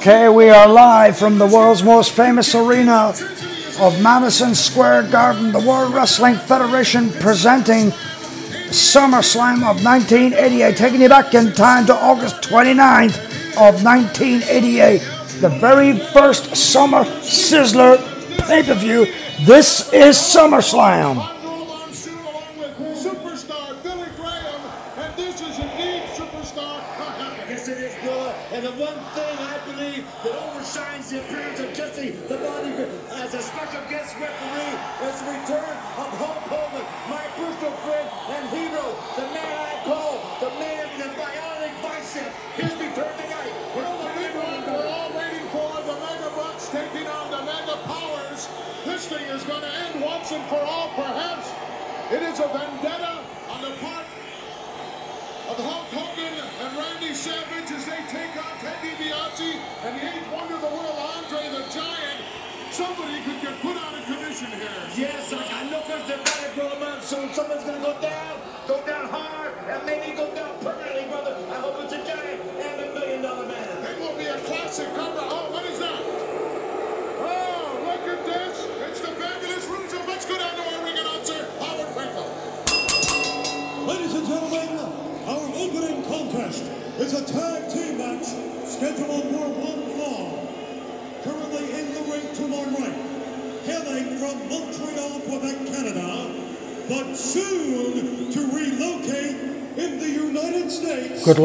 Okay, we are live from the world's most famous arena of Madison Square Garden, the World Wrestling Federation presenting SummerSlam of 1988, taking you back in time to August 29th of 1988, the very first Summer Sizzler pay per view. This is SummerSlam. The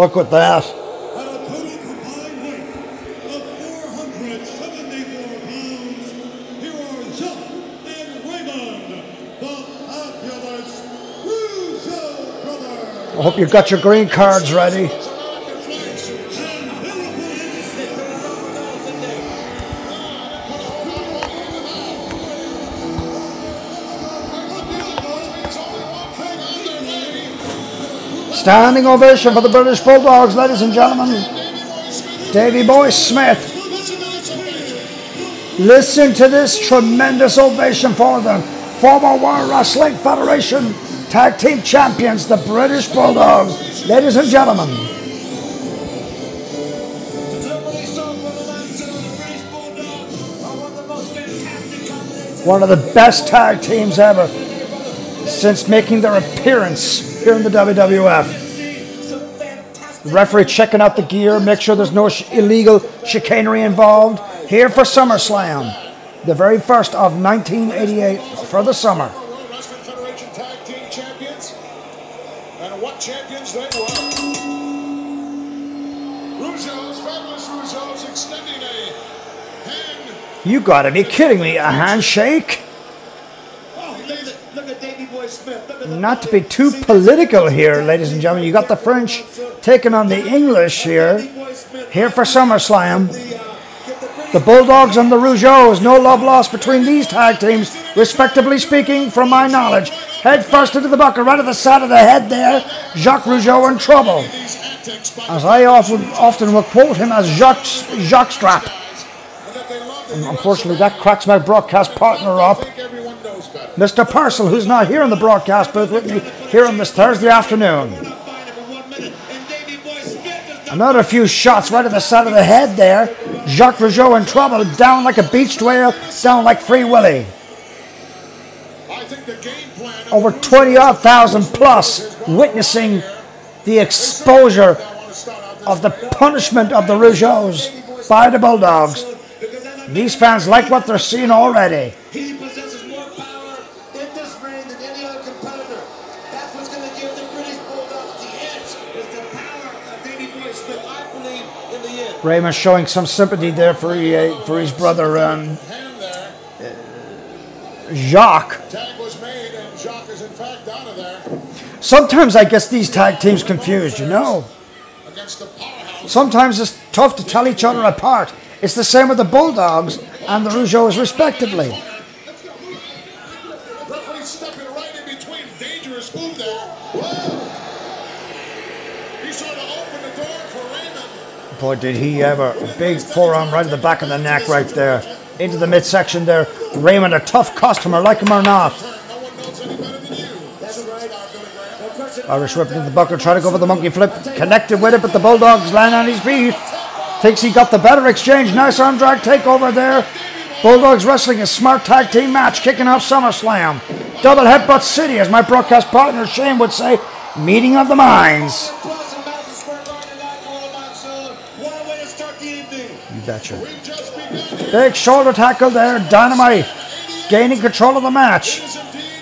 fabulous Rougeau that. I hope you've got your green cards ready. Standing ovation for the British Bulldogs, ladies and gentlemen. Davey Boy Smith. Listen to this tremendous ovation for them. Former World Wrestling Federation Tag Team Champions, the British Bulldogs. Ladies and gentlemen, the the one of the best tag teams ever since making their appearance here in the WWF. Fantastic. Referee checking out the gear, make sure there's no sh- illegal chicanery involved. Here for SummerSlam, the very first of 1988 for the summer. World Wrestling Federation Tag Team Champions. And what champions they were. Rougeau's, fabulous Rougeau's extending a hand. You gotta be kidding me, a handshake? Oh, look at, look at Davey Boy Smith. Look at the Not to be too political here, ladies and gentlemen. You got the French taking on the English here. Here for SummerSlam. The, Bulldogs and the Rougeaus, no love lost between these tag teams, respectively speaking, from my knowledge. Head first into the bucket, right at the side of the head there. Jacques Rougeau in trouble. As I often, often will quote him as Jacques, Jacques Strap. Unfortunately, that cracks my broadcast partner up. Think everyone knows better. Mr. Purcell, who's not here in the broadcast booth with me here on this Thursday afternoon. find it for one minute, and Davey Boy Smith is Another few shots right at the side of the head there. Jacques Rougeau in trouble, down like a beached whale, down like Free Willy. I think the game plan Over the 20 odd thousand plus witnessing the exposure I want to start out this of the punishment of the Rougeaus by the Bulldogs. because as I These fans like what they're seeing already. Raymond showing some sympathy there for, for his brother um. Jacques. Tag was made, and Jacques is in fact out of there Sometimes I guess these tag teams confused, you know. against the powerhouse. Sometimes it's tough to tell each other apart. It's the same with the Bulldogs and the Rougeaus, respectively. Boy, did he ever. Big forearm right at the back of the neck, right there. Into the midsection there. Raymond, a tough customer, like him or not. Irish whip into the bucket, try to go for the monkey flip. Connected with it, but the Bulldogs land on his feet. thinks he got the better exchange. Nice arm drag takeover there. Bulldogs Wrestling a smart tag team match kicking off SummerSlam. Double headbutt city, as my broadcast partner Shane would say, meeting of the minds. Begun. Big shoulder tackle there, Dynamite gaining control of the match.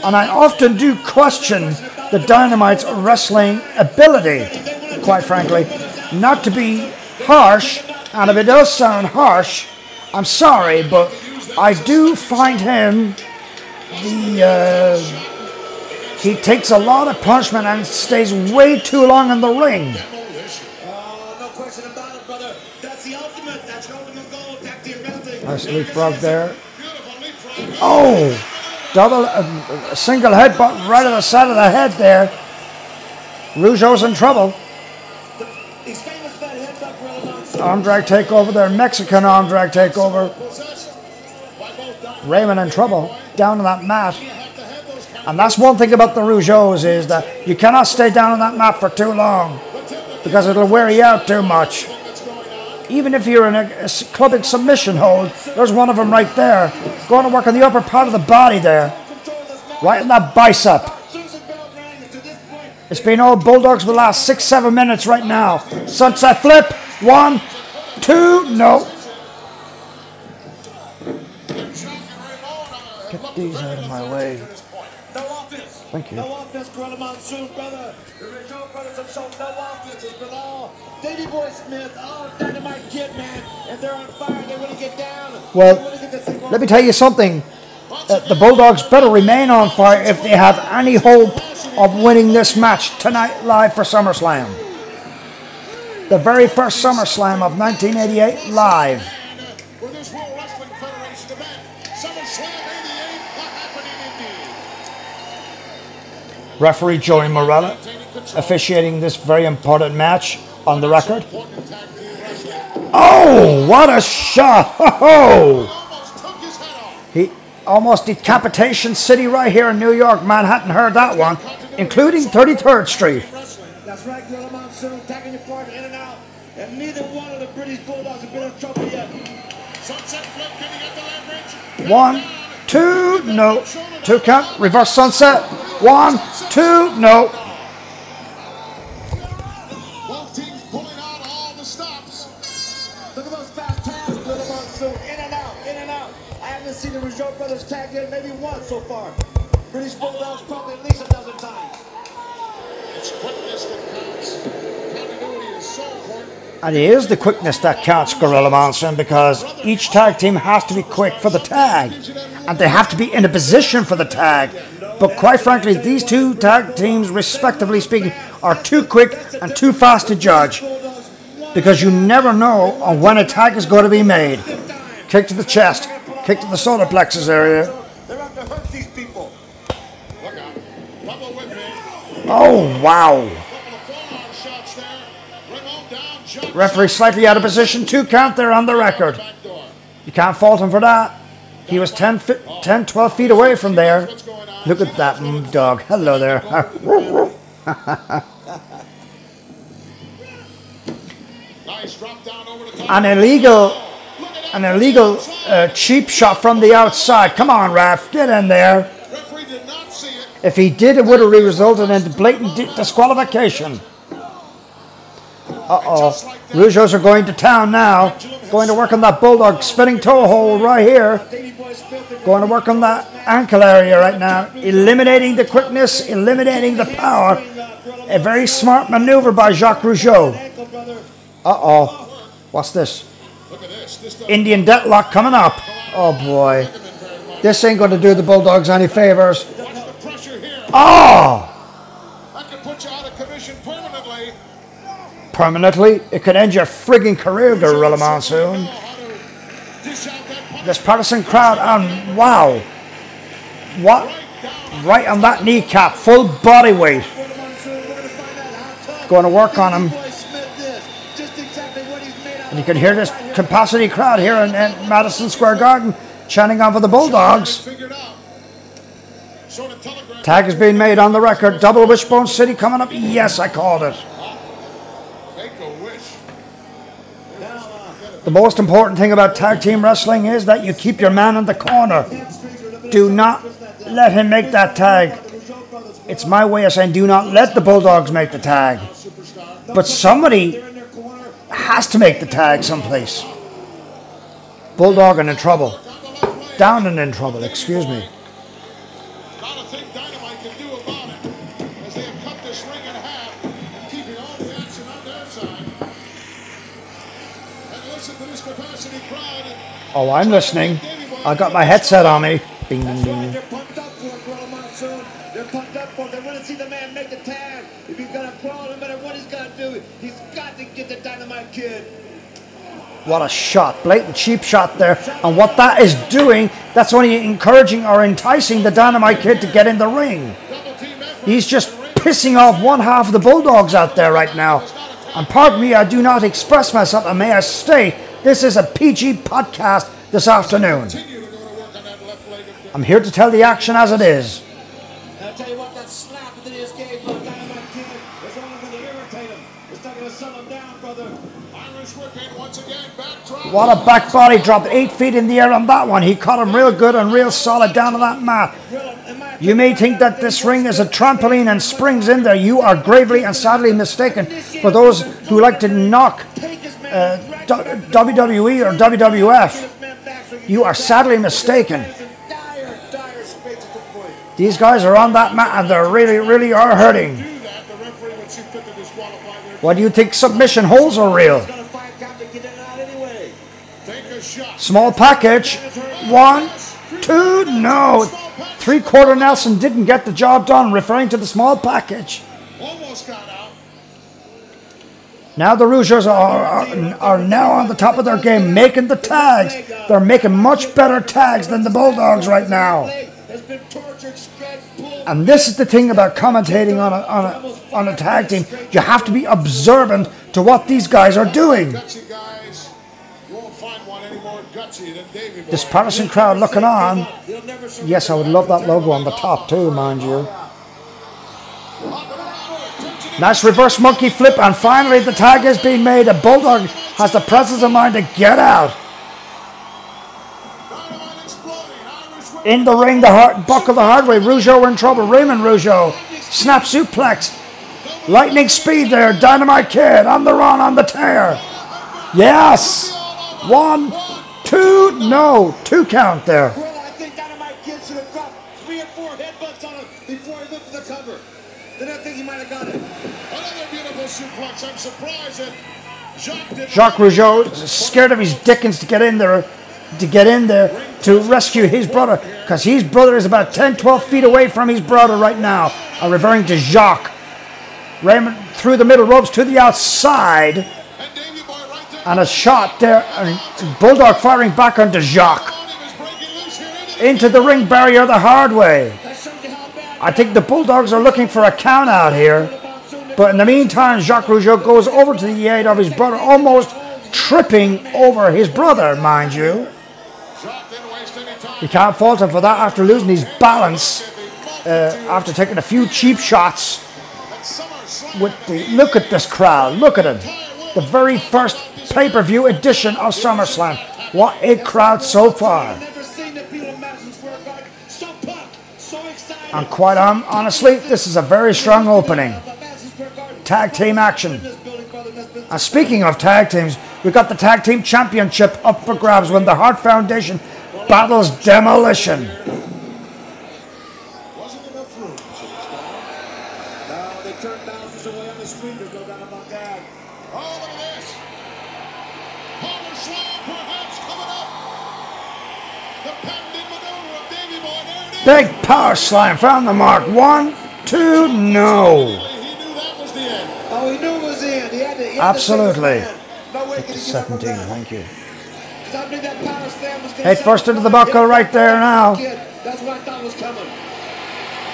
And I often do question the Dynamite's wrestling ability, quite frankly. Not to be harsh, and if it does sound harsh, I'm sorry, but I do find him the. Uh, he takes a lot of punishment and stays way too long in the ring. Nice leapfrog there. Oh, double, uh, a single headbutt right on the side of the head there. Rougeau's in trouble. Arm drag takeover there, Mexican arm drag takeover. Raymond in trouble down on that mat. And that's one thing about the Rougeaus is that you cannot stay down on that mat for too long because it'll wear you out too much. Even if you're in a clubbing submission hold, there's one of them right there. Going to work on the upper part of the body there, right in that bicep. It's been all Bulldogs for the last six, seven minutes right now. Sunset flip. One, two, no. Get these out of my way. Thank you. No offense, Gorilla Monsoon, brother. The Rougeau brothers have shown no offense. It's been all Davey Boy Smith, all Dynamite Kid, man. And they're on fire. They want to get down. Well, get Let me tell you something. Uh, the Bulldogs better remain on fire if they have any hope of winning this match tonight live for SummerSlam. The very first SummerSlam of 1988 live. Referee Joey Marella officiating this very important match on the record. Important tag team wrestling. Oh, what a shot! Ho ho! Almost took his head off. He almost decapitation city right here in New York. Manhattan heard that one, including 33rd Street. That's right, Gorilla Monsoon, tagging your partner in and out. And neither one of the British Bulldogs have been in trouble yet. Sunset flip, can he get the leverage? One, two, no. Two count, reverse sunset. One, two, no. Both teams pulling out all the stops. Look at those fast tags, Monsoon, in and out, in and out. I haven't seen the Rougeau brothers tag in maybe once so far. British Bulldogs probably at least a dozen times. It's quickness that counts. Continuity is so important. And it is the quickness that counts, Gorilla Monsoon, because each tag team has to be quick for the tag. And they have to be in a position for the tag. But quite frankly, these two tag teams, respectively speaking, are too quick and too fast to judge. Because you never know on when a tag is going to be made. Kick to the chest, kick to the solar plexus area. They're out to hurt these people. Look out. Bubba with me. Oh, wow. Couple of forearm shots there. Bring on down. Jump. Referee slightly out of position, two count there on the record. You can't fault him for that. He was 10, fi- 10 12 feet away from there. What's going on? Look at that dog. Hello there. Nice drop down over the top. An illegal, Look at that. an illegal uh, cheap shot from the outside. Come on, ref, get in there. Referee did not see it. If he did, it would have resulted in blatant disqualification. Uh oh. Rougeaus are going to town now. Going to work on that bulldog spinning toe hold right here. Davey Boy Smith and Going to work on that ankle area right now. Eliminating the quickness, eliminating the power. A very smart maneuver by Jacques Rougeau. Uh oh. What's this? Look at this. This doesn't Indian deadlock coming up. Oh boy. him very much. This ain't going to do the Bulldogs any favors. Watch the pressure here. Oh! Permanently, it could end your frigging career, Gorilla Monsoon. This partisan crowd, and wow. What? right on that kneecap, full body weight. Going to work on him. And you can hear this capacity crowd here in, in Madison Square Garden chanting on for the Bulldogs. Tag is being made on the record. Double Wishbone City coming up. Yes, I called it. The most important thing about tag team wrestling is that you keep your man in the corner. Do not let him make that tag. It's my way of saying do not let the Bulldogs make the tag. But somebody has to make the tag someplace. Bulldog and in trouble. Down and in trouble, excuse me. Oh, I'm listening. I got my headset on me. That's right. ding. They're pumped up for it, Bro Monsoon. They're pumped up for it. They want to see the man make the tag. If he's gonna crawl, no matter what he's gonna do, he's got to get the Dynamite Kid. What a shot. Blatant cheap shot there. And what that is doing, that's only encouraging or enticing the Dynamite Kid to get in the ring. Double team effort. He's just pissing off one half of the Bulldogs out there right now. And pardon me, I do not express myself, and may I state, this is a PG podcast this afternoon. Continue to go to work on that left leg. of- I'm here to tell the action as it is. I'll tell you what, that slap that he just gave the Dynamite Kid is only going to irritate him. It's not going to settle him down, brother. Irish whip once again. Backdrop. What a back body drop, eight feet in the air on that one. He caught him real good and real solid down on that mat. Well, in my You may think that this ring is a trampoline and springs in there. You are gravely and sadly mistaken. For those who like to knock Take his man uh, WWE or WWF, you are sadly mistaken. These guys are on that mat and they're really, really are hurting. What do you think submission holds are real? Small package. One, two, no. Three quarter Nelson didn't get the job done, referring to the small package. Almost got out. Now the Rouges are, are, are now on the top of their game, making the tags. They're making much better tags than the Bulldogs right now. And this is the thing about commentating on a, on a, on a tag team. You have to be observant to what these guys are doing. This partisan crowd looking on. Yes, I would love that logo on the top too, mind you. Nice reverse monkey flip, and finally the tag is being made. A bulldog has the presence of mind to get out. In the ring, the hard, buckle the hard way. Rougeau in trouble. Raymond Rougeau. Snap suplex. Lightning speed there. Dynamite Kid on the run, on the tear. Yes. One, two, no. Two count there. Well, I think Dynamite Kid should have dropped three or four headbutts on him before he looked at the cover. Then I think he might have got it. Another beautiful suplex. I'm surprised that Jacques Jacques Rougeau is scared of his dickens to get in there, to get in there to rescue his brother, because his brother is about 10, 12 feet away from his brother right now. I'm referring to Jacques. Raymond through the middle ropes to the outside, And a shot there, and Bulldog firing back onto Jacques. Into the ring barrier the hard way. I think the Bulldogs are looking for a count out here. But in the meantime, Jacques Rougeau goes over to the aid of his brother, almost tripping over his brother, mind you. You can't fault him for that after losing his balance, uh, after taking a few cheap shots. With the look at this crowd, look at him. The very first pay-per-view edition of SummerSlam. What a crowd so far. And quite hon- honestly, this is a very strong opening. Tag team action. And speaking of tag teams, we've got the tag team championship up for grabs when the Hart Foundation battles Demolition. Big power slam found the mark. One, two, no. Up from 17, that. thank you. I knew that power slam was gonna Head first into the buckle right there now. That's what I thought was coming.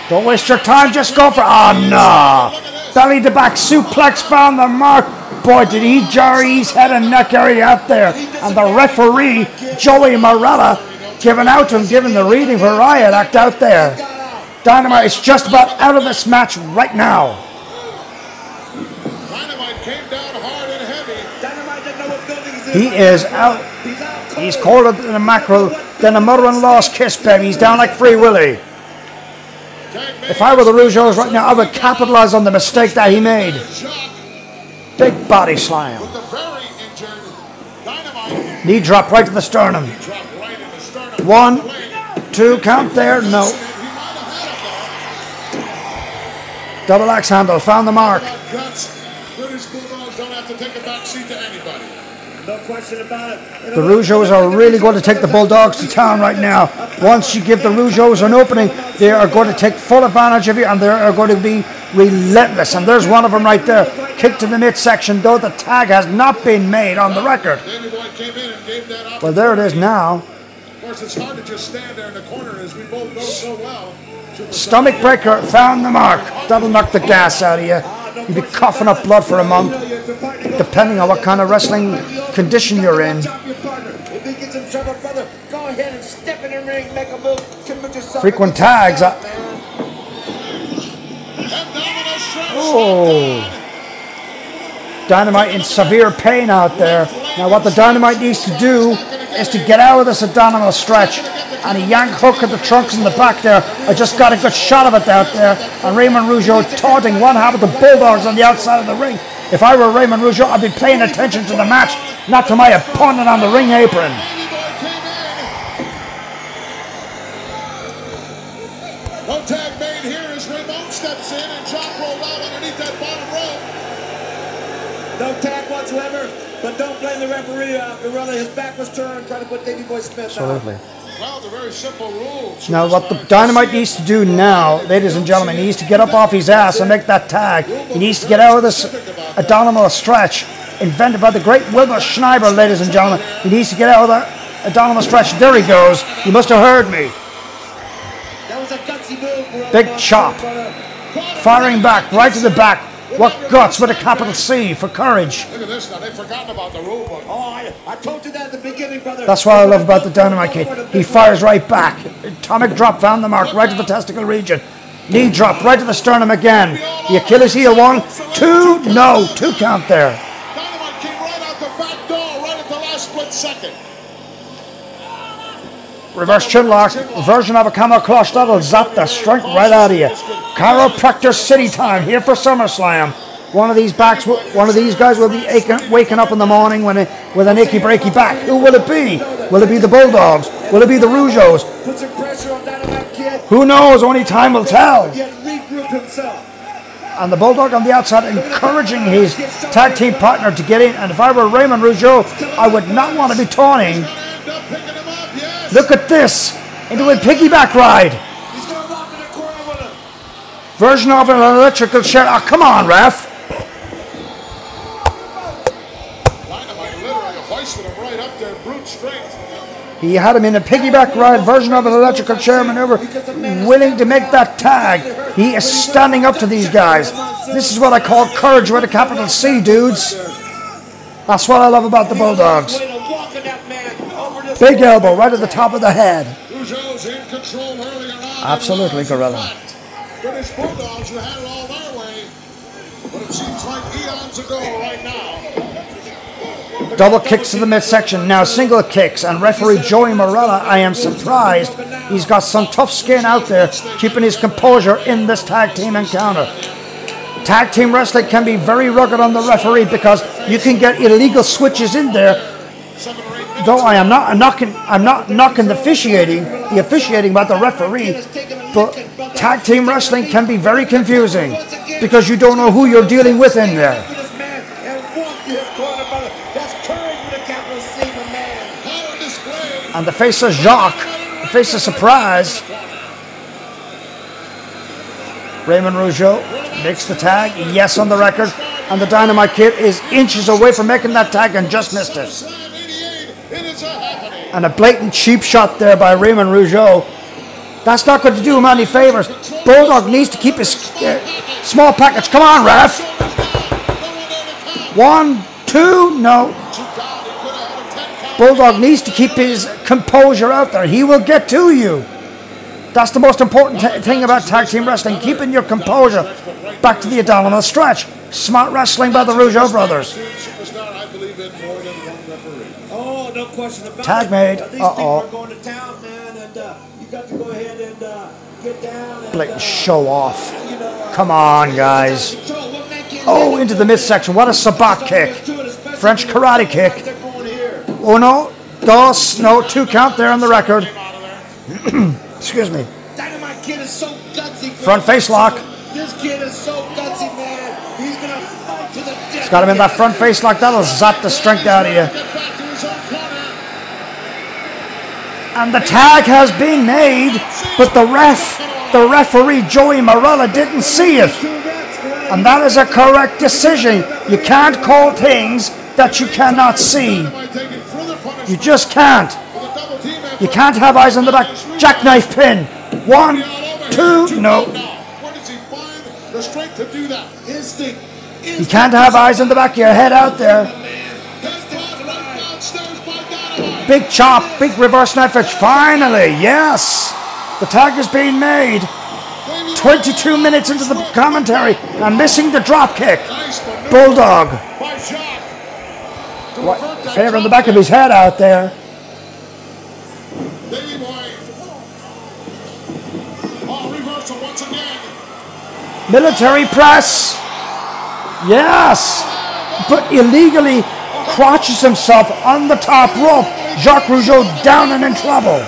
Don't waste your time, just go for. Oh, no. Belly to back suplex found the mark. Boy, did he jar his head and neck area out there. And the referee, Joey Marella, giving out to him, giving the reading for Riot Act out there. Dynamite is just about out of this match right now. Dynamite came down hard and heavy. Dynamite didn't know what building He is out. He's colder than a mackerel, than a mother-in-law's kiss, baby. He's down like Free Willy. If I were the Rougeaus right now, I would capitalize on the mistake that he made. Big body slam. Knee drop right to the sternum. In. One, two, count there. No. Double axe handle. Found the mark. British Bulldogs don't have to take a back seat to anybody. No question about it. And The Rougeaus are really going to take the Bulldogs to town right now. Once you give the Rougeaus an opening, they are going to take full advantage of you and they are going to be relentless. And there's one of them right there. Kick to the midsection, though the tag has not been made on the record. Davey Boy came in and gave that up. Well, there it is now. Of course, it's hard to just stand there in the corner, as we both know so well. Stomach breaker, found the mark. That'll knock the gas out of you. You'll be coughing up blood for a month, depending on what kind of wrestling condition you're in. Frequent tags, uh. Oh. Dynamite in severe pain out there. Now, what the Dynamite needs to do is to get out of this abdominal stretch. And a yank hook at the trunks in the back there. I just got a good shot of it out there. And Raymond Rougeau taunting one half of the Bulldogs on the outside of the ring. If I were Raymond Rougeau, I'd be paying attention to the match, not to my opponent on the ring apron. But don't blame the referee, uh, Gorilla. His back was turned, trying to put Davey Boy Smith out. Well, it's a very simple rule. Now, what the Dynamite needs to do now, ladies and gentlemen, he needs to get up off his ass and make that tag. He needs to get out of this abdominal stretch invented by the great Wilbur Snyder, ladies and gentlemen. He needs to get out of the abdominal stretch. There he goes. You must have heard me. That was a gutsy move. Big chop. Firing back, right to the back. What guts with a capital C for courage. Look at this now. They've forgotten about the rule book. Oh, I, I told you that at the beginning, brother. That's what I love about the Dynamite Kid. He fires right back. Atomic drop found the mark right to the testicle region. Knee drop right to the sternum again. The Achilles heel one, two, no, two count there. Dynamite came right out the back door right at the last split second. Reverse chin lock, version of a camel clutch that'll zap the strength right out of you. Chiropractor City time here for SummerSlam. One of these backs, one of these guys will be aching, waking up in the morning when it, with an achy breaky back. Who will it be? Will it be the Bulldogs? Will it be the Rougeaus? Who knows? Only time will tell. And the Bulldog on the outside encouraging his tag team partner to get in. And if I were Raymond Rougeau, I would not want to be taunting. Look at this into a piggyback ride. He's going to the corner with him. Version of an electrical chair. Oh, come on, ref. Dynamite literally hoisted him right up there, brute strength. He had him in a piggyback ride version of an electrical chair maneuver, willing to make that tag. He is standing up to these guys. This is what I call courage with a capital C, dudes. That's what I love about the Bulldogs. Big elbow right at the top of the head. Rougeau's in control earlier on. Absolutely, Gorilla. British Bulldogs who had it all their way, but it seems like eons ago right now. Double kicks to the midsection, now single kicks, and referee Joey Marella, I am surprised. He's got some tough skin out there, keeping his composure in this tag team encounter. Tag team wrestling can be very rugged on the referee because you can get illegal switches in there. Though I am not knocking, I'm not knocking the officiating, the officiating about the referee, but tag team wrestling can be very confusing because you don't know who you're dealing with in there. And the face of Jacques, the face of surprise. Raymond Rougeau makes the tag, yes on the record, and the Dynamite Kid is inches away from making that tag and just missed it. And a blatant cheap shot there by Raymond Rougeau. That's not going to do him any favors. Bulldog needs to keep his uh, small package. Come on, ref. One, two, no. Bulldog needs to keep his composure out there. He will get to you. That's the most important thing about tag team wrestling, keeping your composure. Back to the abdominal stretch. Smart wrestling by the Rougeau brothers. Superstar, I I believe in more than one referee. Oh, no question about Tag it. made. Uh, these Uh-oh. people are going to town, man, and uh, you got to go ahead and uh, get down. And, Blatant uh, show off. you know, uh, Come on, guys. control. What make it- Oh, into the midsection. What a savate kick. French karate kick. They're going here. Uno, dos, no, two count there on the record. Excuse me. Dynamite Kid is so gutsy. Front face lock. This kid is so gutsy, man. He's gonna fight to the death. He's got him in that front face lock. That'll zap the strength out of you. And the tag has been made, but the ref, the referee Joey Marella didn't see it. And that is a correct decision. You can't call things that you cannot see. You just can't. You can't have eyes on the back. Jackknife pin. One, two, no. You can't have eyes on the back of your head out there. Big chop, big reverse knife edge. Finally, yes. The tag is being made. 22 minutes into the commentary. I'm missing the drop kick. Bulldog. What, favor on the back of his head out there. Military press. Yes. But illegally crotches himself on the top rope. Jacques Rougeau down and in trouble.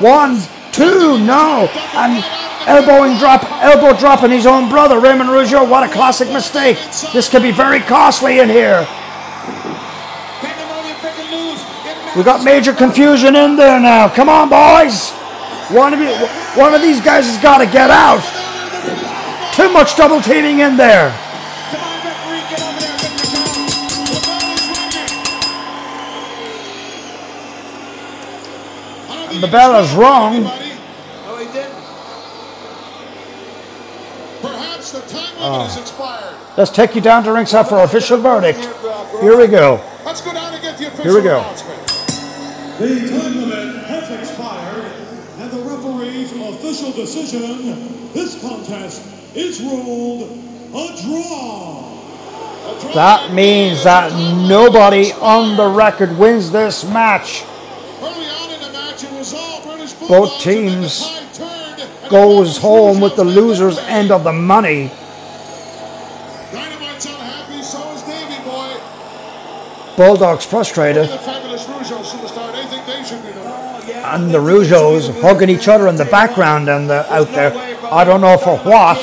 One, two, no. And elbowing drop, elbow drop on his own brother, Raymond Rougeau. What a classic mistake. This could be very costly in here. We got major confusion in there now. Come on, boys. One of you, one of these guys has got to get out. Too much double teaming in there. Come on, referee, get over there and get the call. I don't think The he bell can is wrong. anybody. No, he didn't. Perhaps the time limit Ah. has expired. Let's take you down to ringside for official verdict. Here we go. Let's go down and get the official Here we go. The time limit has expired, and the referee's official decision, this contest is ruled a draw. A draw That means that nobody on the record wins this match. Early on in the match, it was all British Both Bulldogs, and then the teams tide turned, and Goes home with the loser's end of the money. Unhappy, so is Davey Boy. Bulldogs frustrated. The fabulous Rougeau superstar. They think they should be the one. Yeah. And the Rougeaus hugging each other in the background and the, out there. I don't know for what.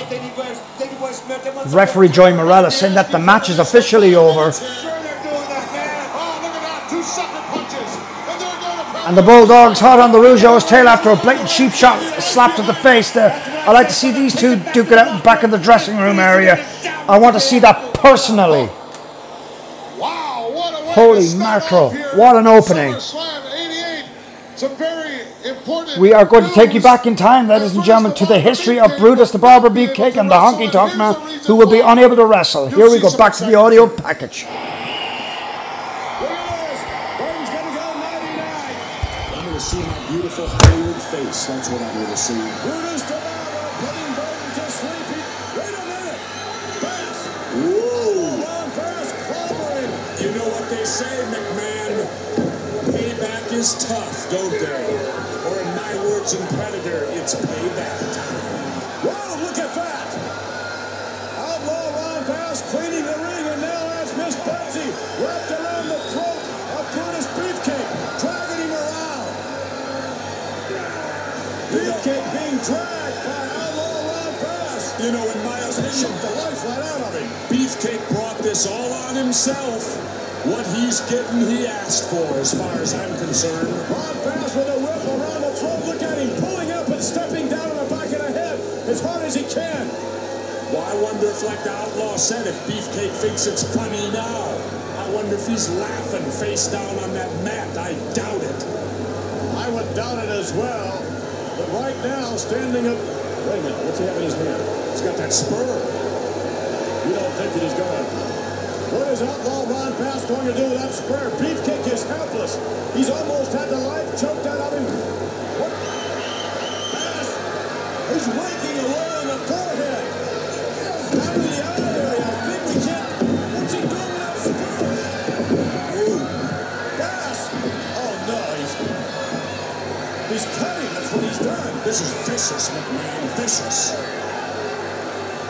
Referee Joey Marella saying that the match is officially over. Sure, they're doing that, man. Look at that. Two sucker punches. And they're going to And the Bulldogs hot on the Rougeau's tail after a blatant cheap shot slap to the face there. I like to see these two duke it out back in the dressing room area. I want to see that personally. Wow, what a way Holy mackerel. What an opening. SummerSlam 88. Some very important We are going to take you back in time, ladies and gentlemen, to the history of Brutus the Barber Beefcake and the Honky Tonk Man who will be unable to wrestle. Here we go, back to the audio package. I'm going to see my beautiful Hollywood face. That's what I'm going to see. Brutus the Barber putting Burton to sleep. He- Wait a minute. Bass. Whoa. Ron Bass clobbering. You know what they say, McMahon? Payback is tough, don't they? Predator, it's payback time. Wow, look at that. Outlaw Ron Bass cleaning the ring, and now that's Miss Betsy wrapped around the throat of Brutus Beefcake, dragging him around. Beefcake being dragged by Outlaw Ron Bass. You know, in my opinion, the life right out of him. Beefcake brought this all on himself. What he's getting, he asked for, as far as I'm concerned. Ron as hard as he can. Well, I wonder if, like the outlaw said, if Beefcake thinks it's funny now. I wonder if he's laughing face down on that mat. I doubt it. I would doubt it as well. But right now, standing up. Wait a minute, what's he have in his hand? He's got that spur. You don't think that he's gonna. What is Outlaw Ron Bass going to do with that spur? Beefcake is helpless. He's almost had the life choked out of him is raking away on the forehead. Out of the eye area, big kick. What's he doing now? spot. Ooh, Bass. Oh, no, he's, he's cutting. That's what he's done. This is vicious, McMahon, vicious.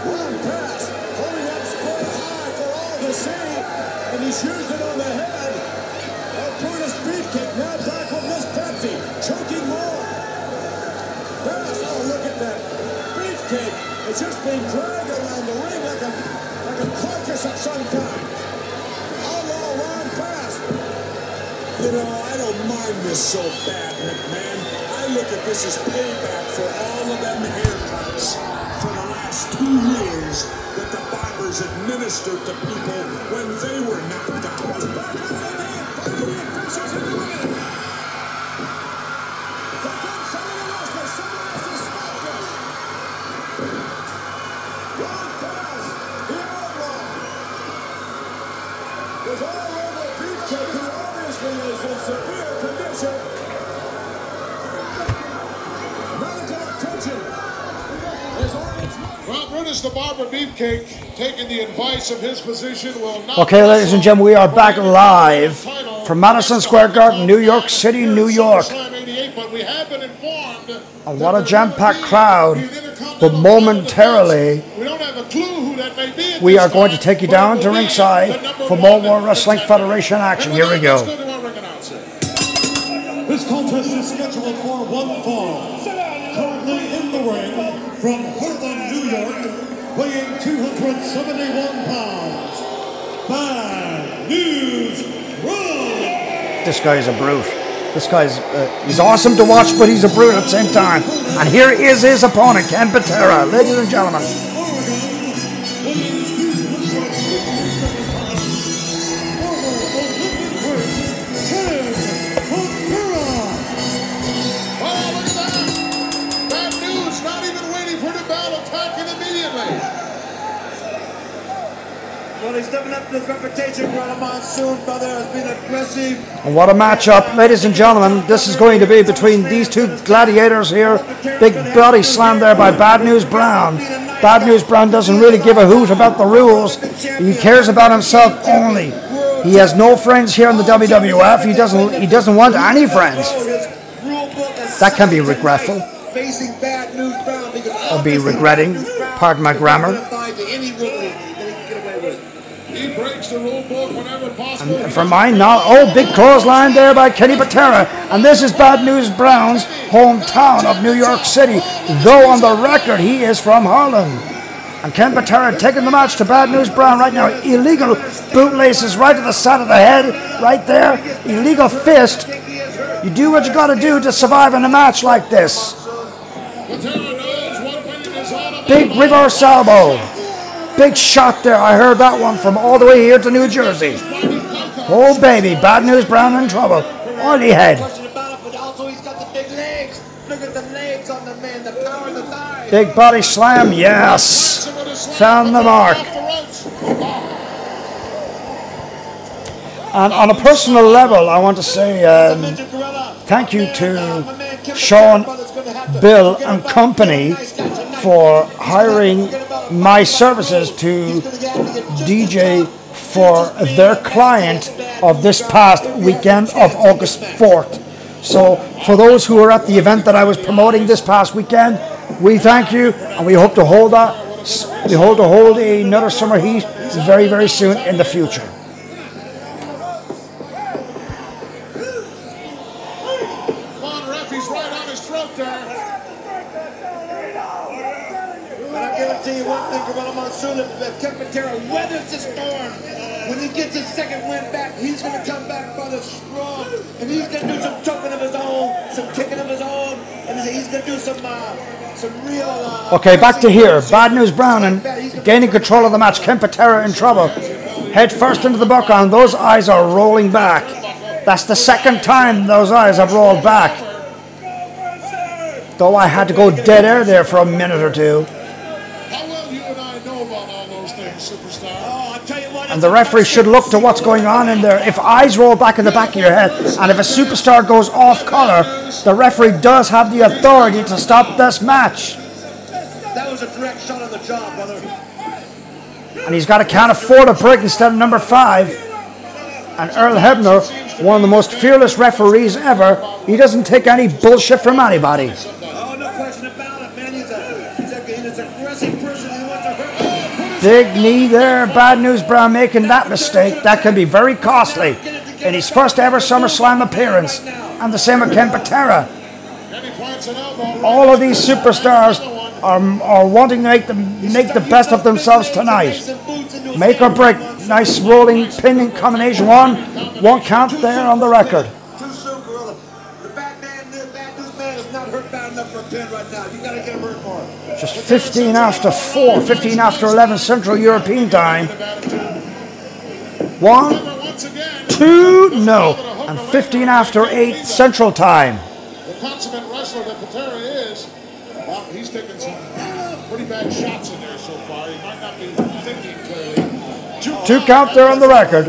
Ron Bass. Holding that square high for all to see. And he's used it on the head. That Brutus Beefcake now back Beefcake is just being dragged around the ring like a, like a carcass of some kind. Outlaw Ron Bass. You know, I don't mind this so bad, McMahon. I look at this as payback for all of them haircuts for the last two years that the barbers administered to people when they were knocked out. Ron Beefcake, taking the advice of his physician, will not. Okay, ladies and gentlemen, we are back live from Madison Square Garden, New York City, New York. Slam 88, but we have been informed And what a jam-packed crowd. But momentarily, we don't have a clue who that may be. we are going to take you down to ringside for more World Wrestling. Federation action. Here we with that, let's go. to our ring announcer. This contest is scheduled for one fall. Currently in the ring from This guy is a brute. This guy's uh, he's awesome to watch, but he's a brute at the same time. And here is his opponent, Ken Patera, ladies and gentlemen. His reputation, Brother Monsoon, brother, as being aggressive. And what a matchup, ladies and gentlemen. This is going to be between these two gladiators here. Big body slam there by Bad News Brown. Bad News Brown doesn't really give a hoot about the rules. He cares about himself only. He has no friends here in the WWF. He doesn't. He doesn't want any friends. That can be regretful. Facing bad news Brown because Or be regretting. Pardon my grammar. Any rule that he can get away with. He breaks the rule book whenever possible. And for mine now, oh, big clothesline there by Kenny Patera. And this is Bad News Brown's hometown of New York City. Though on the record, he is from Harlem. And Ken Patera taking the match to Bad News Brown right now. Illegal bootlaces right to the side of the head, right there. Illegal fist. You do what you got to do to survive in a match like this. Patera knows what winning is all about. Big reverse elbow. Big shot there. I heard that one from all the way here to New Jersey. Oh, baby. Bad News Brown in trouble. Oily head. Big body slam, yes. Found the mark. And on a personal level, I want to say um, thank you to Sean, Bill, and company for hiring my services to DJ for their client of this past weekend of August 4th. So, for those who were at the event that I was promoting this past weekend, we thank you and we hope to hold that. We hope to hold another summer heat very, very soon in the future. Gets his second win back, he's going to come back by the strong, and he's going to do some choking of his own, some kicking of his own, and he's going to do some, uh, some real. Uh, Okay, back to here. Bad News Brown and gaining control of the match. Ken Patera in trouble. Head first into the background. Those eyes are rolling back. That's the second time those eyes have rolled back. Though I had to go dead air there for a minute or two. And the referee should look to what's going on in there. If eyes roll back in the back of your head, and if a superstar goes off color, the referee does have the authority to stop this match. That was a direct shot on the jaw, brother. And he's got to count of four to break instead of number five. And Earl Hebner, one of the most fearless referees ever, he doesn't take any bullshit from anybody. Oh, no question about it. Big knee there. Bad news, Brown making that mistake. That can be very costly in his first ever SummerSlam appearance. And the same with right All of these superstars are, are wanting to make them make the best of themselves tonight. Make or break. Nice rolling pinning combination. One, one count there on the record. More. Just 15 after 4, 15 after 11 Central European time. One, once again, two, no. And 15 after 8 Central time. the consummate wrestler that Patera is, well, he's taking some pretty bad shots in there so far. He might not be thinking clearly. Two count there on the record.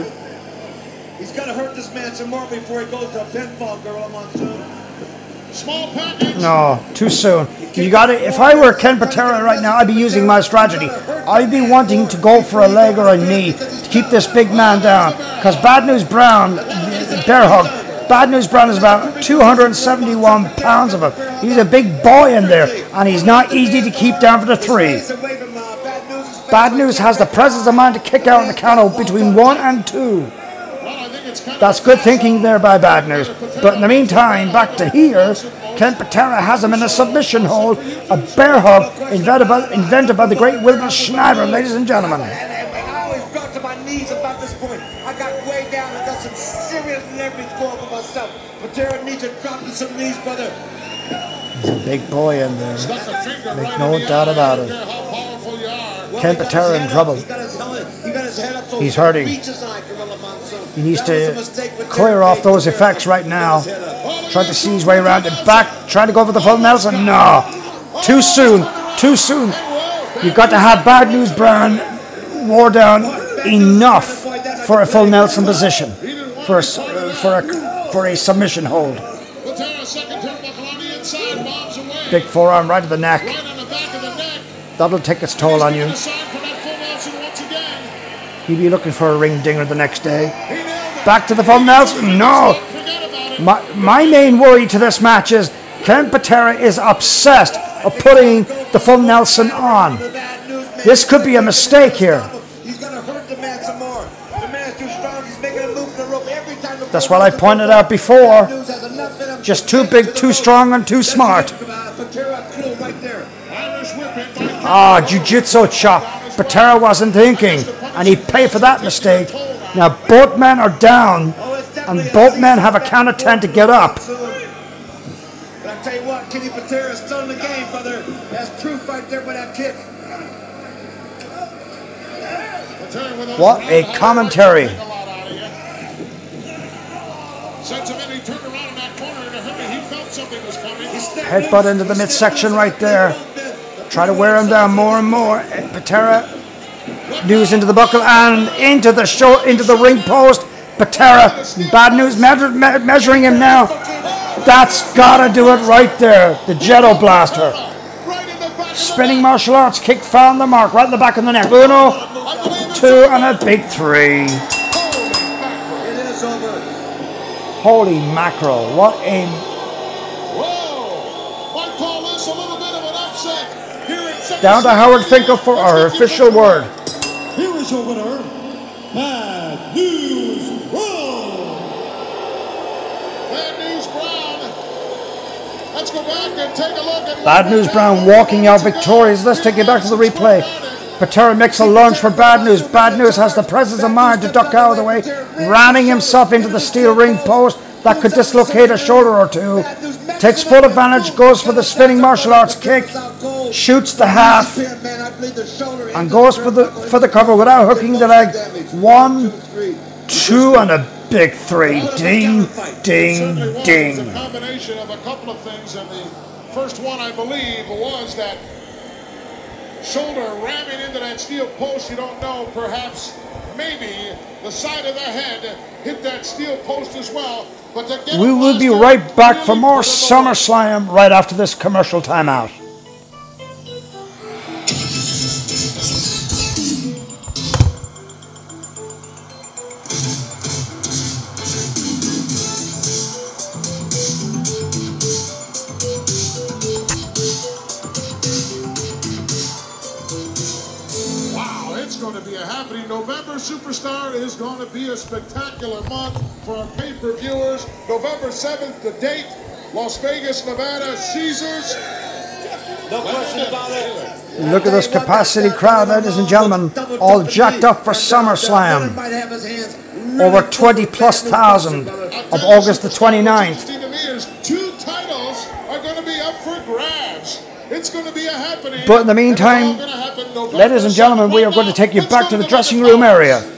He's gotta hurt this man some more before he goes to a pinfall, Gorilla Monsoon. No, too soon. You got it. If I were Ken Patera right now, I'd be using my strategy. I'd be wanting to go for a leg or a knee to keep this big man down. Because Bad News Brown, bear hug, Bad News Brown is about 271 pounds of him. He's a big boy in there, and he's not easy to keep down for the three. Bad News has the presence of mind to kick out in the count between one and two. Well, I think it's kind of That's good thinking there by Bad News. But in the meantime, back to here, Ken Patera has him in a submission hold, a bear hug invented by, invented by the great Wilbur Snyder, ladies and gentlemen. I always dropped to my knees about this point. I got way down and got some serious leverage going for myself. Patera needs to drop to some knees, brother. He's a big boy in there. stuck a finger Make no doubt about it. don't care how powerful you are. Well, Ken Patera in trouble. He's hurting. He needs to clear off those effects right now. Trying to see his way around it. Back, trying to go for the full Nelson. No. Too soon. Too soon. You've got to have Bad News Brown wore down enough for a full Nelson position. For a, for a, for a submission hold. Big forearm right to the neck. That'll take its toll on you. You'll be looking for a ring dinger the next day. Back to the full Nelson. No. My, my main worry to this match is Ken Patera is obsessed of putting the full Nelson on. This could be a mistake here. That's what I pointed out before. Just too big, too strong, and too smart. Ah, jiu-jitsu chop. Patera wasn't thinking, and he paid for that mistake. Now both men are down, and both men have a count of ten to get up. But I tell you what, Kenny Patera is still in the game, brother. That's proof right there with that kick. Patera with those What a commentary. take a lot out of you. Sends him in, he turned around in that corner in a hurry. He felt something was coming. He stepped Headbutt into the midsection right there. Try to wear him down more and more. And Patera news into the buckle and into the show into the ring post. Patera, bad news, measure, me- measuring him now. That's gotta do it right there. The Ghetto Blaster. Spinning martial arts kick found the mark right in the back of the neck. Uno, two, and a big three. Holy mackerel! What a down to Howard Finkel for our official word. Here is your winner, Bad News Raw. Bad News Brown. Let's go back and take a look at Bad News Brown walking out victorious. Let's take it back to the replay. Patera makes a lunge for Bad News. Bad News has the presence of mind to duck out of the way, ramming himself into the steel ring post that could dislocate a shoulder or two. Takes full advantage, goes for the spinning martial arts kick, shoots the half, and goes for the for the cover without hooking the leg. One, two, and a big three. Ding, ding. It's ding. a combination of a couple of things, and the first one, I believe, was that shoulder ramming into that steel post. You don't know, perhaps, maybe the side of the head hit that steel post as well. But We will be right back for more. SummerSlam right after this commercial timeout. November Superstar is going to be a spectacular month for our pay-per-viewers. November 7th, the date, Las Vegas, Nevada, Caesars. No question about it. Look at this capacity crowd, ladies and gentlemen, all jacked up for SummerSlam. Over 20 plus thousand of August the 29th. Are going to be up for grabs. It's going to be a happening. But in the meantime, all gonna happen November Ladies and gentlemen, we are going to take you back to the dressing room area.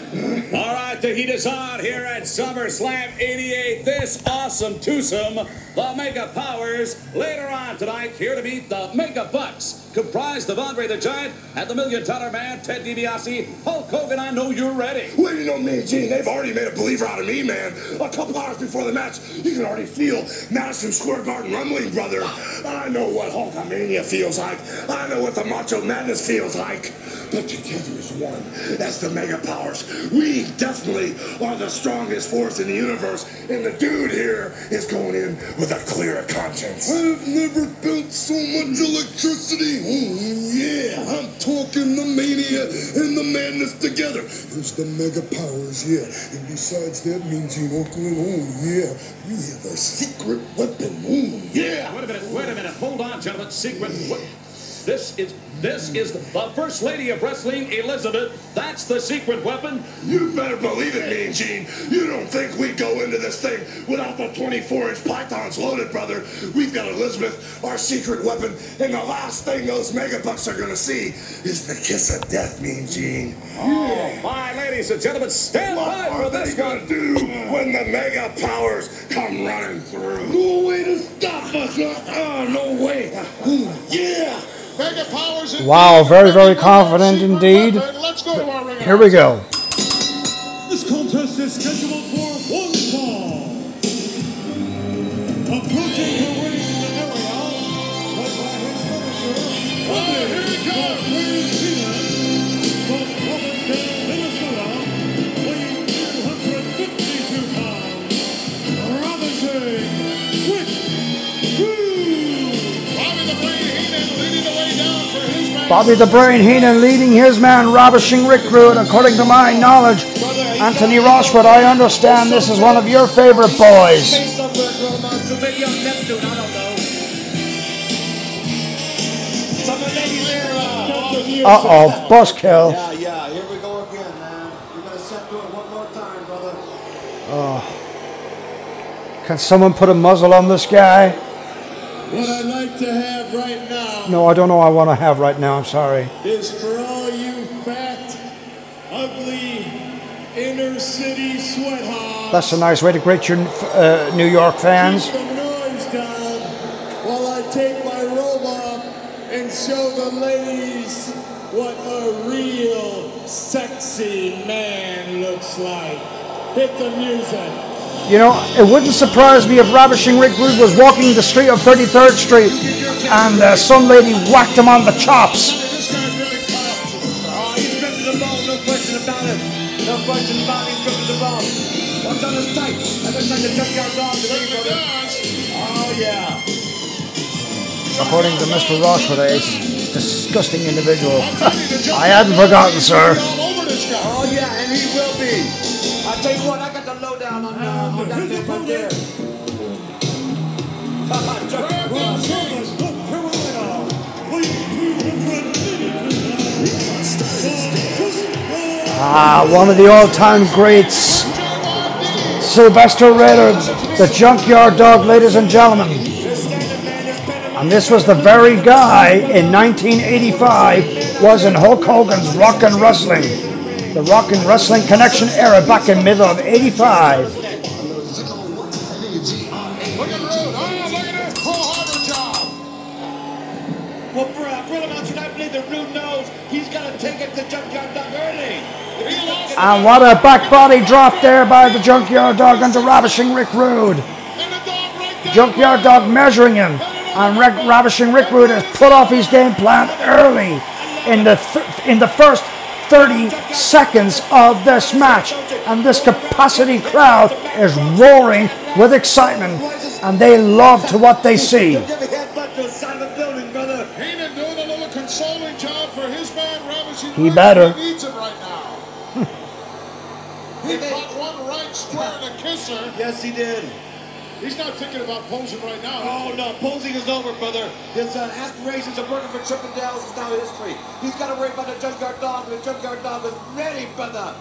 The heat is on here at SummerSlam 88. This awesome twosome, the Mega Powers. Later on tonight, here to meet the Mega Bucks, comprised of Andre the Giant and the Million Dollar Man, Ted DiBiase. Hulk Hogan, I know you're ready. Waiting on me, Gene. They've already made a believer out of me, man. A couple hours before the match, you can already feel Madison Square Garden rumbling, brother. I know what Hulkamania feels like. I know what the Macho Madness feels like. But together as one, as the Mega Powers, we definitely are the strongest force in the universe. And the dude here is going in with a clear conscience. I've never felt so much electricity. Oh, yeah, I'm talking the mania and the madness together. There's the mega powers, yeah. And besides that means in Oakland, oh, yeah, we have a secret weapon. Oh, yeah. Wait a minute, wait a minute. Hold on, gentlemen. Secret. What? This is this is the First Lady of Wrestling, Elizabeth. That's the secret weapon. You better believe it, Mean Gene. You don't think we go into this thing without the 24-inch pythons loaded, brother. We've got Elizabeth, our secret weapon, and the last thing those megabucks are gonna see is the kiss of death, Mean Gene. Oh, my ladies and gentlemen, stand What by are for they this gonna one. do when the mega powers come running through? No way to stop us! Oh, no way! Yeah! Mega Powers indeed. Wow, very, very confident indeed. weapon. Let's go to our ring Here we go. This contest is scheduled for one fall. Approaching the ring area, led by his manager, here he comes. Bobby the Brain Heenan leading his man, ravishing Rick Rude. According to my knowledge, Anthony Rochford, I understand this is one of your favorite boys. Face up there, Gromont. Maybe on Neptune, I don't know. Some of the ladies there, uh, oh, buzzkill. Yeah, yeah, here we go again, man. You're gonna set to it one more time, brother. Can someone put a muzzle on this guy? What I'd like to have right No, I don't know. I want to have right now. I'm sorry. is for all you fat, ugly, inner city sweat hogs. That's a nice way to greet your uh, New York fans. Keep the noise down while I take my robe off and show the ladies what a real sexy man looks like. Hit the music. You know, it wouldn't surprise me if Ravishing Rick Rude was walking the street of 33rd Street and uh, some lady whacked him on the chops. This guy's really tough. Oh, he's stripped to the bone, no question about it. No question about it, he's stripped to. What's on his tight? That looks like the junkyard dog to me, Certainly brother. does. Oh, yeah. According to Mr. Rochford, a disgusting individual. I'm telling you, the I hadn't forgotten, sir. all over this guy. Oh, yeah, and he will be. I tell you what, I got the lowdown on, uh, on that thing right there. Grab From that Charlotte, North Carolina, weighing 282 Ah, one of the all-time greats, Sylvester Ritter, the Junkyard Dog, ladies and gentlemen. And this was the very guy in 1985 was in Hulk Hogan's Rock and Wrestling, the Rock and Wrestling Connection era back in middle of '85. Look at Rude. Oh, look at this. Pearl Harbor job. Well, I believe that Rude knows take it to Junkyard Dog early. And what a back body drop there by the Junkyard Dog into Ravishing Rick Rude. The. Junkyard Dog measuring him, and Rick, Ravishing Rick Rude has put off his game plan early in the th- in the first 30 seconds of this match. And this capacity crowd is roaring with excitement and they love to what they see. He better. He caught one right square to kiss her. Yes, he did. He's not thinking about posing right now. Oh no, posing is over, brother. His uh, aspirations of working for Chippendales is now history. He's got to worry about the Junkyard Dog, and the Junkyard Dog is ready, brother.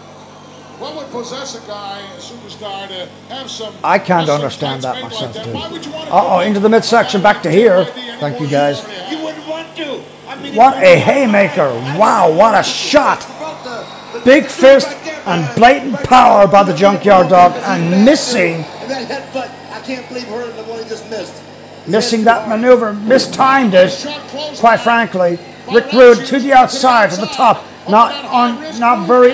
What would possess a guy, a superstar, to have some? I can't understand that myself, made like too. Why would you want to Uh-oh, into the midsection, back to here. Thank you, guys. You wouldn't want to. I mean, What a haymaker. Wow, what a shot. Broke the- the- Big fist and blatant power by the Junkyard Dog and missing, And that headbutt, I can't believe her the one he just missed. Missing that maneuver, mistimed it. Quite frankly, Rick Rude to the outside, to the top. Not on, not very,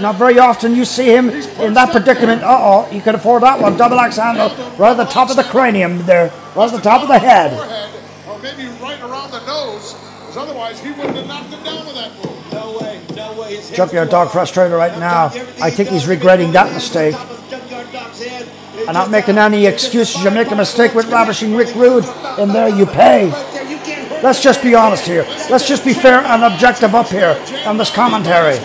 not very often you see him in that predicament. Uh oh, he could afford that one. Double axe handle right at the top of the cranium there, right at the top of the head. Forehead, or maybe right around the nose, because otherwise he wouldn't have knocked him down with that move. No way, no way. His head's Junkyard too Dog hard. frustrated right now. telling you, everything I think he's regretting that mistake. I'm not making any excuses. You make a mistake with ravishing Rick Rude and there, you pay. Right there, you can't hurt Let's just be honest here. Let's just be fair and objective up here on this commentary.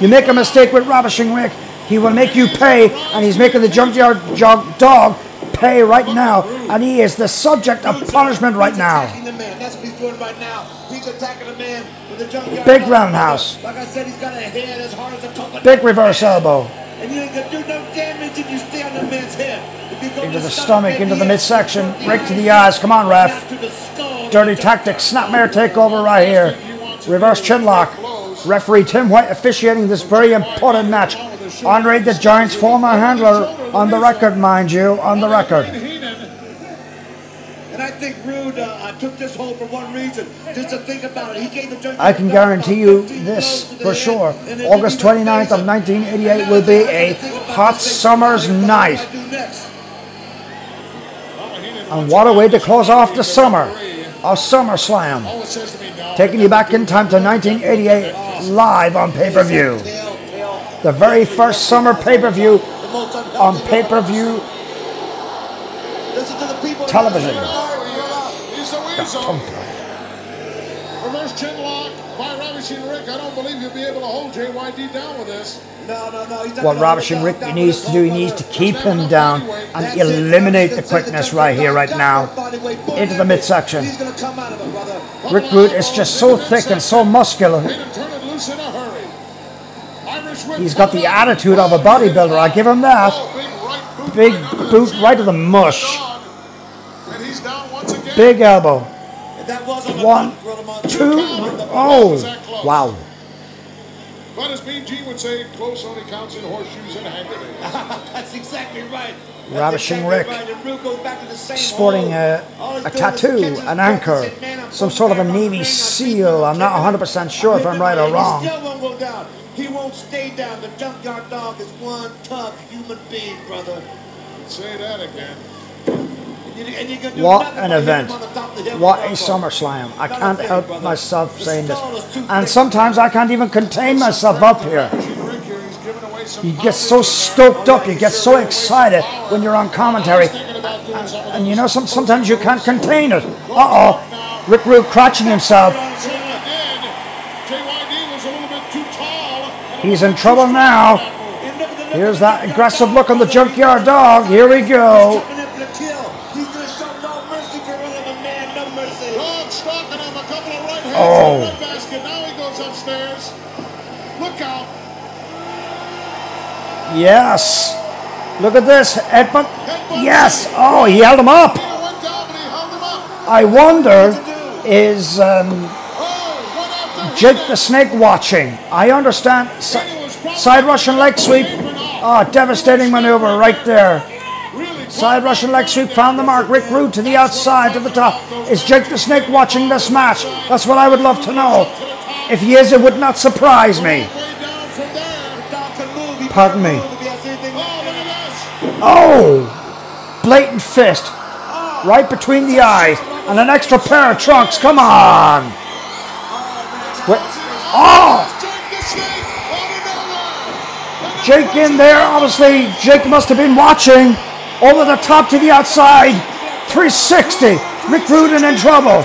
You make a mistake with Ravishing Rick, he will make you pay, and he's making the Junkyard Jog Dog pay right now, and he is the subject of punishment right now. attacking the man. That's what he's doing right now. He's attacking the man with the junkyard. Big roundhouse. Like I said, he's got a head as hard as a coconut. Big reverse elbow And you ain't gonna do no damage if you stay on the man's head. If you go into the stomach, into the midsection, right to the eyes. Come on, ref. to the skull. Dirty tactic, snapmare takeover right here. Reverse chinlock. Referee Tim White officiating this very important match. Andre the Giant's former handler on the record, mind you, on the record. Think Rude uh, took this hold for one reason, just to think about it. He gave the I can guarantee you this blows to the for sure. August he was 29th of 1988 will be a hot summer's night. What do I do next? And what a way to close off the summer. A SummerSlam. All it says to me now. Taking you back in time to 1988 live on pay-per-view. The very first summer pay-per-view The most unhealthy on pay-per-view Listen to the people. television. He's the weasel. Reverse chin lock by Ravishing Rick. I don't believe you'll be able to hold JYD down with this. No, no, no. He's What gonna Ravishing Rick down needs with to do, he his needs whole to brother. keep him down and That's it. eliminate the That's quickness the right here, right junkyard now. dog, body weight, boom, Into the everything. midsection. He's gonna come out of it, brother. Rick Rude is just so thick and so muscular. Made him turn it loose in a hurry. Irish whip He's got the attitude of a bodybuilder. I give him that. Big boot Big right under boot the right to the mush. dog. And he's down once again. Big elbow. That was on One, front, Rodomont. Two. Oh, wow. But as Mean Gene would say, close only counts in horseshoes and hand grenades. That's exactly right. That's Ravishing exactly Rick. right. And Rude goes back to the same Sporting a, a tattoo, an anchor, and saying, "Man, I'm some sort of a Navy seal. I'm not 100% sure if I'm right or wrong. He still won't go down. He won't stay down. The junkyard dog is one tough human being, brother. Say that again. And and What an event. What a. SummerSlam. I can't help myself saying this. And sometimes I can't even contain myself up here. You get so stoked up, you get so excited when you're on commentary. Of And you know, some, sometimes you can't contain it. Uh-oh. Rick Rude crouching himself. He's in trouble now. And Here's that aggressive look on the junkyard dog. Here we go. Oh. Now he goes upstairs. Look out. Yes. Look at this. Headbutt. Yes. Oh, he held him up. He down, he held him up. I wonder, is um, Oh, Jake the Snake watching? I understand. Si- side Russian leg sweep. Oh, devastating maneuver right there. Side Russian leg sweep found the mark. Rick Rude to the outside, to the top. Is Jake the Snake watching this match? That's what I would love to know. If he is, it would not surprise me. way down from there. The dog can move. He Pardon me. move if he has anything Oh, left. look at this. Blatant fist. Right between the eyes. And an extra pair of trunks. Come on. Wait. Oh! Jake the Snake out of nowhere. Jake in there. Obviously, Jake must have been watching. Over the top to the outside. 360. Rick Rudin in trouble.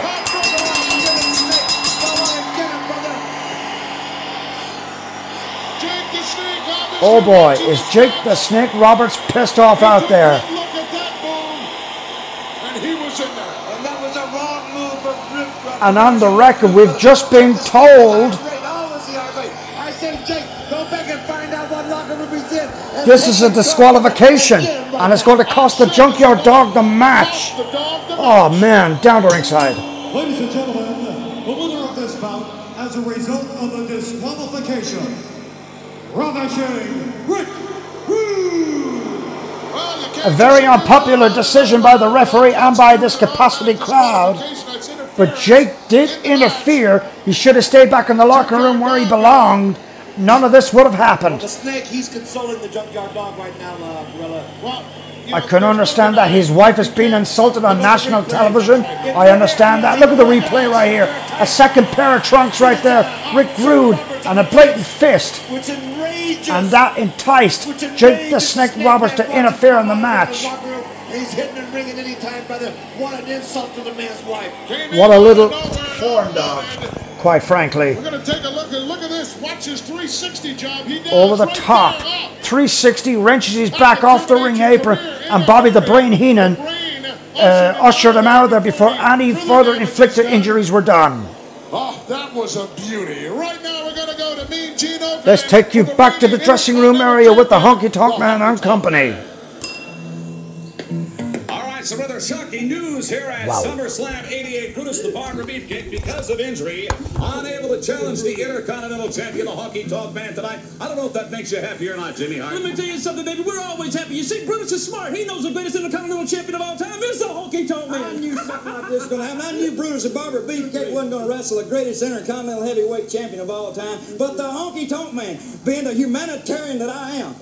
Oh boy, is Jake the Snake Roberts pissed off out there? And on the record, we've just been told this is a disqualification, and it's going to cost the Junkyard Dog the match. The dog, the Oh man, down to ringside. Ladies and gentlemen, the winner of this bout as a result of a disqualification, Ravishing Rick Rude. Well, you can't A very unpopular decision by the referee and by this capacity crowd. But Jake did interfere. He should have stayed back in the locker room where he belonged. None of this would have happened. The snake, he's consoling the junkyard dog right now, uh, Gorilla. Well, I know, can understand that his wife has been insulted on national television. I understand that. Look at the replay right here. A second pair of trunks right there. Rick Rude and a blatant fist. Which enrages. And that enticed Jake the Snake Roberts to interfere in the match. locker room, and He's hitting and ringing anytime, brother. What an insult to the man's wife. Came What a little out of nowhere, dog, and quite frankly. We're going to take a look at look at this. Watch his 360 job. He does Over the right top. there, 360 wrenches his back off the ring apron, and Bobby the Brain Heenan uh, ushered him out of there before any further inflicted injuries were done. Oh, that was a beauty. Right now, we're going to go to Mean Gene Let's take you back to the dressing room area with the Honky Tonk Man and company. All right, some rather shocking news here at Wow. SummerSlam 88. Brutus the Barber Beefcake, because of injury, unable to challenge the Intercontinental Champion, the Honky Tonk Man, tonight. I don't know if that makes you happy or not, Jimmy Hart. Let me tell you something, baby. We're always happy. You see, Brutus is smart. He knows the greatest intercontinental champion of all time is the Honky Tonk Man. I knew something like this was going to happen. I knew Brutus and Barber Beefcake wasn't going to wrestle the greatest intercontinental heavyweight champion of all time, but the Honky Tonk Man, being the humanitarian that I am,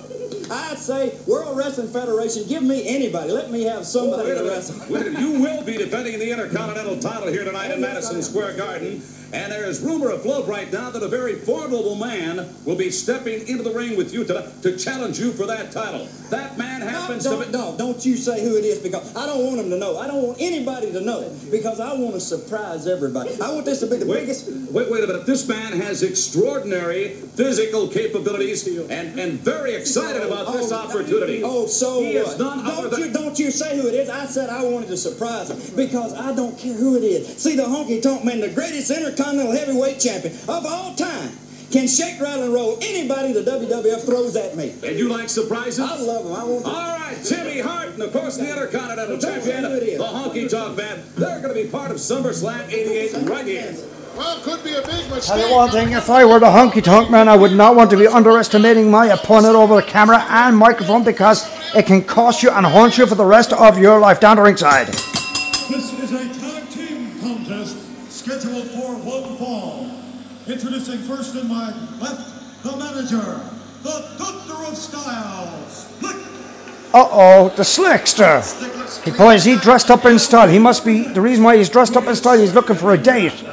I'd say World Wrestling Federation, give me anybody. Let me have somebody to wrestle. Wait a minute. You will be defending the Intercontinental title here tonight in Madison Square Garden. And there is rumor afloat right now that a very formidable man will be stepping into the ring with you to, to challenge you for that title. That man happens to Don't, be. no, don't you say who it is because I don't want him to know. I don't want anybody to know because I want to surprise everybody. I want this to be the Wait, biggest. wait, wait a minute. This man has extraordinary physical capabilities and, and very excited about Oh, this opportunity. Oh, so he is what? don't you don't you say who it is? I said I wanted to surprise him because I don't care who it is. See, the honky tonk man, the greatest intercontinental heavyweight champion of all time, can shake, rattle, and roll anybody the WWF throws at me. And you like surprises? I love them. I want. All right, Jimmy Hart, and of course the Intercontinental Champion, who it is. the Honky Tonk Man. They're going to be part of SummerSlam 88 right here. Well, could be a big. Tell you one thing, if I were the Honky Tonk Man, I would not want to be underestimating my opponent over the camera and microphone because it can cost you and haunt you for the rest of your life. Down to ringside. This is a tag team contest scheduled for one fall. Introducing first in my left, the manager, the Doctor of Styles, Slick Uh oh, the Slickster. He boys, he dressed up in style. He must be the reason why he's dressed up in style. He's looking for a date.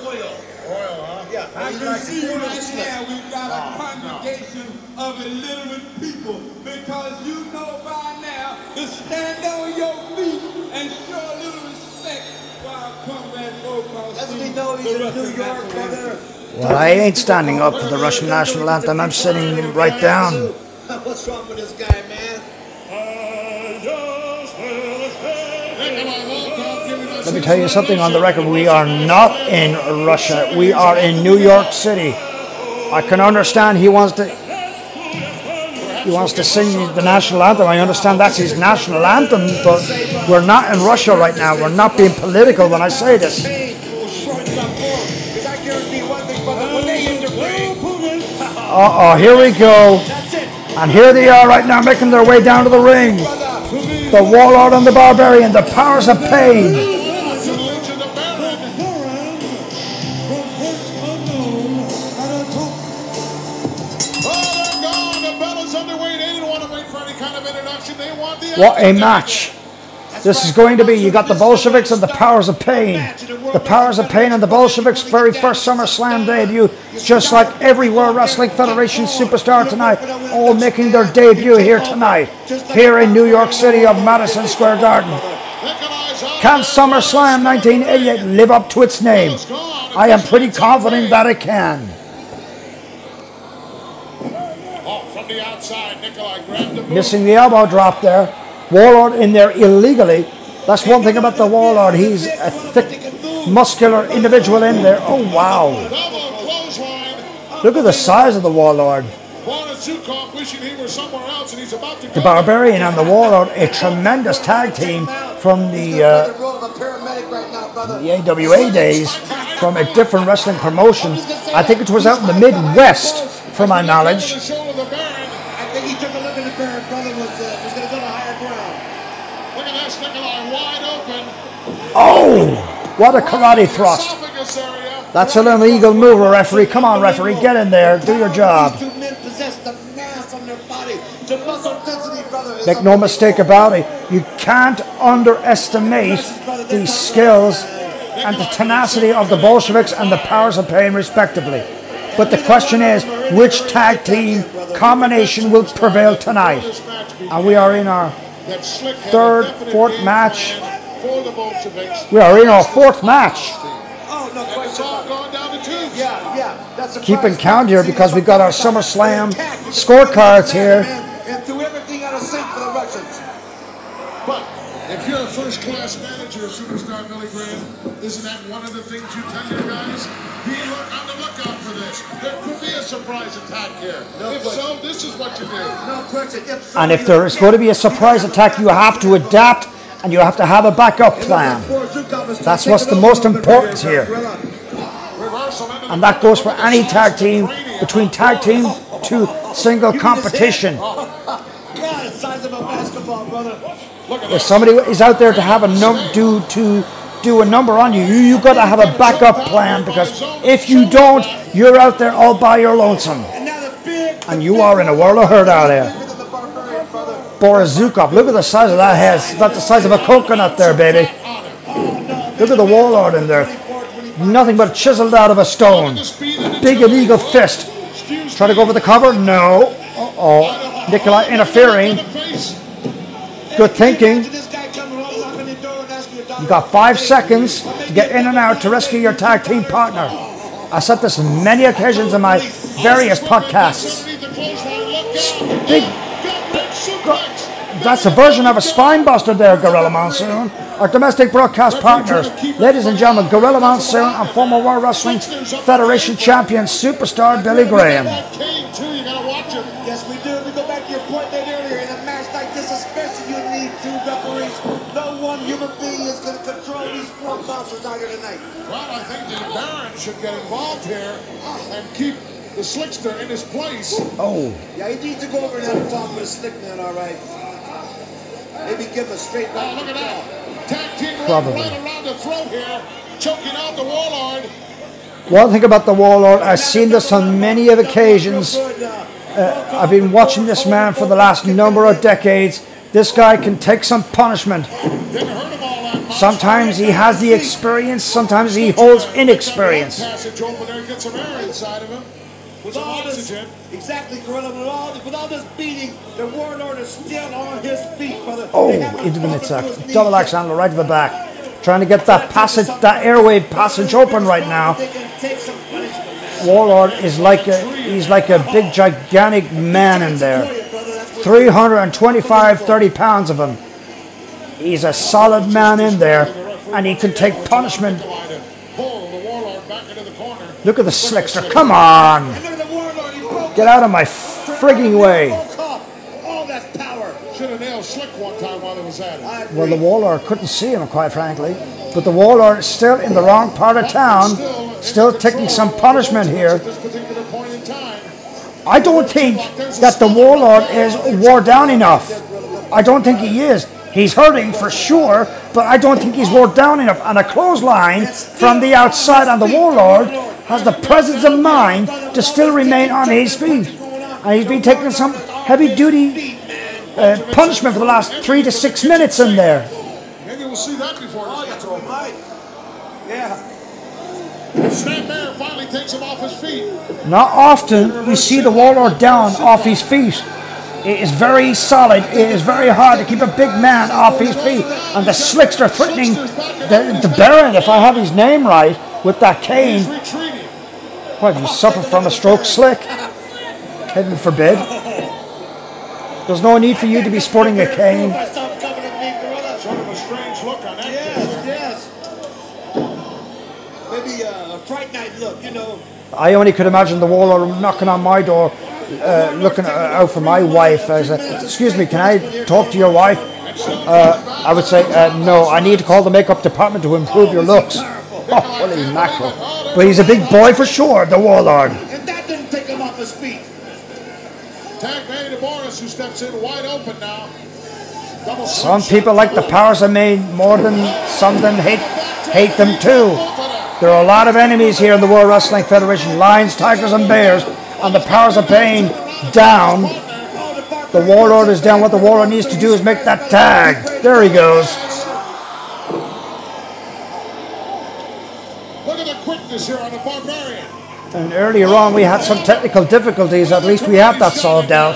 Oil. Oil, huh? Yeah. I can see right now we've got a congregation of illiterate people because you know by now to stand on your feet and show a little respect while Comrade Volkoff Doesn't he know he's in New York, brother? Well, I ain't standing up for the Russian national anthem. I'm sitting right down. What's wrong with this guy, man? Let me tell you something on the record. We are not in Russia. We are in New York City. I can understand he wants to he wants to sing the national anthem. I understand that's his national anthem, but we're not in Russia right now. We're not being political when I say this. Uh oh, here we go. And here they are right now making their way down to the ring. The Warlord and the Barbarian, the powers of pain. What a match. This is going to be, you got the Bolsheviks and the Powers of Pain. The Powers of Pain and the Bolsheviks' very first SummerSlam debut, just like every World Wrestling Federation superstar tonight, all making their debut here tonight, here in New York City of Madison Square Garden. Can SummerSlam 1988 live up to its name? I am pretty confident that it can. From the outside, Nikolai grabbed. Missing the elbow drop there. Warlord in there illegally. That's one thing about the Warlord. He's a thick, muscular individual in there. Oh, wow. Look at the size of the Warlord. The. Barbarian and the Warlord, a tremendous tag team from the, uh, the AWA days, from a different wrestling promotion. I think it was out in the Midwest, from my knowledge. The shoulder of the Baron. I think he took a look at the Baron brother was uh, was going to go to higher ground. Look at this, Nikolai wide open. Oh, what a karate thrust. That's an illegal move, referee. Come on, referee, get in there, do your job. Make no mistake about it, you can't underestimate the skills and the tenacity of the Bolsheviks and the powers of pain, respectively. But the question is, which tag team combination will prevail tonight? And we are in our Third, fourth match. Plan For the Bolsheviks. we are in our fourth match. Oh, no And it's question all gone down the tubes. Yeah, yeah. That's a Keeping count here because we've got our SummerSlam scorecards here. And threw everything out of sync for the Russians. But if you're a first-class manager, superstar Billy Graham, isn't that one of the things you tell your guys? Be on the lookout for this. There could be a surprise attack here. if so, this is what you do. No question. If And if there is going to be a surprise attack, you have to adapt and you have to have a backup plan. That's what's the most important here. And that goes for any tag team between tag team to single competition. If somebody is out there to have a num do to do a number on you, you you got to have a backup plan because if you don't, you're out there all by your lonesome, and you are in a world of hurt out there. Bigger than the barbarian, Boris Zhukov, look at the size of that head. It's about the size of a coconut there, baby. Look at the warlord in there. Nothing but chiseled out of a stone. Big illegal fist. Try to go for the cover? No. Uh-oh. Nikolai interfering. Good thinking. And you, got five seconds to get in and out to rescue your tag team partner. I said this many occasions in my various podcasts. Big, that's a version of a spine buster there, Gorilla Monsoon. Our domestic broadcast partners, ladies and gentlemen, Gorilla Monsoon and former World Wrestling Federation champion superstar Billy Graham. Cage, too, you gotta watch it. Yes, we do. We go back to your point made earlier. In a match like this, especially, you need two referees. No one human being is going to control these four monsters out here tonight. Well, I think the Baron should get involved here and keep the Slickster in his place. Oh, Yeah, he needs to go over and have a talk with a slick man, all right. Maybe give him a straight Oh, right. look at that. Tag team right, Probably. right around the throat here, choking out the Warlord. one thing about the Warlord, I've seen this on many of occasions. Uh, I've been watching this man for the last number of decades. This guy can take some punishment. Didn't hurt him all that much. Sometimes he has the experience, sometimes he holds inexperience. Passage open there, get some air inside of him. With With some all this, exactly, Gorilla. With all, with all this beating, the warlord is still on his feet, brother. Oh, into the fallen midsection. to his knees Double axe handle right to the back. Trying to get that passage, that airway passage open right now. They can take some punishment, man. Warlord is like a, he's like a big oh. gigantic man in there. 325, 30 pounds of him. He's a solid man in there, and he can take punishment. Pull the Warlord back into the corner. Look at the slickster. Come on. Look at the warlord. He broke Get out of my frigging way. All that power. Should have nailed Slick one time while he was at it. Well, the agree. Warlord couldn't see him, quite frankly. But the Warlord is still in the wrong part of town, still taking some punishment here. At this particular point in time. I don't think that the Warlord is wore down enough. I don't think he is. He's hurting for sure, but I don't think he's wore down enough. And a clothesline from the outside on the Warlord has the presence of mind to still remain on his feet. And he's been taking some heavy duty uh, punishment for the last three to six minutes in there. Maybe we'll see that before Oh, this yeah, gets over. Yeah. Snapmare finally takes him off his feet. Not often we see the Warlord down off his feet. It is very solid. It is very hard to keep a big man off his feet. And the Slickster threatening the, the Baron, if I have his name right, with that cane. What, you suffer from a stroke, Slick? Heaven forbid. There's no need for you to be sporting a cane. I saw coming at me, Gorilla. Sort of a strange look on that. Yes, yes. Maybe uh, a fright night look, you know. I only could imagine the Warlord knocking on my door, uh, looking uh, out for my wife. I said, "Excuse me, can I talk to your wife?" Uh, I would say, uh, "No, I need to call the makeup department to improve your looks." Oh, holy mackerel! But he's a big boy for sure, the Warlord. And that didn't take him off his feet. Tag made to Boris, who steps in wide open now. Double Some people like the powers of Maine more than some then hate hate them too. There are a lot of enemies here in the World Wrestling Federation: lions, tigers, and bears. And the powers of pain down. The Warlord is down. What the Warlord needs to do is make that tag. There he goes. Look at the quickness here on the Barbarian. And earlier on, we had some technical difficulties. At least we have that solved out.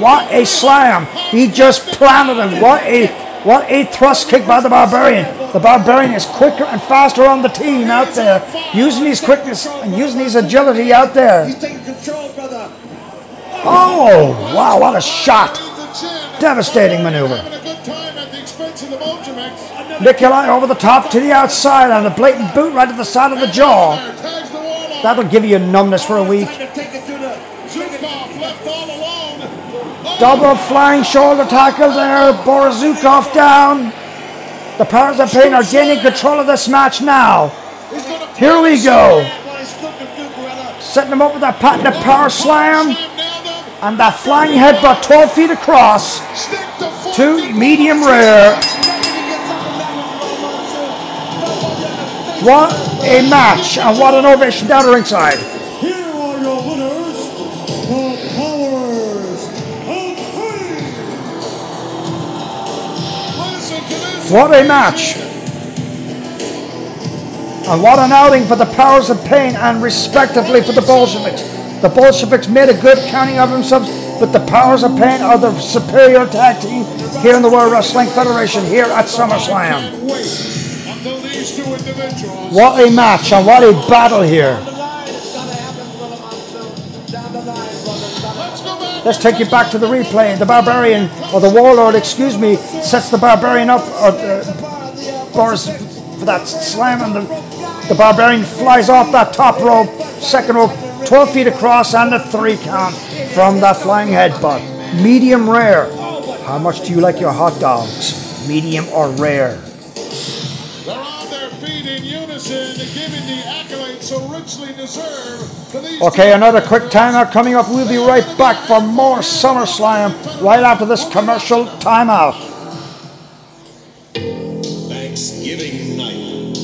What a slam! He just planted him. What a what a thrust kick by the Barbarian. The Barbarian is quicker and faster on the team out there, using his quickness and using his agility out there. He's taking control, brother. Oh wow! What a shot! Leads the chin. Devastating maneuver. Having a good time at the expense of the Mojamex. Nikolai over the top to the outside and a blatant boot right at the side of the jaw. There, tags the Warlord. That'll give you numbness for a week. Double flying shoulder tackle there. Boris Zhukov down. The powers of pain are gaining control of this match now. Here we go. Setting him up with that patented power slam and that flying headbutt 12 feet across to medium rare. What a match and what an ovation down the ringside. Here are your winners, What a match. And what an outing for the powers of pain and respectively for the Bolsheviks. The Bolsheviks made a good counting of themselves, but the powers of pain are the superior tag team here in the World Wrestling Federation here at SummerSlam. Can't wait until these two individuals. What a match and what a battle here. Let's take you back to the replay. The Barbarian, or the Warlord, excuse me, sets the Barbarian up, or uh, Boris, for that slam, and the, the Barbarian flies off that top rope, second rope, 12 feet across, and a three count from that flying headbutt. Medium rare. How much do you like your hot dogs? Medium or rare? They're on their feet in unison, giving the Okay, another quick timeout coming up. We'll be right back for more SummerSlam right after this commercial timeout. Thanksgiving night.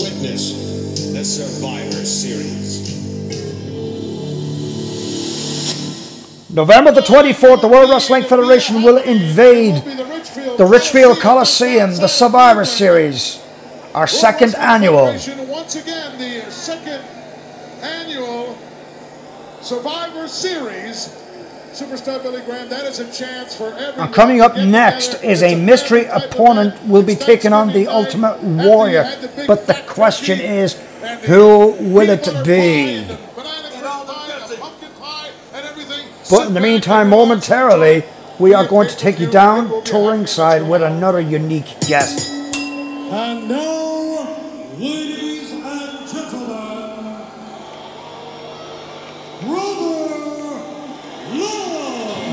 Witness the Survivor Series. November the 24th, the World Wrestling Federation will invade Be the Richfield, the Richfield Coliseum, the Survivor Series, our second annual. Once again, the second annual Survivor Series. Superstar Billy Graham, that is a chance for everyone. And coming up next is a mystery opponent will be taking on the Ultimate Warrior. But the question is, who will it be? pie and the banana cream pie and the pumpkin pie and everything. But in the meantime, momentarily, we are going to take you down to ringside with another unique guest.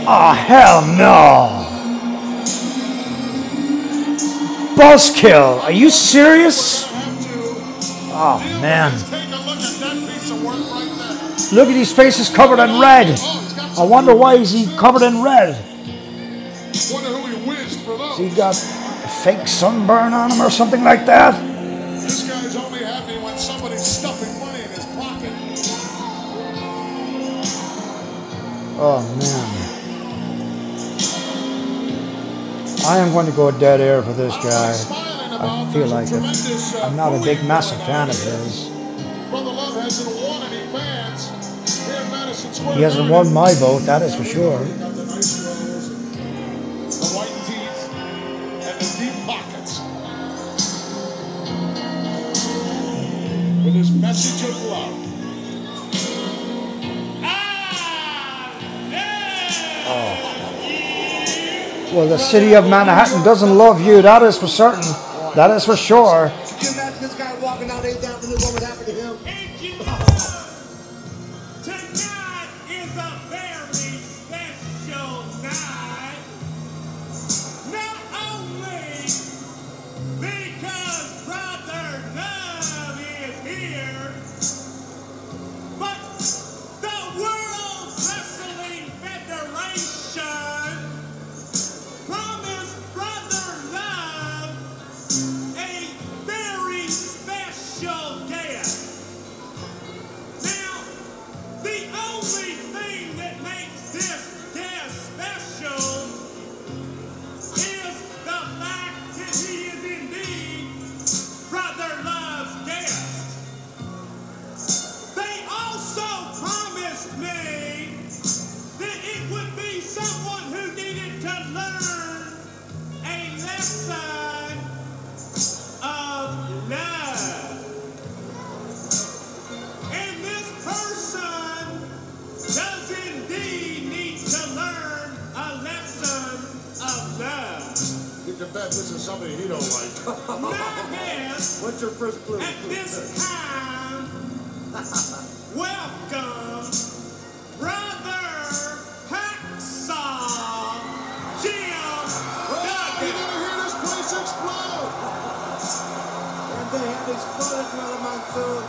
Oh, hell no! Buzzkill, are you serious? Oh, man. Look at that piece of work right there. Look at his face is covered in red. I wonder why is he covered in red? Wonder who he whizzed for those. He got a fake sunburn on him or something like that? This guy's only happy when somebody's stuffing money in his pocket. Oh man. I am going to go dead air for this guy. I feel like. I'm not a big, massive fan of his. He hasn't won my vote, that is for sure. Well, the city of Manhattan doesn't love you, that is for certain. That is for sure. this is something he don't like. My. What's your first clue? At this time, welcome, brother Hacksaw Jim You're gonna hear this place explode. And they have exploded around my food.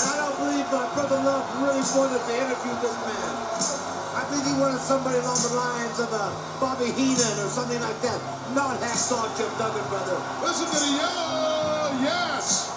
And I don't believe my brother Love really wanted to interview this man. I think he wanted somebody along the lines of a Bobby Heenan or something like that. Not Hacksaw Jim Duggan, brother. Listen to the yell. Yes.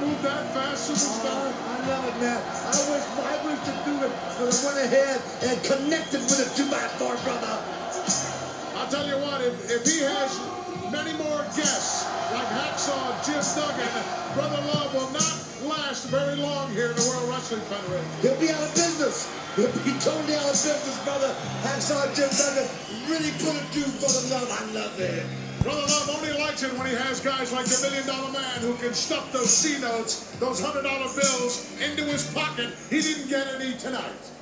Move that fast, superstar? Oh, I love it, man. I wish I wish to do it, but I went ahead and connected with a two by four, brother. I'll tell you what, if, if he has many more guests like Hacksaw Jim Duggan, Brother Love will not last very long here in the World Wrestling Federation. He'll be out of business. He'll be totally out of business, brother. Hacksaw Jim Duggan really put it to Brother Love. I love it. Brother Love only likes it when he has guys like the Million Dollar Man who can stuff those C notes, those hundred dollar bills into his pocket. He didn't get any tonight.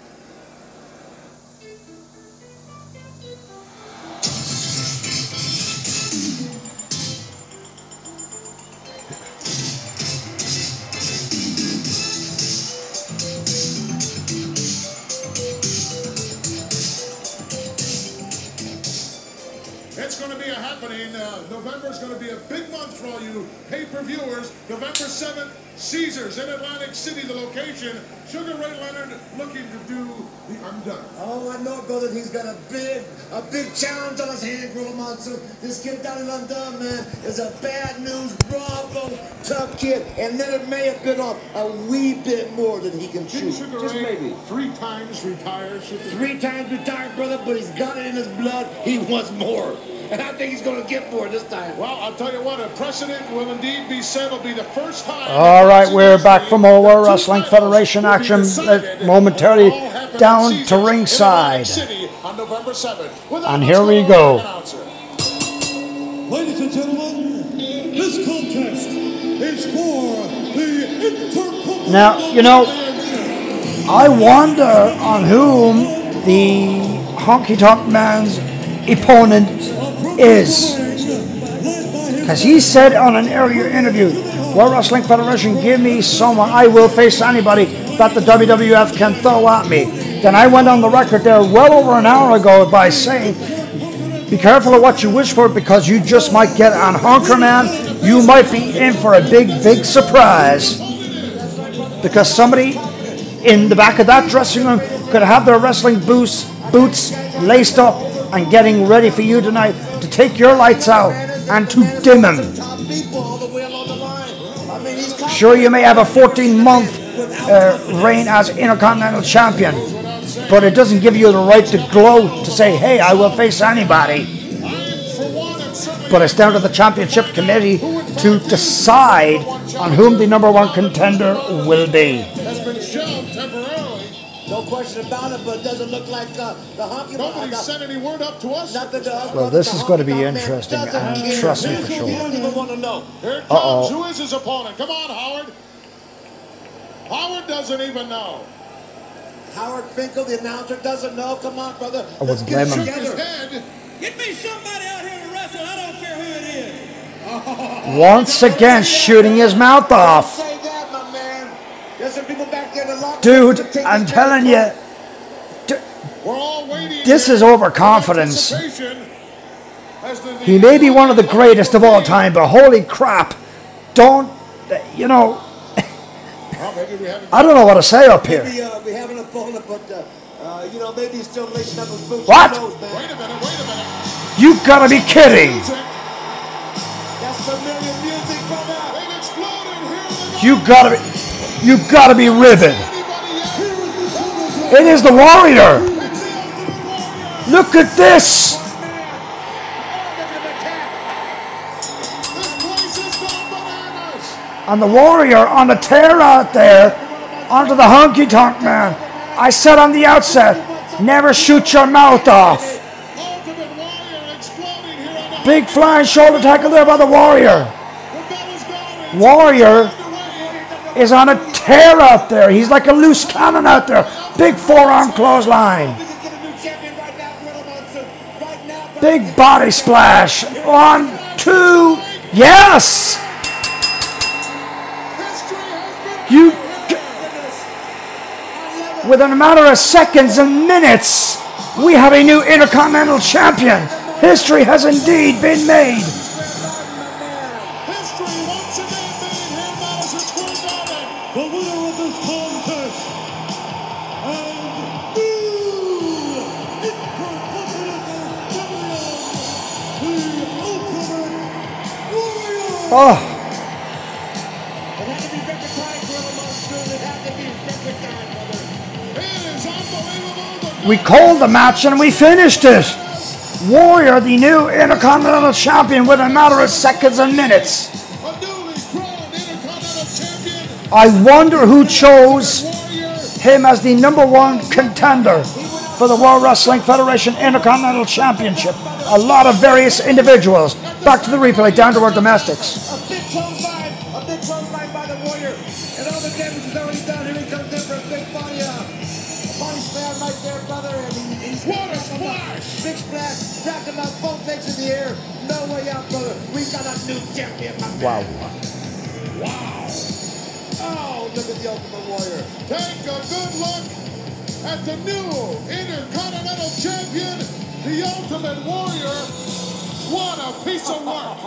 Big month for all you pay-per-viewers. November 7th, Caesars in Atlantic City, the location. Sugar Ray Leonard looking to do the undone. Oh, I know, brother. He's got a big, a big challenge on his hand, Gorilla Monsoon. This kid down in London, man, is a bad news, Bravo, tough kid. And then it may have been off a wee bit more than he can Didn't shoot. Sugar Just Ray maybe. three times retire? Sugar Ray? Three times retired, brother, but he's got it in his blood. He wants more. And I think he's going to get more this time. Well, I'll tell you what, a precedent will indeed be set. It'll be the first time. All right, we're back from all our Wrestling Federation action uh, momentarily down to ringside. On November 7th. And here we go. Ladies and gentlemen, this contest is for the Intercontinental Now, you know, I wonder on whom the Honky Tonk Man's opponent is. Because he said on an earlier interview, World Wrestling Federation, give me someone, I will face anybody that the WWF can throw at me. Then I went on the record there well over an hour ago by saying, be careful of what you wish for because you just might get on Honker Man. You might be in for a big, big surprise. Because somebody in the back of that dressing room could have their wrestling boots, boots laced up and getting ready for you tonight to take your lights out and to dim them. Sure, you may have a 14 month uh, reign as Intercontinental Champion, but it doesn't give you the right to gloat to say, hey, I will face anybody. But it's down to the championship committee to decide on whom the number one contender will be. No question about it, but it doesn't look like uh, the honky Nobody uh, sent any word up to us. Nothing to us. Well, this is going to be honky tonk man interesting, doesn't and care. trust me for You sure. don't even want to know. Here comes. Uh-oh. Who is his opponent? Come on, Howard. Howard doesn't even know. Howard Finkel, the announcer, doesn't know. Come on, brother. I Let's wouldn't get him. His head. Get me somebody out here to wrestle. I don't care who it is. A Once again, shooting his mouth off. Dude, room to take I'm telling you, territory. We're all waiting This is overconfidence. in anticipation as the- he may be one of the greatest of all time, but holy crap. Don't, you know, Well, maybe we haven't I don't know what to say up here. Maybe uh, we haven't opponent, but uh, uh, you know, maybe he's still lacing up his boots. What? Knows. Wait a minute, wait a minute. You gotta be kidding. Music, That's familiar music, brother. they've exploded here. You gotta be, you gotta be ribbon. Anybody yet? It is the warrior. The. Look at this. And the warrior on a tear out there onto the honky tonk man. I said on the outset, never shoot your mouth off. The Big flying shoulder tackle there by the warrior. The Warrior. Is on a tear out there. He's like a loose cannon out there. Big forearm clothesline. Big body splash. One, two, yes. You, within a matter of seconds and minutes, we have a new Intercontinental Champion. History has indeed been made. The we called the match and we finished it. Warrior, the new Intercontinental Champion, within a matter of seconds and minutes. I wonder who chose him as the number one contender for the World Wrestling Federation Intercontinental Championship. A lot of various individuals. Back to the replay, down to our domestics. A big clothesline, a big clothesline by the Warrior, and all the damage is already done. Here he comes in for a big body, uh, body slam right there, brother, and he, he's What a splash. Big splash, wrapped him up, both legs in the air. No way out, brother. We got a new champion, my man. Wow. Oh, look at the Ultimate Warrior. Take a good look at the new Intercontinental Champion, the Ultimate Warrior. What a piece of work.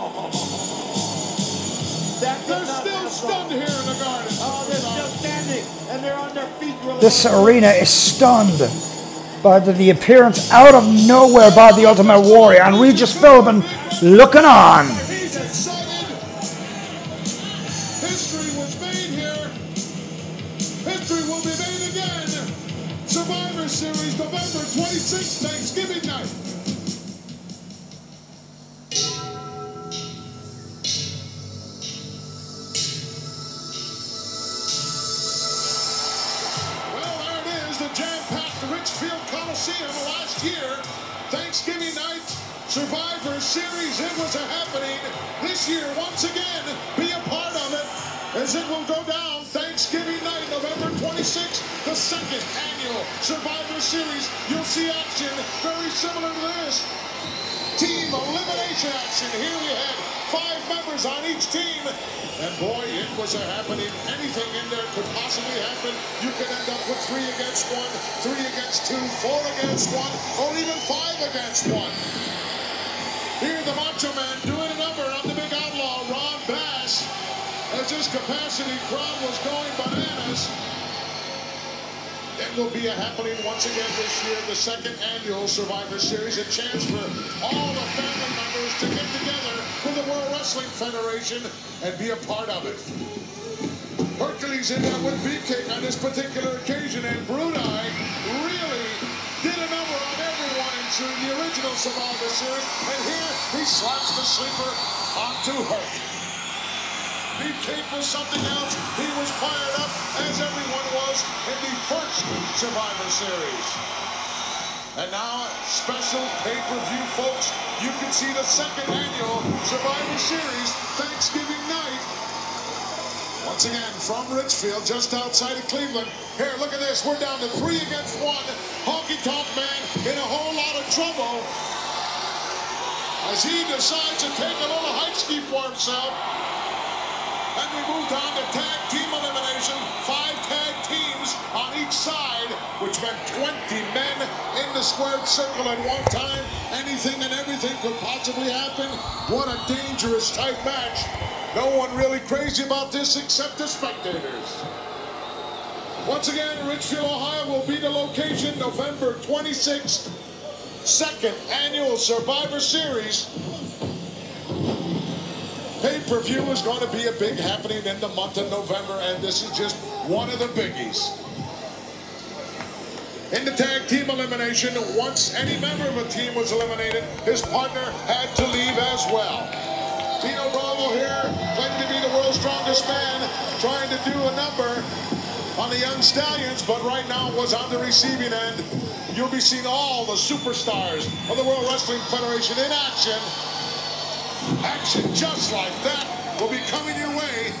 That They're still happen. stunned here in the garden. Oh, they're still standing, and they're on their feet. Gorilla This Monsoon. arena is stunned by the, the appearance out of nowhere by the Ultimate Warrior and we Regis Philbin looking on. Survivor Series, it was a happening. This year, once again, be a part of it as it will go down Thanksgiving night, November 26th, the second annual Survivor Series. You'll see action very similar to this. Team elimination action. Here we had five members on each team. And boy, it was a happening. Anything in there could possibly happen. You could end up with three against one, three against two, four against one, or even five against one. Here the Macho Man doing a number on the big outlaw, Ron Bass, as his capacity crowd was going bananas. It will be a happening once again this year, the second annual Survivor Series, a chance for all the family members to get together with the World Wrestling Federation and be a part of it. Hercules in there with Beefcake on this particular occasion, and Brunei really did a number in the original Survivor Series, and here he slaps the sleeper onto Herc. Beefcake was something else. He was fired up, as everyone was in the first Survivor Series. And now, special pay-per-view, folks. You can see the second annual Survivor Series Thanksgiving night. Once again, from Richfield, just outside of Cleveland. Here, look at this. We're down to three against one. Honky Tonk Man in a whole lot of trouble. as he decides to take a little hype ski for himself. And we move on to tag team elimination. Five tag teams on each side, which meant 20 men in the squared circle at one time. Anything and everything could possibly happen. What a dangerous type match. No one really crazy about this except the spectators. Once again, Richfield, Ohio will be the location November 26th, second annual Survivor Series. Pay-per-view is going to be a big happening in the month of November, and this is just one of the biggies. In the tag team elimination, once any member of a team was eliminated, his partner had to leave as well. Dino Bravo here, claimed to be the world's strongest man, trying to do a number on the Young Stallions, but right now was on the receiving end. You'll be seeing all the superstars of the World Wrestling Federation in action. Action just like that will be coming your way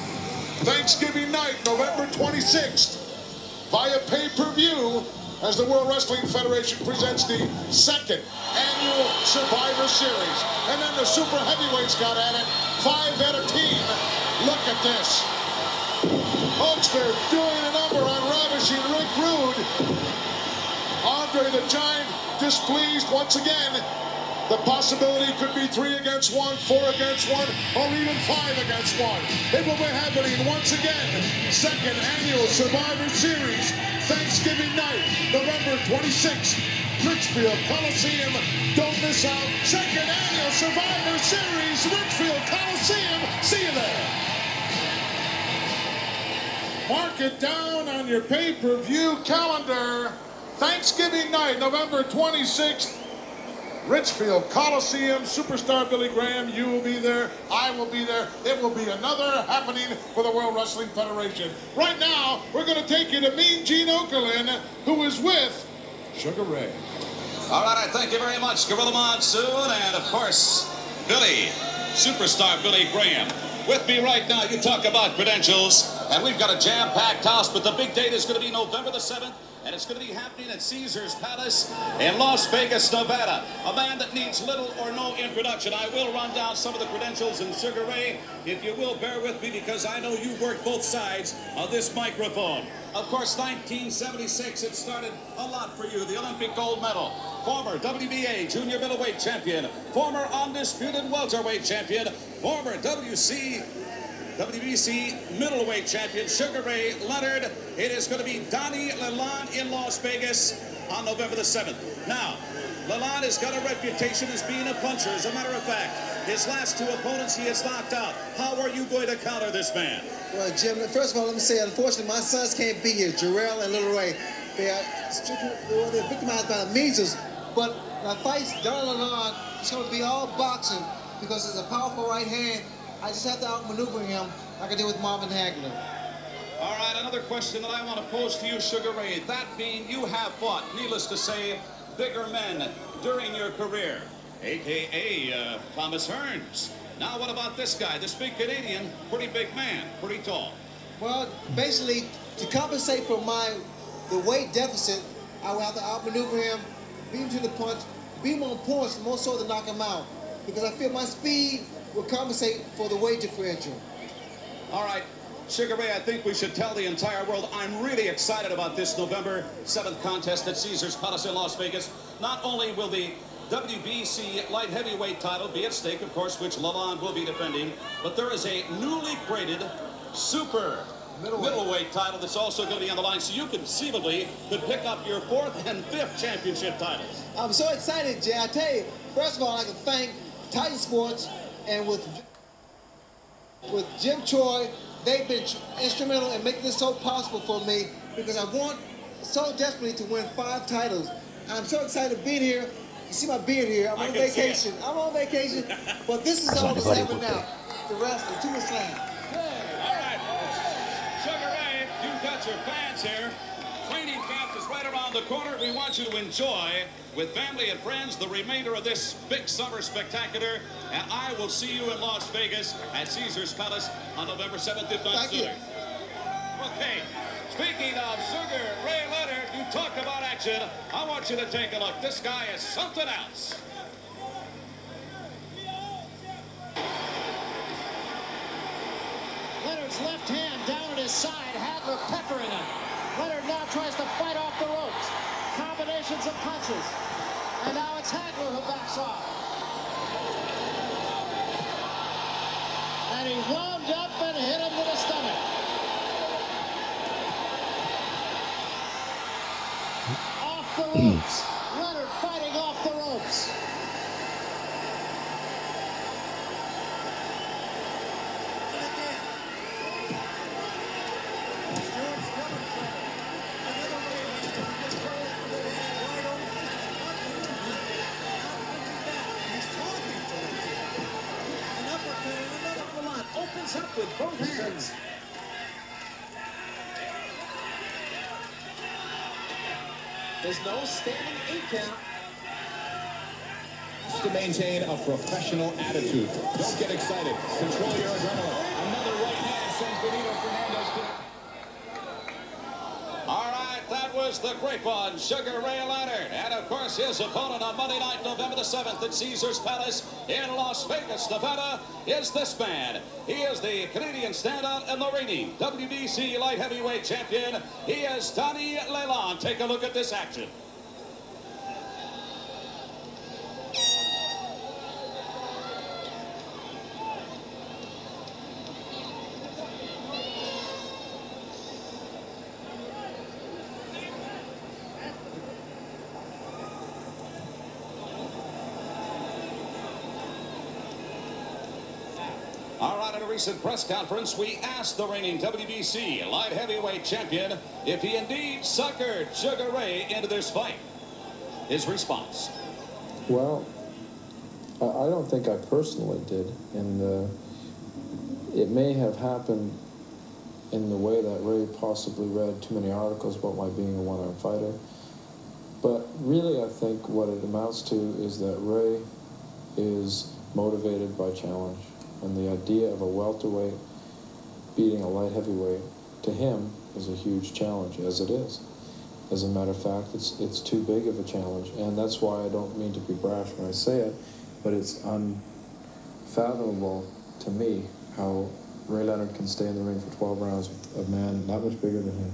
Thanksgiving night, November 26th, via pay-per-view as the World Wrestling Federation presents the second annual Survivor Series. And then the super heavyweights got at it, five at a team. Look at this. Folks, they're doing a number on Ravishing Rick Rude. Andre the Giant displeased once again. The possibility could be three against one, four against one, or even five against one. It will be happening once again. Second annual Survivor Series, Thanksgiving night, November 26th. Richfield Coliseum. Don't miss out. Second annual Survivor Series, Richfield Coliseum. See you there. Mark it down on your pay-per-view calendar. Thanksgiving night, November 26th. Richfield Coliseum, superstar Billy Graham, you will be there. I will be there. It will be another happening for the World Wrestling Federation. Right now, we're going to take you to Mean Gene Okerlund, who is with Sugar Ray. All right, I thank you very much, Gorilla Monsoon, and of course, Billy, superstar Billy Graham. With me right now, you talk about credentials, and we've got a jam-packed house, but the big date is going to be November the 7th, and it's going to be happening at Caesars Palace in Las Vegas, Nevada. A man that needs little or no introduction. I will run down some of the credentials in Sugar Ray, if you will bear with me, because I know you worked both sides of this microphone. Of course, 1976, it started a lot for you. The Olympic gold medal, former WBA junior middleweight champion, former undisputed welterweight champion, former WC WBC middleweight champion Sugar Ray Leonard. It is going to be Donnie Lalonde in Las Vegas on November the 7th. Now, Lalonde has got a reputation as being a puncher. As a matter of fact, his last two opponents he has knocked out. How are you going to counter this man? Well, Jim, first of all, let me say, unfortunately, my sons can't be here, Jarrell and Little Ray. They are they're victimized by the measles. But my fight, Donald Lalonde, it's going to be all boxing because it's a powerful right hand. I just have to outmaneuver him like I did with Marvin Hagler. All right, another question that I want to pose to you, Sugar Ray. That being, you have fought, needless to say, bigger men during your career, aka uh, Thomas Hearns. Now, what about this guy, this big Canadian, pretty big man, pretty tall? Well, basically, to compensate for my the weight deficit, I will have to outmaneuver him, beat him to the punch, beat him on points, more so to knock him out. Because I feel my speed will compensate for the weight differential. All right, Sugar Ray, I think we should tell the entire world I'm really excited about this November 7th contest at Caesars Palace in Las Vegas. Not only will the WBC light heavyweight title be at stake, of course, which Lalonde will be defending, but there is a newly created super middleweight, title that's also going to be on the line, so you conceivably could pick up your fourth and fifth championship titles. I'm so excited, Jay. I tell you, first of all, I can thank Titan Sports and with with Jim Choi, they've been instrumental in making this so possible for me because I want so desperately to win five titles. I'm so excited to be here. You see my beard here. I'm on can vacation. I'm on vacation, but this is all that's happening now. The rest, the two slam. All right, Sugar Ray, you've got your fans here. Training Camp is right around the corner. We want you to enjoy with family and friends the remainder of this big summer spectacular. And I will see you in Las Vegas at Caesars Palace on November 7th, if not Thank sooner. You. Okay. Speaking of Sugar Ray Leonard, you talked about action. I want you to take a look. This guy is something else. Leonard's left hand down at his side had the pepper in it. Leonard now tries to fight off the ropes. Combinations of punches. And now it's Hagler who backs off. And he wound up and hit him to the stomach. Off the ropes. There's standing eight count. To maintain a professional attitude. Don't get excited. Control your adrenaline. Another right hand sends Benito Fernandez to All right, that was the great one, Sugar Ray Leonard. And of course, his opponent on Monday night, November the 7th at Caesars Palace in Las Vegas, Nevada, is this man. He is the Canadian standout and the reigning WBC light heavyweight champion. He is Donnie Lalonde. Take a look at this action. Recent press conference, we asked the reigning WBC light heavyweight champion if he indeed suckered Sugar Ray into this fight. His response. Well, I don't think I personally did, and uh, it may have happened in the way that Ray possibly read too many articles about my being a one-arm fighter. But really, I think what it amounts to is that Ray is motivated by challenge, and the idea of a welterweight beating a light heavyweight to him is a huge challenge, as it is. As a matter of fact, it's it's too big of a challenge, and that's why I don't mean to be brash when I say it, but it's unfathomable to me how Ray Leonard can stay in the ring for 12 rounds with a man that much bigger than him,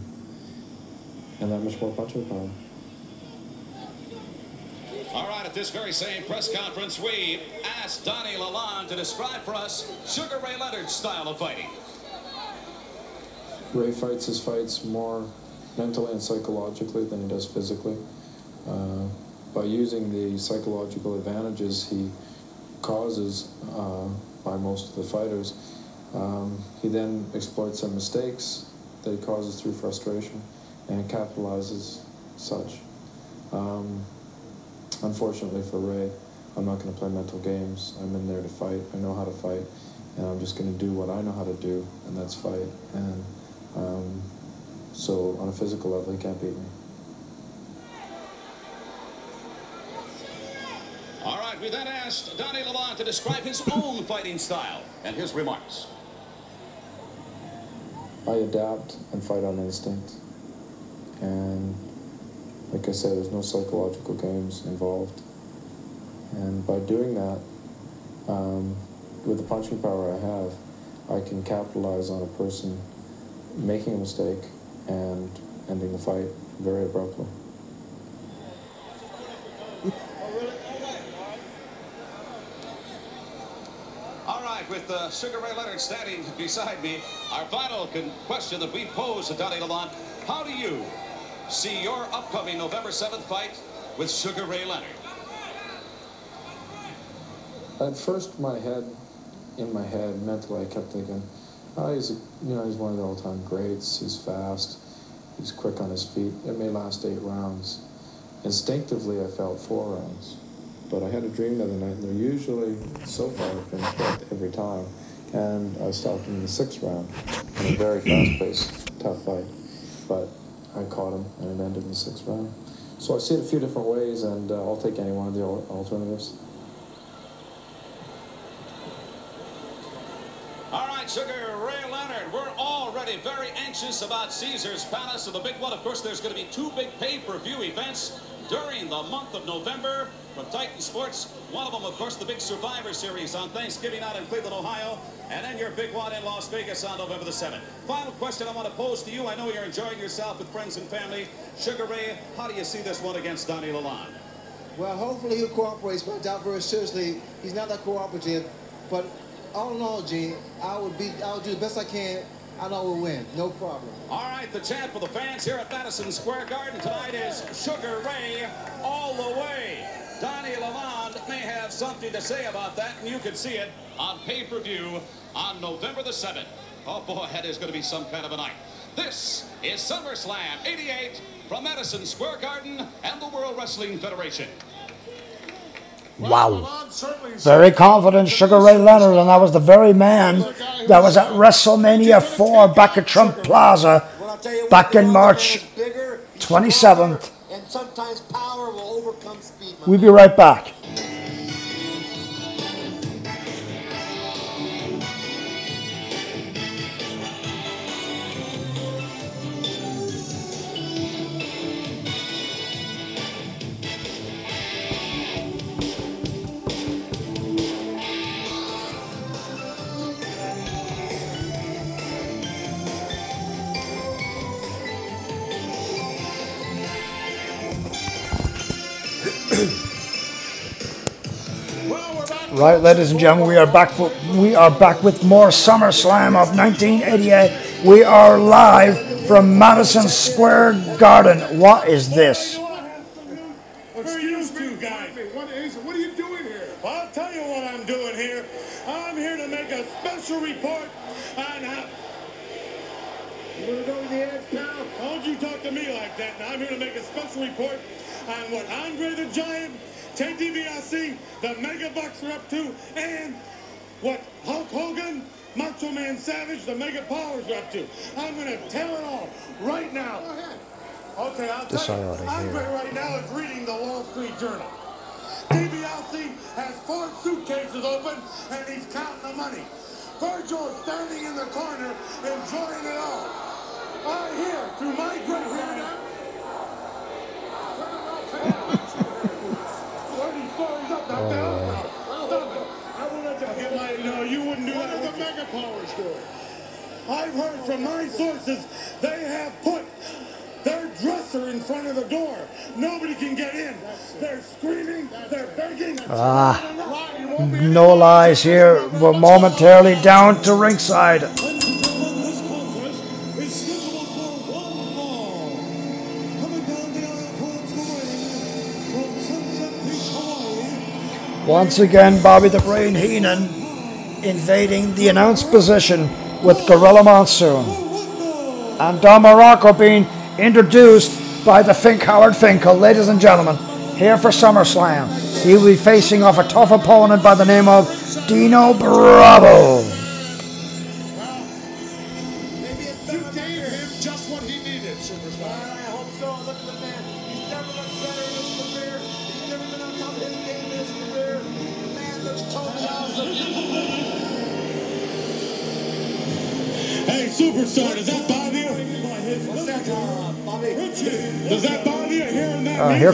and that much more punching power. This very same press conference, we asked Donnie Lalonde to describe for us Sugar Ray Leonard's style of fighting. Ray fights his fights more mentally and psychologically than he does physically. Uh, by using the psychological advantages he causes uh, by most of the fighters, um, he then exploits some mistakes that he causes through frustration and capitalizes such. Um, unfortunately for Ray, I'm not going to play mental games. I'm in there to fight. I know how to fight, and I'm just going to do what I know how to do, and that's fight. And um, so, on a physical level, he can't beat me. All right, we then asked Donnie Lalonde to describe his own fighting style and his remarks. I adapt and fight on instinct. And like I said, there's no psychological games involved. And by doing that, um, with the punching power I have, I can capitalize on a person making a mistake and ending the fight very abruptly. All right, with uh, Sugar Ray Leonard standing beside me, our final question that we pose to Donnie Lalonde, how do you see your upcoming November 7th fight with Sugar Ray Leonard? At first, my head, in my head, mentally, I kept thinking, oh, he's, a, you know, he's one of the all-time greats. He's fast. He's quick on his feet. It may last eight rounds. Instinctively, I felt four rounds. But I had a dream the other night, and they're usually, so far, been quick every time. And I stopped him in the sixth round in a very fast-paced, tough fight. But I caught him, and it ended in the sixth round. So I see it a few different ways, and uh, I'll take any one of the alternatives. All right, Sugar Ray Leonard, we're already very anxious about Caesar's Palace. And the big one, of course, there's going to be two big pay-per-view events during the month of November from Titan Sports. One of them, of course, the big Survivor Series on Thanksgiving out in Cleveland, Ohio, and then your big one in Las Vegas on November the 7th. Final question I want to pose to you. I know you're enjoying yourself with friends and family. Sugar Ray, how do you see this one against Donnie Lalonde? Well, hopefully he'll cooperate, but I doubt very seriously he's not that cooperative. But all in all, Gene, I would be, I would do the best I can. I know we'll win, no problem. All right, the chant for the fans here at Madison Square Garden tonight is Sugar Ray all the way. Donnie Lalonde may have something to say about that, and you can see it on pay-per-view on November the 7th. Oh boy, that is going to be some kind of a night. This is SummerSlam 88 from Madison Square Garden and the World Wrestling Federation. Wow. Very confident Sugar Ray Leonard, and that was the very man that was at WrestleMania 4 back at Trump Plaza back in March 27th. And sometimes power will overcome speed. my We'll be right back. Right, ladies and gentlemen, we are back. For, we are back with more SummerSlam of 1988. We are live from Madison Square Garden. What is this? You two guys? What is? What are you doing here? I'll tell you what I'm doing here. I'm here to make a special report on how. You want to go to the edge, pal? Don't you talk to me like that. Now I'm here to make a special report on what Andre the Giant, Ted DiBiase, the Mega Bucks are up to, and what Hulk Hogan, Macho Man Savage, the Mega Powers are up to. I'm going to tell it all right now. Okay, I'll This tell I you. oughta Andre right now is reading the Wall Street Journal. DiBiase has four suitcases open and he's counting the money. Virgil is standing in the corner enjoying it all. I hear through my great hearing. Thirty stories up, now down. Stop it. I will let you get my. No, you wouldn't do that. Are the mega doing? I've heard from my sources they have put their dresser in front of the door. Nobody can get in. They're screaming. They're begging. Ah, no lies here. We're momentarily down to ringside. Once again, Bobby the Brain Heenan invading the announced position with Gorilla Monsoon. And Don Muraco being introduced by the Fink Howard Finkel. Ladies and gentlemen, here for SummerSlam. He will be facing off a tough opponent by the name of Dino Bravo.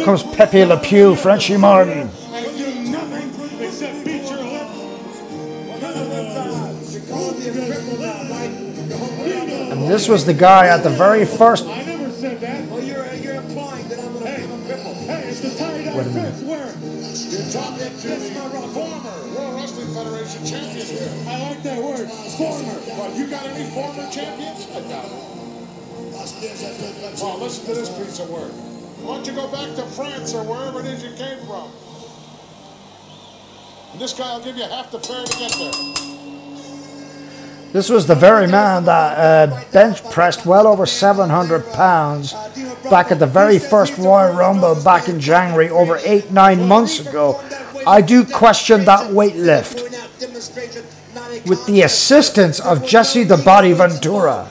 Comes Pepe Le Pew, Frenchie Martin. I do nothing except beat your lips. And this was the guy at the very first. I never said that. You're, uh, you're implying that I'm going to Hey, become crippled. hey, it's the tie-dye Wait a minute. Where? You're talking to the former World Wrestling Federation champion. I like that word. Former. What, you got any former champions? I doubt it. Oh, listen to this piece of work. Why don't you go back to France or wherever it is you came from? And this guy will give you half the fare to get there. This was the very man that uh, bench pressed well over 700 pounds back at the very first Royal Rumble back in January, over eight, nine months ago. I do question that weight lift. With the assistance of Jesse the Body Ventura.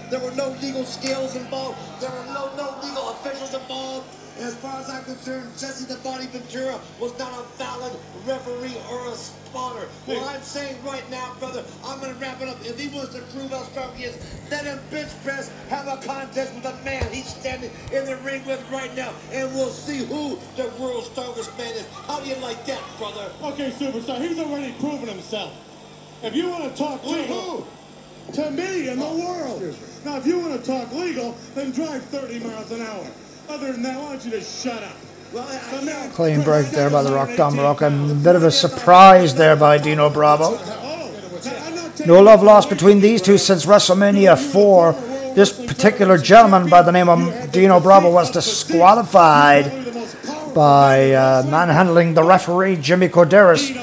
Ventura was not a valid referee or a spotter. Well, I'm saying right now, brother, I'm going to wrap it up. If he wants to prove how strong he is, let him bench press, have a contest with the man he's standing in the ring with right now, and we'll see who the world's strongest man is. How do you like that, brother? Okay, superstar, he's already proven himself. If you want to talk legal, to me in the oh, world. Now, if you want to talk legal, then drive 30 miles an hour. Other than that, I don't you to shut up? Clean break there by the Rock Don Muraco. A bit of a surprise there by Dino Bravo. No love lost between these two since WrestleMania 4. This particular gentleman by the name of Dino Bravo was disqualified by uh, manhandling the referee Jimmy Korderas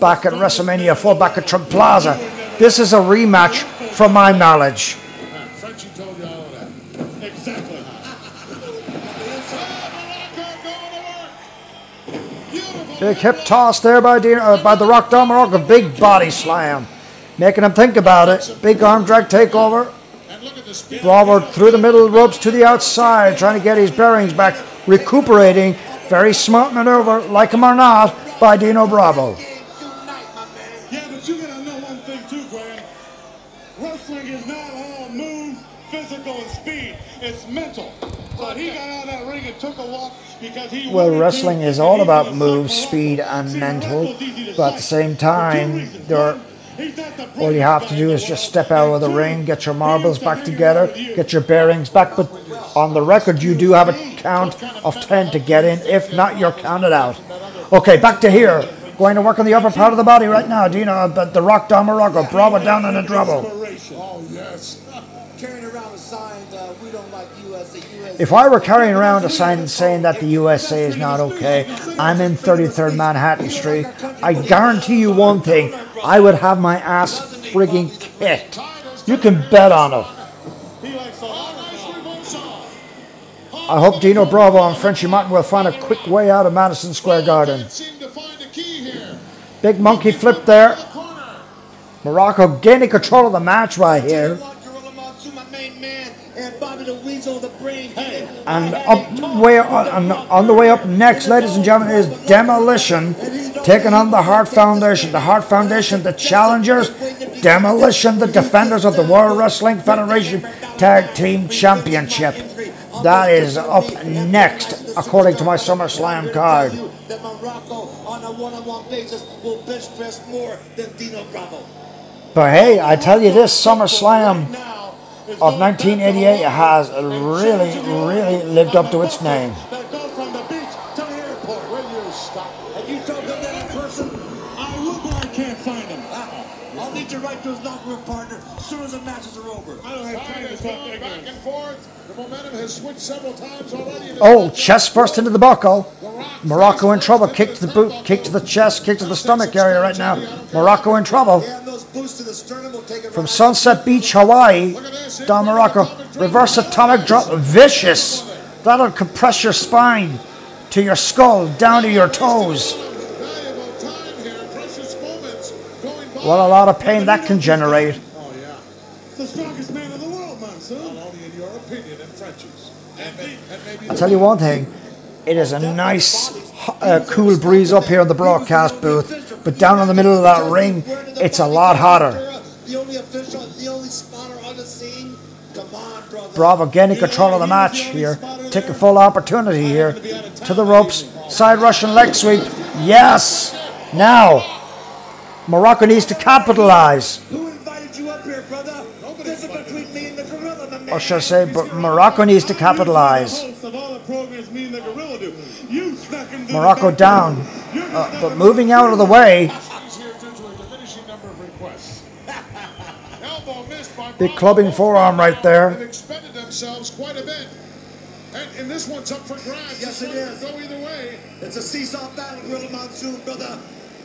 back at WrestleMania 4 back at Trump Plaza. This is a rematch from my knowledge. Big hip toss there by, Dino, uh, by the Rock Don a Big body slam. Making him think about it. Big arm drag takeover. Bravo through the middle ropes to the outside, trying to get his bearings back, recuperating. Very smart maneuver, like him or not, by Dino Bravo. Yeah, but you gotta know one thing too. Wrestling is not all physical, and speed. It's mental. Well, wrestling is all about moves, speed, and mental. Muraco's easy to But at the same time, there are, One, he's not the all you have to do is just step out of the ring, get your marbles back together, get your bearings back. But on the record, you do have a count of 10 to get in. If not, you're counted out. Okay, back to here. Going to work on the upper part of the body right now. Do you know about the Rock Don Muraco, Bravo down in the trouble. Oh, yes. If I were carrying around a sign saying that the USA is not okay, I'm in 33rd Manhattan Street, I guarantee you one thing, I would have my ass frigging kicked. You can bet on it. I hope Dino Bravo and Frenchy Martin will find a quick way out of Madison Square Garden. Big monkey flip there. Muraco gaining control of the match right here. And up way on, on the way up next, ladies and gentlemen, is Demolition taking on the Hart Foundation. The Hart Foundation, the challengers. Demolition, the defenders of the World Wrestling Federation Tag Team Championship. That is up next, according to my SummerSlam card. that Muraco on a one-on-one basis will bench press more than Dino Bravo. But hey, I tell you this, SummerSlam of 1988 has really, really lived up to its name. Right to his partner, as soon as the matches are over. I don't have time to talk and forth. The momentum has switched several times already. Oh, chest first into the buckle. Muraco in trouble. Kick to the boot, kick to the chest, kick to the stomach area right now. Muraco in trouble. And to the sternum will take it From Sunset Beach, Hawaii, Don Muraco. Reverse atomic drop. Vicious. That'll compress your spine to your skull, down to your toes. Valuable time here. Precious moments going by. What a lot of pain that can generate. Oh, yeah. The strongest man in the world, Monsoon. Not only in your opinion and Frenchy's. And, may- and I'll tell you one thing. It is a nice, uh, cool breeze up here in the broadcast booth, but down in the middle of that ring, it's a lot hotter. Bravo gaining control of the match here, Take taking full opportunity here to the ropes, side Russian leg sweep. Yes, now Muraco needs to capitalize, or should I say, but Muraco needs to capitalize. Muraco down, uh, but moving out of the way. He's here due to a diminishing number of requests. Elbow missed by Big clubbing forearm right there. expended themselves quite a bit. And, and this one's up for grabs. Yes, This it one is. could Go either way. It's a seesaw battle, Gorilla Monsoon, brother.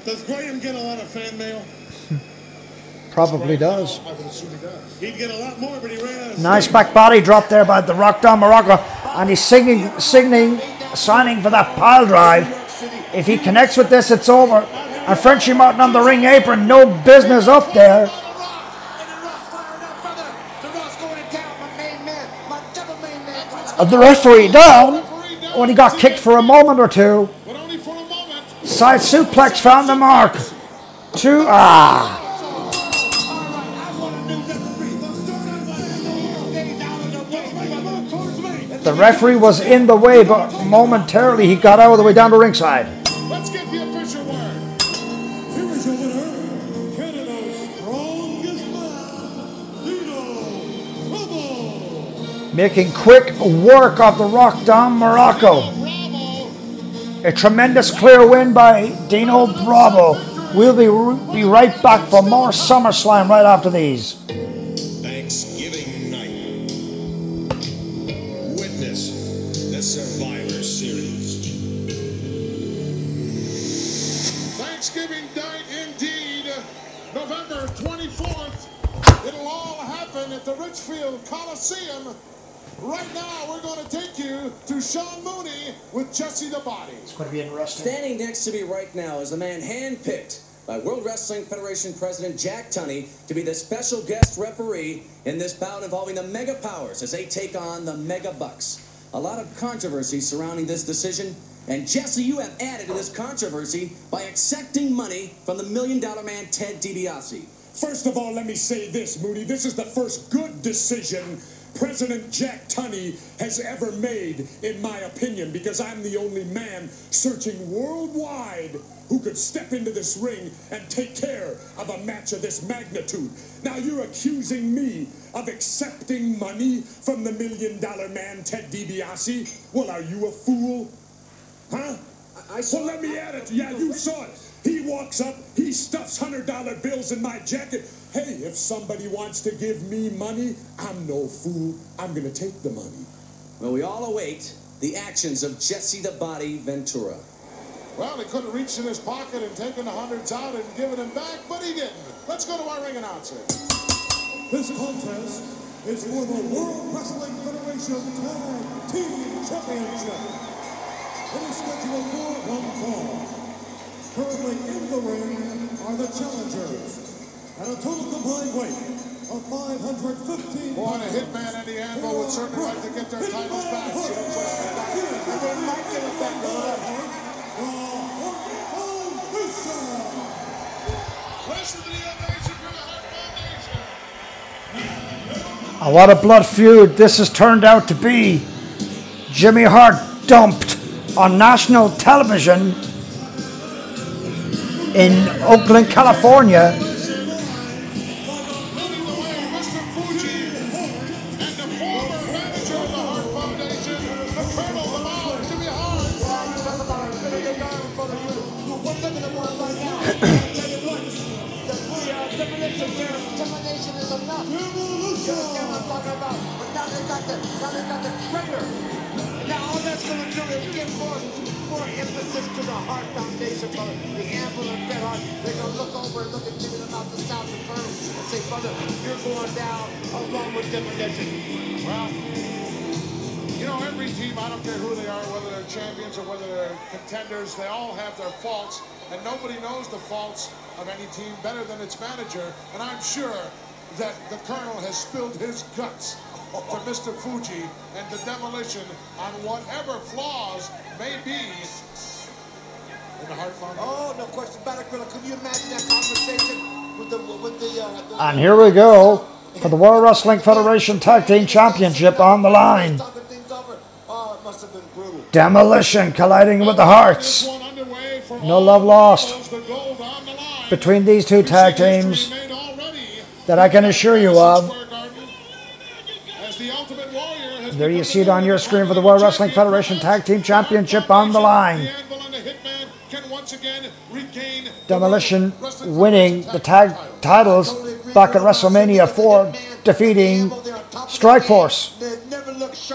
Does Graham get a lot of fan mail? Probably does. I would assume he does. He'd get a lot more, but he ran out of Nice back body drop there by the Rock Don Muraco, and he's singing, signing, signing for that pile drive. If he connects with this, it's over. And Frenchy Martin on the ring apron, no business up there. And the referee down when he got kicked for a moment or two. Side suplex found the mark. two. Ah. The referee was in the way, but momentarily he got out of the way down the ringside. Let's get the official word. Here is your winner, Canada's strongest man, Dino Bravo. Making quick work of the Rock Don Muraco. A tremendous clear win by Dino Bravo. We'll be, be right back for more SummerSlam right after these. At the Richfield Coliseum. Right now, we're going to take you to Sean Mooney with Jesse the Body. It's going to be interesting. Standing next to me right now is the man handpicked by World Wrestling Federation President Jack Tunney to be the special guest referee in this bout involving the Mega Powers as they take on the Mega Bucks. A lot of controversy surrounding this decision, and Jesse, you have added to this controversy by accepting money from the Million Dollar Man Ted DiBiase. First of all, let me say this, Mooney. This is the first good decision President Jack Tunney has ever made, in my opinion, because I'm the only man searching worldwide who could step into this ring and take care of a match of this magnitude. Now, you're accusing me of accepting money from the million dollar man, Ted DiBiase? Well, are you a fool? Huh? I, I Well, let me add it. Yeah, you saw it. He walks up, he stuffs hundred dollar bills in my jacket. Hey, if somebody wants to give me money, I'm no fool. I'm gonna take the money. Well, we all await the actions of Jesse the Body Ventura. Well, he could have reached in his pocket and taken the hundreds out and given them back, but he didn't. Let's go to our ring announcer. This contest is for the World Wrestling Federation Tag Team Championship. It is scheduled for one fall. Currently in the ring are the challengers at a total combined weight of 515 Boy, the Hitman and the Anvil would certainly like to get their titles back. So just- They might get it back alive. Listen to the ovation for the Hart Foundation. And what a blood feud this has turned out to be. Jimmy Hart dumped on national television in Oakland, California. Along with Demolition. Well, you know, every team, I don't care who they are, whether they're champions or whether they're contenders, they all have their faults, and nobody knows the faults of any team better than its manager. And I'm sure that the Colonel has spilled his guts to Mr. Fuji and the demolition on whatever flaws may be in the Hart Foundation. Oh, no question about it, Gorilla. Could you imagine that conversation with the, with the, uh, the And here we go for the World Wrestling Federation Tag Team Championship on the line. Demolition colliding with the Harts. No love lost between these two tag teams that I can assure you of. There you see it on your screen for the World Wrestling Federation Tag Team Championship on the line. Demolition winning the tag titles back at WrestleMania 4, defeating Strikeforce.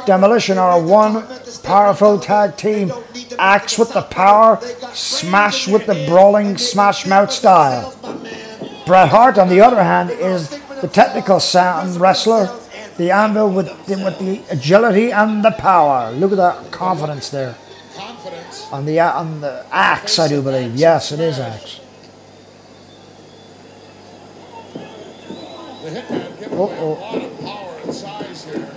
Demolition are one powerful tag team. Axe with the power, smash with the brawling smash mouth style. Bret Hart, on the other hand, is the technical sound wrestler. The anvil with the, with the agility and the power. Look at that confidence there. confidence. On the on the axe, I do believe. Yes, it is axe. The Hitman giving Uh away a oh. lot of power and size here.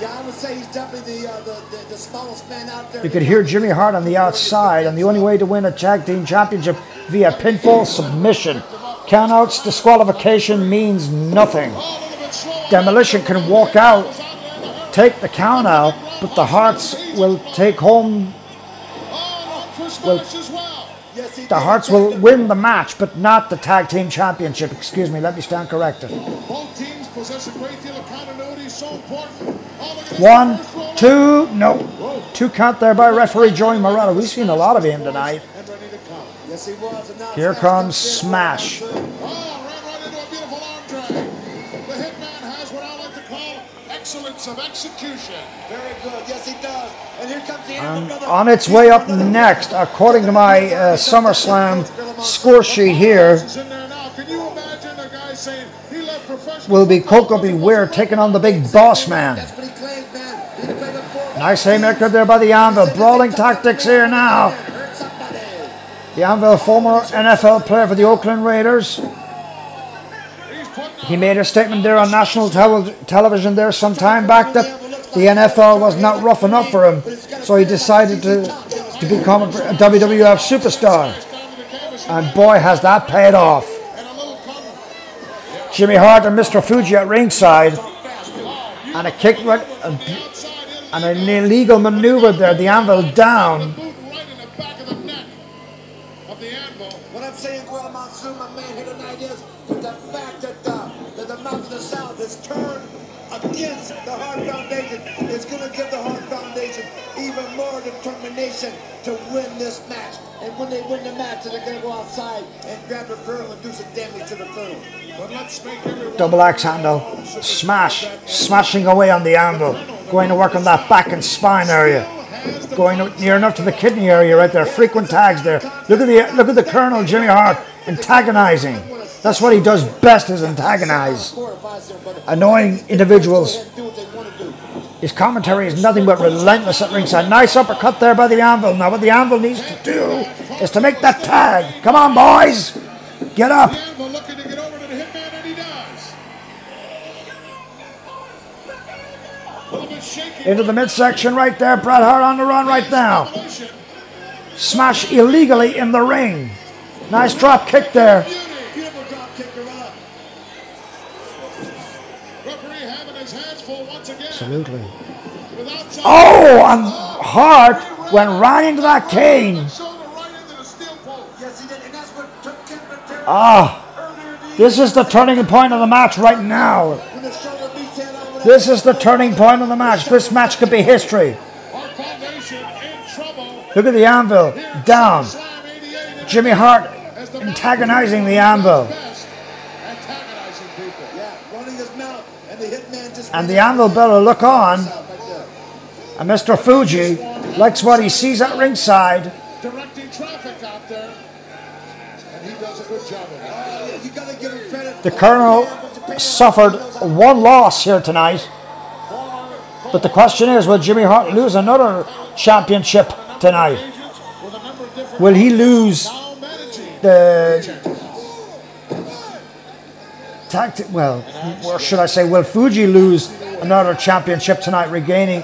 Yeah, I would say he's definitely the, uh, the, the, the smallest man out there. You could hear Jimmy Hart on the outside, and the only way to win a tag team championship via pinfall submission. Countouts disqualification means nothing. Demolition can walk out, take the count out, but the Harts will take home. Will, the Harts will win the match, but not the tag team championship. Excuse me, let me stand corrected. Both teams possess a great deal of continuity, so important. Look at this. One, two, no. Two count there by referee Joey Marella. We've seen a lot of him tonight. Yes, he was. And now Here comes Smash. Excellence of execution. Very good. Yes, he does. And here comes the And on its way up next, according to my uh, SummerSlam score sheet here, Is in there now. Can you imagine a guy saying he left professional will be Koko B. Ware taking on the big boss man. Nice haymaker there by the Anvil. Brawling tactics here now. The Anvil, former NFL player for the Oakland Raiders. He made a statement there on national tel- television there some time back that the NFL was not rough enough for him, so he decided to, to become a WWF superstar. And boy, has that paid off. Jimmy Hart and Mr. Fuji at ringside, and a kick and an illegal maneuver there. The Anvil down. Against the Hart Foundation is going to give the Hart Foundation even more determination to win this match. And when they win the match, they're going to go outside and grab the colonel and do some damage to the everyone Double axe handle. Smash. Smashing away on the anvil. Going to work on that back and spine area. Going near enough to the kidney area right there. Frequent tags there. Look at the look at the Colonel Jimmy Hart antagonizing. That's what he does best is antagonize. Annoying individuals. His commentary is nothing but relentless at ringside. Nice uppercut there by the anvil. Now what the anvil needs to do is to make that tag. Come on, boys. Get up. Into the midsection right there. Bret Hart on the run right now. Smash illegally in the ring. Nice drop kick there. Absolutely. Oh, and Hart went right into that cane. Ah, this is the turning point of the match right now. This is the turning point of the match. This match could be history. Look at the anvil down. Jimmy Hart antagonizing the anvil. Antagonizing people. Yeah, running his mouth. And the hitman just And the anvil better look on. And Mr. Fuji likes what he sees at ringside. Directing traffic out there. And he does a good job of it. Oh, you gotta give him credit. The Colonel suffered one loss here tonight. But the question is, will Jimmy Hart lose another championship tonight? Will he lose the tag? T- well, or should I say, will Fuji lose another championship tonight, regaining,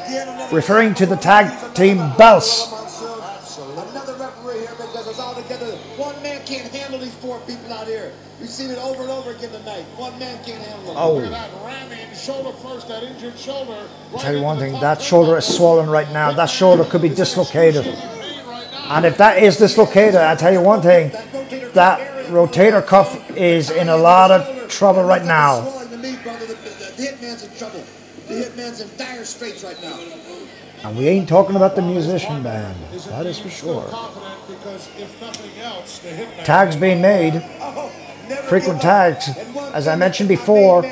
referring to the tag team belts? Another referee here because it's all together. One man can't handle these four people out here. We've seen it over and over again tonight. One man can't handle them. Oh. That ramming shoulder first, that injured shoulder. Tell you one thing, that shoulder is swollen right now. That shoulder could be dislocated. And if that is dislocated, I'll tell you one thing, that rotator cuff is in a lot of trouble right now. And we ain't talking about the musician band. That is for sure. Tags being made, frequent tags. As I mentioned before,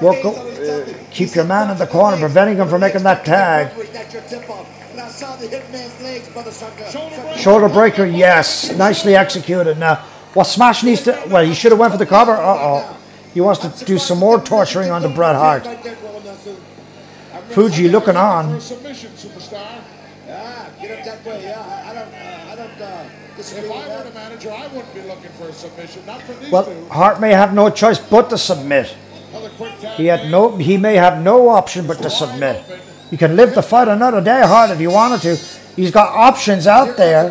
work, uh, keep your man in the corner, preventing him from making that tag. Shoulder breaker, yes, nicely executed. Now, what Smash needs to, well, he should have went for the cover. Uh-oh. He wants to do some more torturing onto Bret Hart. Fuji looking on. a submission, superstar. Ah, get that way. Yeah, I, don't, uh, I don't uh, If I were manager, I wouldn't be looking for a submission. Not for Well. Hart may have no choice but to submit. He had no. He may have no option but to submit. You can live the fight another day Hart, if you wanted to. He's got options out there.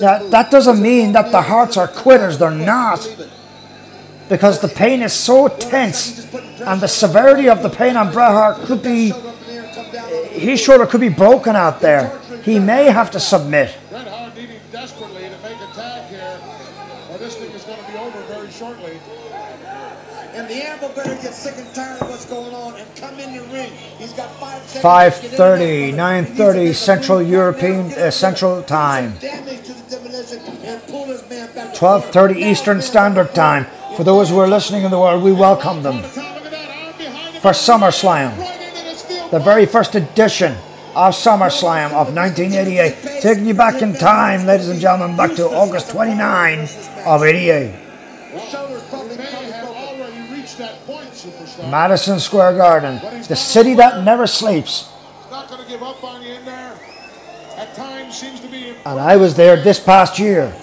That that doesn't mean that the Harts are quitters. They're not. Because the pain is so tense, and the severity of the pain on Bret Hart could be. His shoulder could be broken out there. He may have to submit. The Anvil better get sick and tired of what's going on and come in the ring. He's got five seconds. to get in there. 5:30, 9:30 Central European uh, Central Time. Damage to the demolition and pull his man back. 12:30 Eastern Standard Time. For those who are listening in the world, we welcome them for SummerSlam, the very first edition of SummerSlam of 1988, taking you back in time, ladies and gentlemen, back to August 29 of 88. Madison Square Garden, the city that never sleeps. Not going to give up on you in there. At times seems to be. And I was there this past year.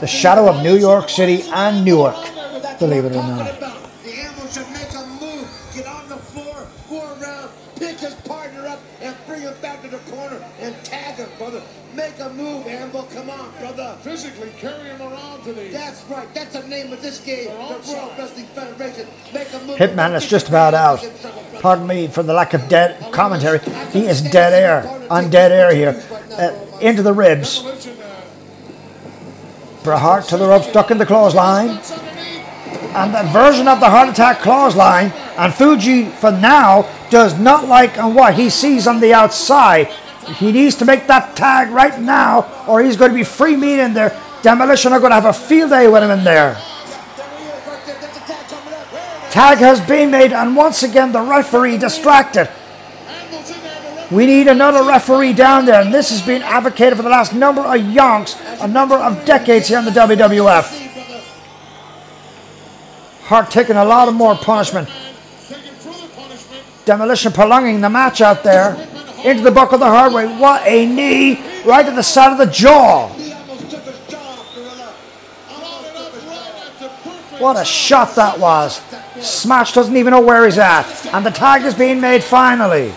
The shadow of New York City and Newark, believe it or not. The Anvil should make a move, get on the floor, go around, pick his partner up, and bring him back to the corner and tag him, brother. Make a move, Anvil. Come on, brother. Physically carry him around to the. That's right. That's the name of this game. The World Wrestling Federation. Make a move. Hitman is just about out. Pardon me for the lack of dead commentary. He is dead air. On dead air here. Uh, into the ribs. Bret Hart to the ropes, duck in the clothesline. And that version of the heart attack clothesline. And Fuji, for now, does not like on what he sees on the outside. He needs to make that tag right now, or he's going to be free meat in there. Demolition are going to have a field day with him in there. Tag has been made, and once again the referee distracted. We need another referee down there, and this has been advocated for the last number of yonks, a number of decades here in the WWF. Hart taking a lot of more punishment. Demolition prolonging the match out there. Into the buckle the hard way. What a knee right to the side of the jaw. What a shot that was. Smash doesn't even know where he's at. And the tag is being made finally.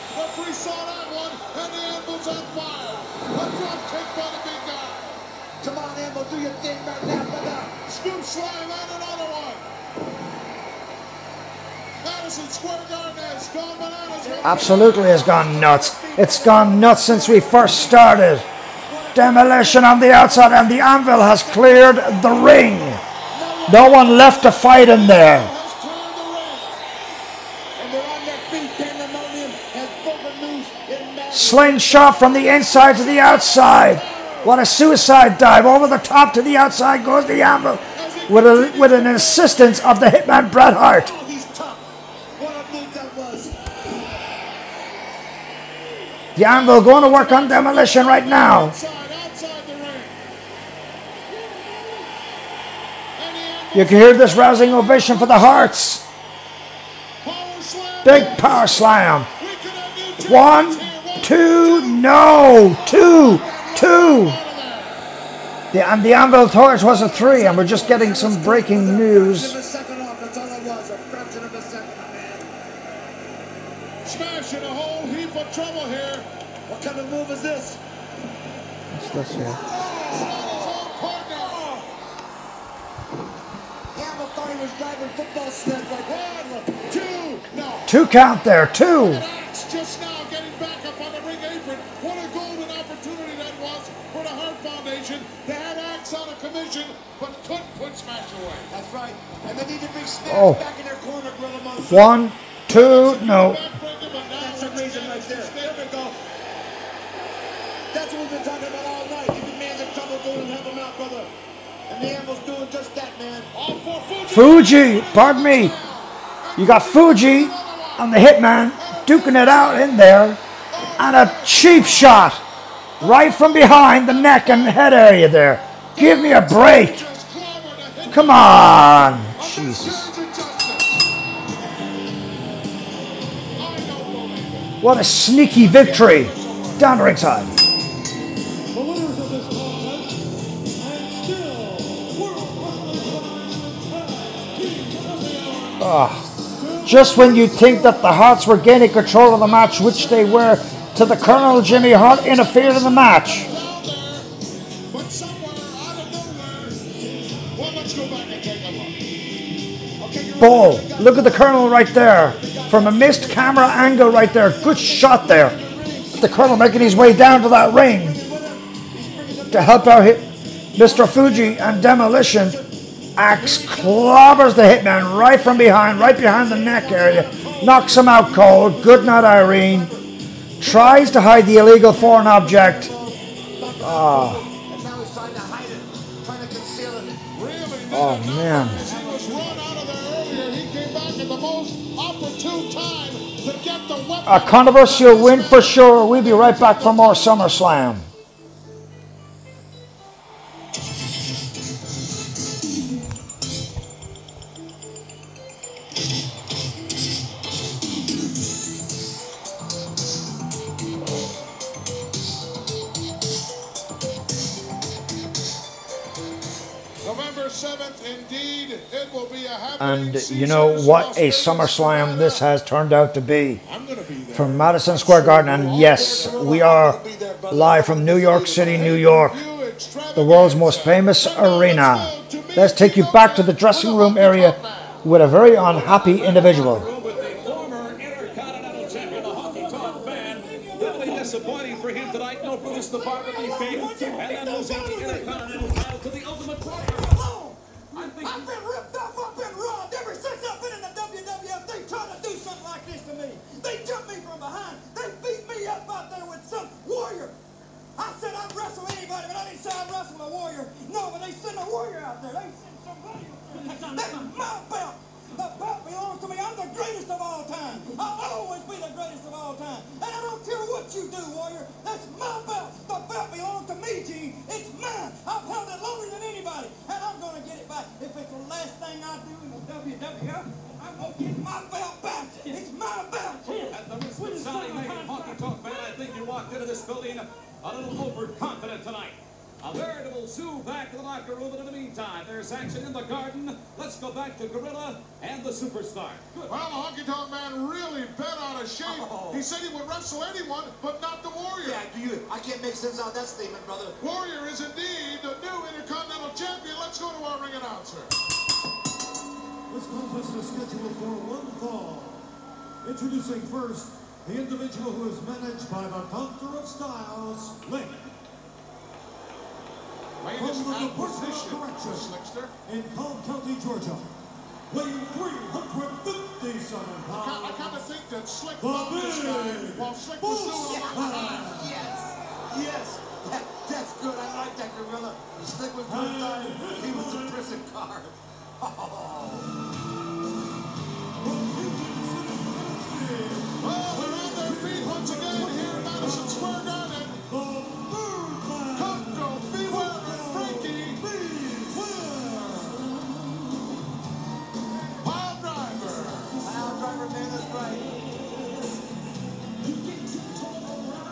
Absolutely has gone nuts. It's gone nuts since we first started. Demolition on the outside, and the anvil has cleared the ring. No one left to fight in there. Slingshot from the inside to the outside. What a suicide dive. Over the top to the outside goes the anvil with, a, with an assistance of the hitman Bret Hart. The anvil going to work on demolition right now. You can hear this rousing ovation for the Harts. Big power slam. One, two, no, two, two. The, and the anvil torch was a three, and we're just getting some breaking news. Move is this? What's this here? Anvil thought he was driving football sleds like one, two. Two count there, two. Just now getting back up on the ring apron. What a golden opportunity that was for the Hart Foundation. They had Axe on a commission, but couldn't put Smash away. That's right. And they need to bring Smash Oh. back in their corner, Gorilla Monsoon. One, two, no. That's the reason right there. There we go. That's what we've been talking about all night. If your and the doing just that, man. Fuji. Fuji, pardon me. You got Fuji and the Hitman duking it out in there. And a cheap shot right from behind the neck and head area there. Give me a break. Come on. Jesus. What a sneaky victory. Down to ringside. Ah, just when you think that the Harts were gaining control of the match, which they were, to the Colonel Jimmy Hart interfered in the match. Ball. Look at the Colonel right there. From a missed camera angle right there. Good shot there. The Colonel making his way down to that ring to help out Mr. Fuji and Demolition. Axe clobbers the hitman right from behind, right behind the neck area. Knocks him out cold. Good night, Irene. Tries to hide the illegal foreign object. It. Oh, man. A controversial win for sure. We'll be right back for more SummerSlam. And you know what a SummerSlam this has turned out to be from Madison Square Garden. And yes, we are live from New York City, New York, the world's most famous arena. Let's take you back to the dressing room area with a very unhappy individual. disappointing for him tonight. No Brutus the Barber They jumped me from behind. They beat me up out there with some warrior. I said I'd wrestle anybody, but I didn't say I'd wrestle a warrior. No, but they sent a warrior out there. They sent somebody out there. That's my belt. The belt belongs to me. I'm the greatest of all time. I'll always be the greatest of all time. And I don't care what you do, warrior. That's my belt. The belt belongs to me, Gene. It's mine. I've held it longer than anybody. And I'm going to get it back. If it's the last thing I do in the WWF, I'm going to get my belt back. It's my belt. At the risk of sounding like a honky tonk man, I think you walked into this building a little overconfident tonight. A veritable zoo back in the locker room, and in the meantime, there's action in the garden. Let's go back to Gorilla and the Superstar. Good. Well, the Honky Tonk Man really bent out of shape. He said he would wrestle anyone, but not the Warrior. Yeah, do you? I can't make sense out of that statement, brother. Warrior is indeed the new Intercontinental Champion. Let's go to our ring announcer. This contest is scheduled for one fall. Introducing first the individual who is managed by the Doctor of Style, Slick. Latest From the Department acquisition, of Correction Slickster. in Cobb County, Georgia. Weighing 357 I pounds. kind of think that Slick The found this guy big while Slick was doing Boss a lot. Yes, yes. That, that's good. I like that gorilla. Slick was doing time. He was a prison card.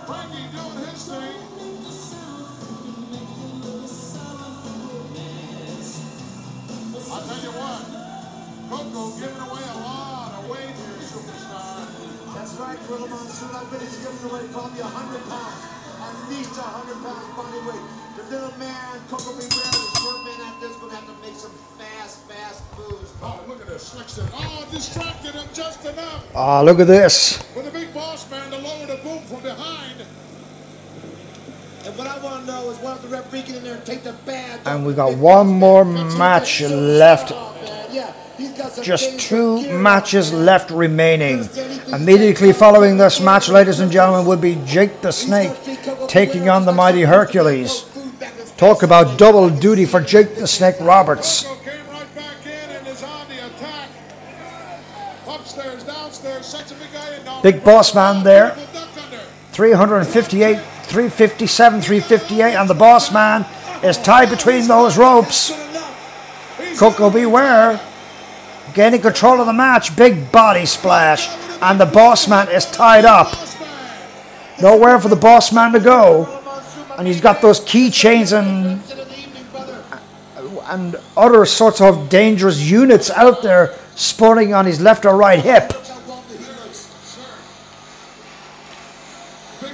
Frankie doing his thing. Koko giving away a lot of weight here, superstar. That's right, Gorilla Monsoon. I bet he's giving away probably 100 pounds. At least 100 pounds body weight. The little man, Koko B. Ware, the short man out there's going to have to make some fast, fast moves. Oh, look at this, Slickster. Oh, distracted him just enough. Ah, look at this. For the big boss man to lower the boom from behind. And what I want to know is why don't the referee get in there and take the badge And we got one more match get the left. Just two matches left remaining. Immediately following this match, ladies and gentlemen, would be Jake the Snake taking on the mighty Hercules. Talk about double duty for Jake the Snake Roberts. Big boss man there. Beautiful duck under. 358, 357, 358, and the boss man is tied between those ropes. Koko B. Ware gaining control of the match. Big body splash, and the boss man is tied up. Nowhere for the boss man to go. And he's got those keychains and and other sorts of dangerous units out there sporting on his left or right hip. Big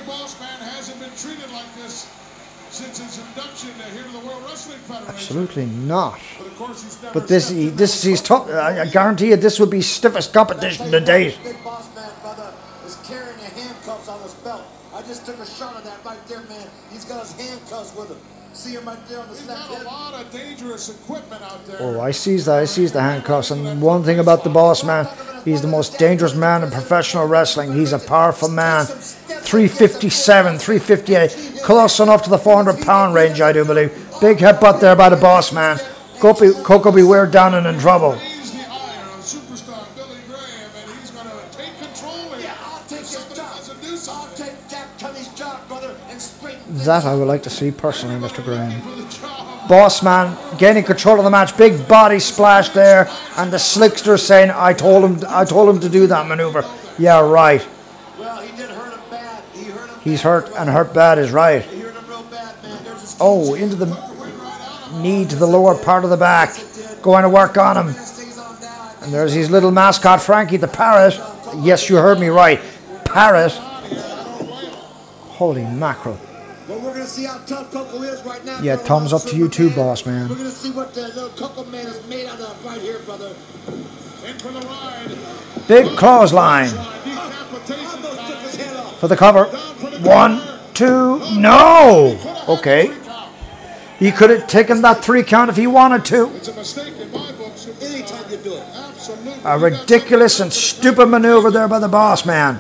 Boss Man hasn't been treated like this since his induction here to the World Wrestling Federation. Absolutely not. But of course, he's never But this, he, this he's tough. I I guarantee you, this would be stiffest competition to date. Big boss man, brother, is carrying the handcuffs on his belt. I just took a shot of that right there, man. He's got his handcuffs with him. See him right there on the He's snap. got a lot of dangerous equipment out there. Oh, I sees that. I sees the handcuffs. And one thing about the boss man, he's the most dangerous man in professional wrestling. He's a powerful man. 357, 358, close enough to the 400 pound range, I do believe. Big headbutt there by the boss man. Koko, Coco beware down and in trouble. He's the ire of superstar Billy Graham, and he's going to take control here. Yeah, I'll take If his somebody job. doesn't do I'll something take Jack Tunney's job, brother, and straighten That I would like to see personally, Mr. Graham. for the job. Boss man gaining control of the match. Big body splash there, and the slickster saying, "I told him, I told him to do that maneuver." Yeah, right. Well, he did hurt him bad. He hurt him. He's hurt and hurt bad is right. He hurt him real bad, man. There's his Oh, into the knee to the lower part of the back. Going to work on him. And there's his little mascot, Frankie the parrot. Yes, you heard me right. Parrot. Holy mackerel. Well, we're gonna see how tough Koko is right now. Yeah, thumbs up to you too, boss We're man. gonna see what the little Koko man is made out of right here, brother. In for the ride. Big clothesline Decapitation Took his head off. for the cover. One, two, no. Okay. He could have taken that three count if he wanted to. It's a mistake in my book. Superstar. Anytime you do it. Absolutely. A ridiculous and stupid maneuver there by the boss man.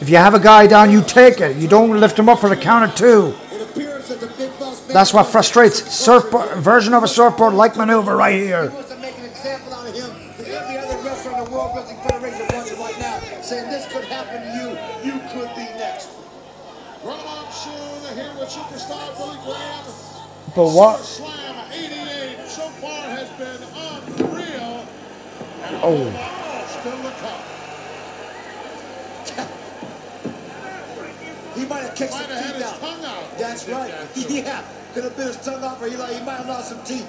If you have a guy down, you take it. You don't lift him up for the count of two. It appears that the big boss man That's what frustrates surfboard version of a surfboard like maneuver right here. But what? So far has been unreal. And Oh. still to come. He might have kicked some have teeth out. out. That's Did right. that. Yeah. Could have been his tongue off, or he, he might have lost some teeth.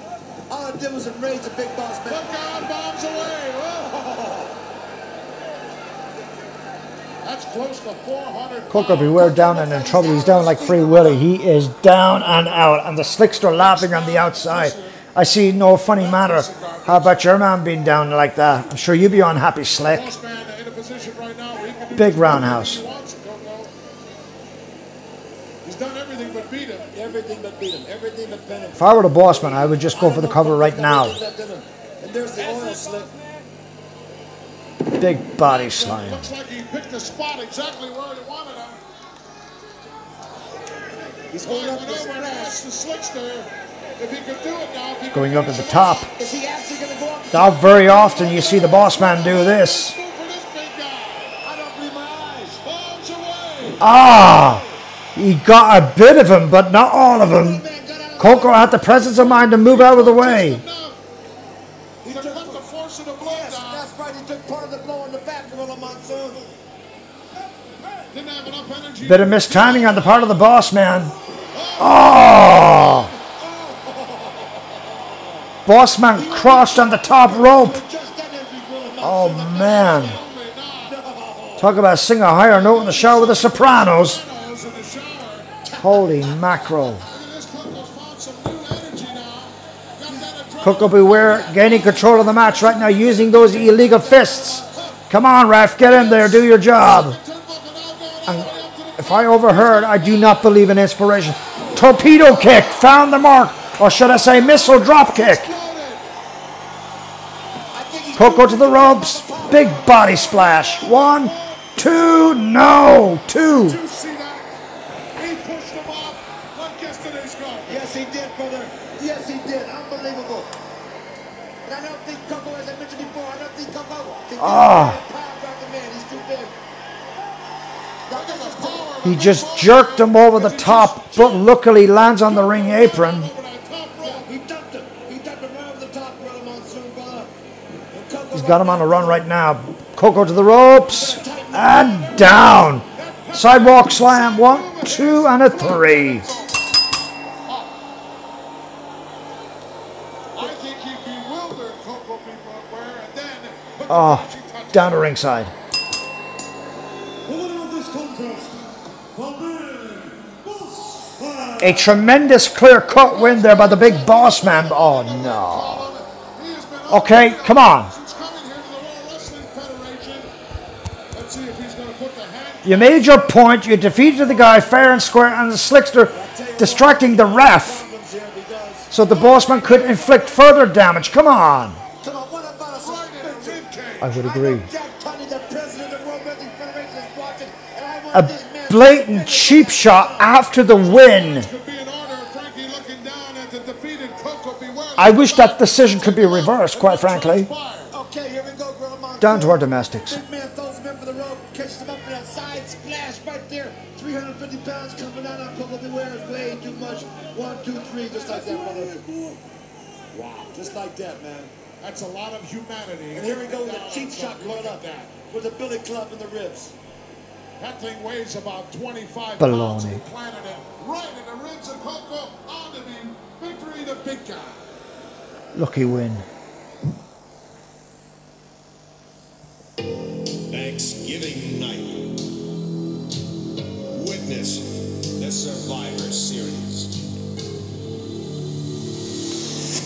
All it did was enrage the big boss man. Look out, bombs away. Whoa. That's close to 400 Koko B. Ware down and in trouble. He's down like Free Willy. He is down and out. And the slickster laughing on the outside. I see no funny matter. How about your man being down like that? I'm sure you'd be unhappy, Slick. Boss man in a position right now where he can do Big roundhouse. whatever he. He's done everything but beat him. Everything but beat him. Everything but bend him. If I were the boss man, I would just go for the cover right now. And there's the oil slick. Big body slam. Looks like he picked the spot exactly where he wanted him. He's Boy, going up went the over and asked the slickster if he could do it now. If Going up at the top. Is he actually going to go up Not very often you see the boss man do this. Go for this big guy. I don't believe my eyes. Bombs away. Ah! He got a bit of him, but not all of him. Koko had the presence of mind to move out of the way. Bit of mistiming on the part of the boss man. Oh! Boss man crushed on the top rope. Oh man. Talk about sing a higher note in the shower with the Sopranos. Holy mackerel. Adrenaline. Koko B. Ware gaining control of the match right now using those illegal fists. Come on, ref, get in there, do your job. And if I overheard, I do not believe in inspiration. Torpedo kick, found the mark, or should I say missile drop kick. Koko to the ropes, big body splash. One, two, no, two. Did you see that? He pushed him off like yesterday's go. Yes, he did, brother. Yes, he did. Unbelievable. And I don't think Koko, as I mentioned before, I don't think Koko Ah. a He just jerked him over the top, but luckily lands on the ring apron. He's got him on a run right now. Koko to the ropes and down. Sidewalk slam. One, two, and a three. Oh, down to ringside. A tremendous clear cut win there by the big boss man. Oh no. Okay, come on. He's coming here to the World Wrestling Federation. Let's see if he's going to put the hand. You made your point. You defeated the guy fair and square, and the slickster distracting the ref so the bossman could inflict further damage. Come on. Come on, what about a Right in the rib cage. I would agree. Jack Tunney, the president of the World Wrestling Federation, is watching, and I want A blatant cheap shot after the win. I wish that decision could be reversed, quite frankly. Down to our domestics. Man throws him in for the rope, catches him up in a side splash right there. 350 pounds coming out on Koko B. Ware is way too much. One, two, three, just like that. Wow, just like that, man. That's a lot of humanity. And here we go with a cheap shot going up at that. with a billy club in the ribs. That thing weighs about 25 pounds. He planted it right in the ribs of Koko. On to the victory, the big guy. Lucky win. Thanksgiving night. Witness the Survivor Series.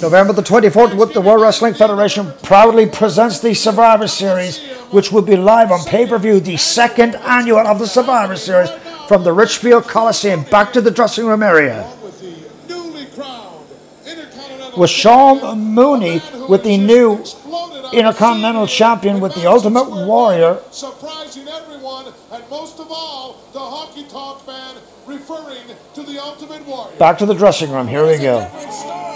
November the 24th, with the World Wrestling Federation proudly presents the Survivor Series, which will be live on pay per view, the second annual of the Survivor Series, from the Richfield Coliseum back to the dressing room area. With the newly crowned Intercontinental With Sean Mooney with the new Intercontinental Champion with the Ultimate Warrior. surprising everyone, and most of all, the Honky Tonk Man referring to the Ultimate Warrior. Back to the dressing room. Here we go.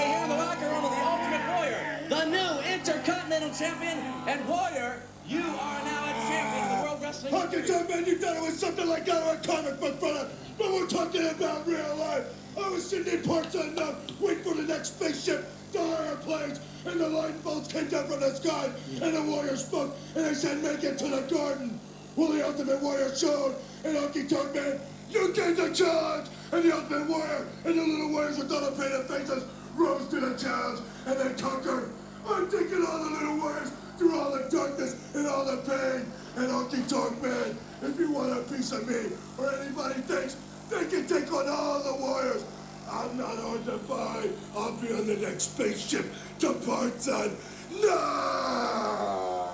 Thought it was something like out of a comic book, brother. But we're talking about real life. I was sitting in Parts Unknown, wait for the next spaceship, the airplanes, and the light bolts came down from the sky, and the warrior spoke, and they said, make it to the garden. Well, the Ultimate Warrior showed, and Honky Tonk Man, you gave the challenge, and the Ultimate Warrior and the little warriors with double painted faces rose to the challenge, and they conquered. I'm taking all the little warriors through all the darkness and all the pain. And Honky Tonk Man, if you want a piece of me, or anybody thinks they can take on all the warriors, I'm not hard to find. I'll be on the next spaceship to parts on. No!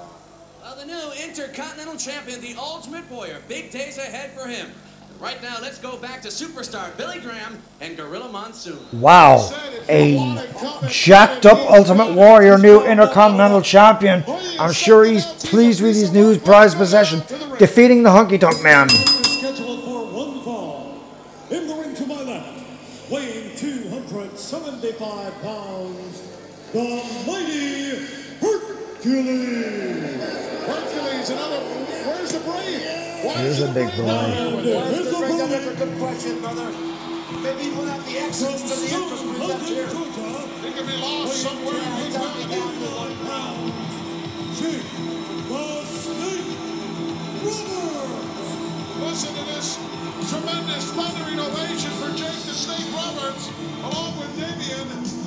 Uh, the new Intercontinental Champion, the Ultimate Warrior. Big days ahead for him. Right now, let's go back to superstar Billy Graham and Gorilla Monsoon. Wow. A jacked up Ultimate Warrior, new Intercontinental Champion. I'm sure he's pleased with his new prize possession, defeating the Honky Tonk Man. Scheduled for one fall. In the ring to my left, weighing 275 pounds, the mighty Hercules. Hercules, another. Where's the brave? Is a big boy. Maybe we'll have the exits to the entrance left here. They can be lost somewhere in the down, valley. down, down. round. Jake the Snake Roberts. Listen to this tremendous thundering ovation for Jake the Snake Roberts, along with Damien.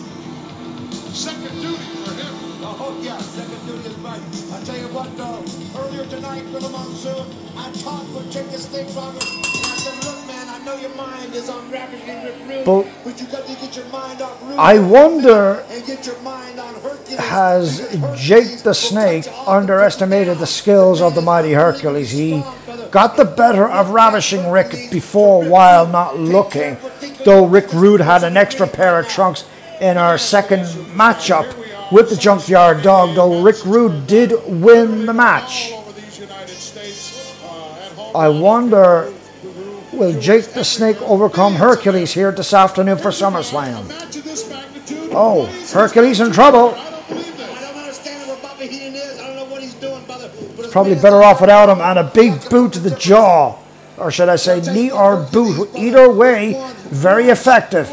Second duty for him. Oh, oh yeah, second duty is right. I tell you what, though, earlier tonight, Brother Monsoon, I talked with Jake the Snake Roberts, and I said, look, man, I know your mind is on Ravishing Rick Rude, But- but you got to get your mind off Rude. I wonder and get your mind on Hercules. has Jake the Snake touch all the underestimated the skills of the mighty Hercules. He got the better of Ravishing Rick before while not looking, though Rick Rude had an extra pair of trunks in our second matchup with the Junkyard Dog, though Rick Rude did win the match. I wonder, will Jake the Snake overcome Hercules here this afternoon for SummerSlam? Oh, Hercules in trouble. It's Probably better off without him, and a big boot to the jaw. Or should I say knee or boot? Either way, very effective.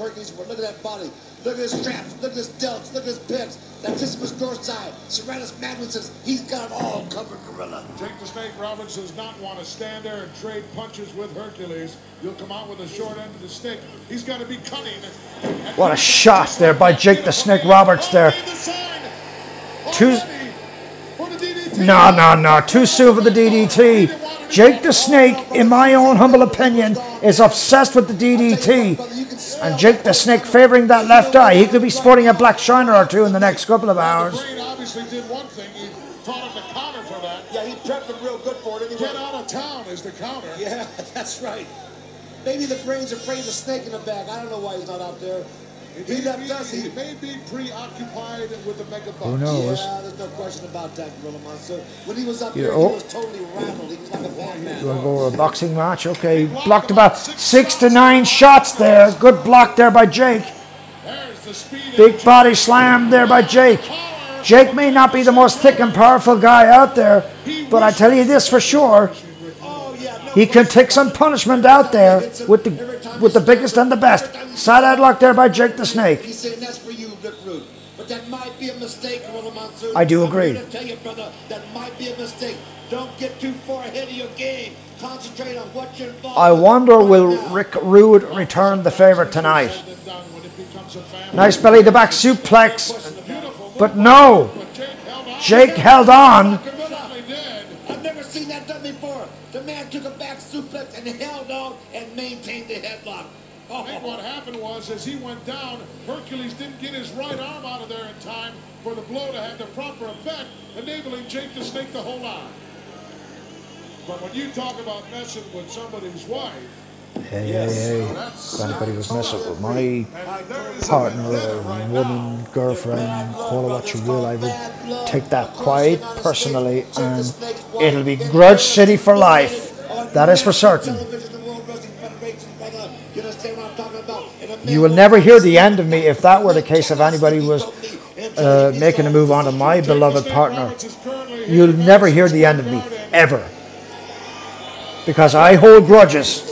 What do they think they call him Hercules for? Look at that body. Look at his straps. Look at his delts. Look at his pips. latissimus dorsi. Serratus Magnus he's got it all covered, Gorilla. Jake the Snake Roberts does not want to stand there and trade punches with Hercules. You'll come out with a short end of the stick. He's got to be cunning. What a shot there by Jake the Snake Roberts there. Too. No, no, no. Too soon for the DDT. Jake the Snake, in my own humble opinion, is obsessed with the DDT. And Jake the Snake favoring that left eye. He could be sporting a black shiner or two in the next couple of hours. Brain obviously did one thing. He taught him to counter for that. Yeah, he prepped him real good for it. Anyway. Get out of town is the counter. Yeah, that's right. Maybe the brain's afraid of the snake in the back. I don't know why he's not out there. He left us. He may be preoccupied with the mega Who knows? Yeah, there's no question about that, Gorilla Monsoon. When he was up Yeah, there, he was totally rattled. He was like a blind man. You want to go over a boxing match? Okay. Blocked about six to nine shots there. Good block there by Jake. Big body slam there by Jake. Jake may not be the most thick and powerful guy out there, but I tell you this for sure. He can take some punishment out there with the with the biggest and the best. Side headlock there by Jake the Snake. He's saying that's for you, Rude. But that might be a mistake, Gorilla Monsoon. I do I'm agree. tell you, brother, that might be a mistake. Don't get too far ahead of your game. Concentrate on what you're involved I wonder will Rick Rude return the favor tonight? Nice belly to back suplex, but no. Jake held on. The man took a back suplex and held on and maintained the headlock. I think uh-huh. what happened was, as he went down, Hercules didn't get his right arm out of there in time for the blow to have the proper effect, enabling Jake to snake the whole on. But when you talk about messing with somebody's wife, Hey, hey, hey. If anybody was messing with my partner or woman, girlfriend, call it what you will, I would take that quite personally and it'll be Grudge City for life. That is for certain. You understand what I'm talking about? And a man You will never hear the end of me if that were the case, if anybody was uh, making a move on to my beloved partner. You'll never hear the end of me, ever. Because I hold grudges.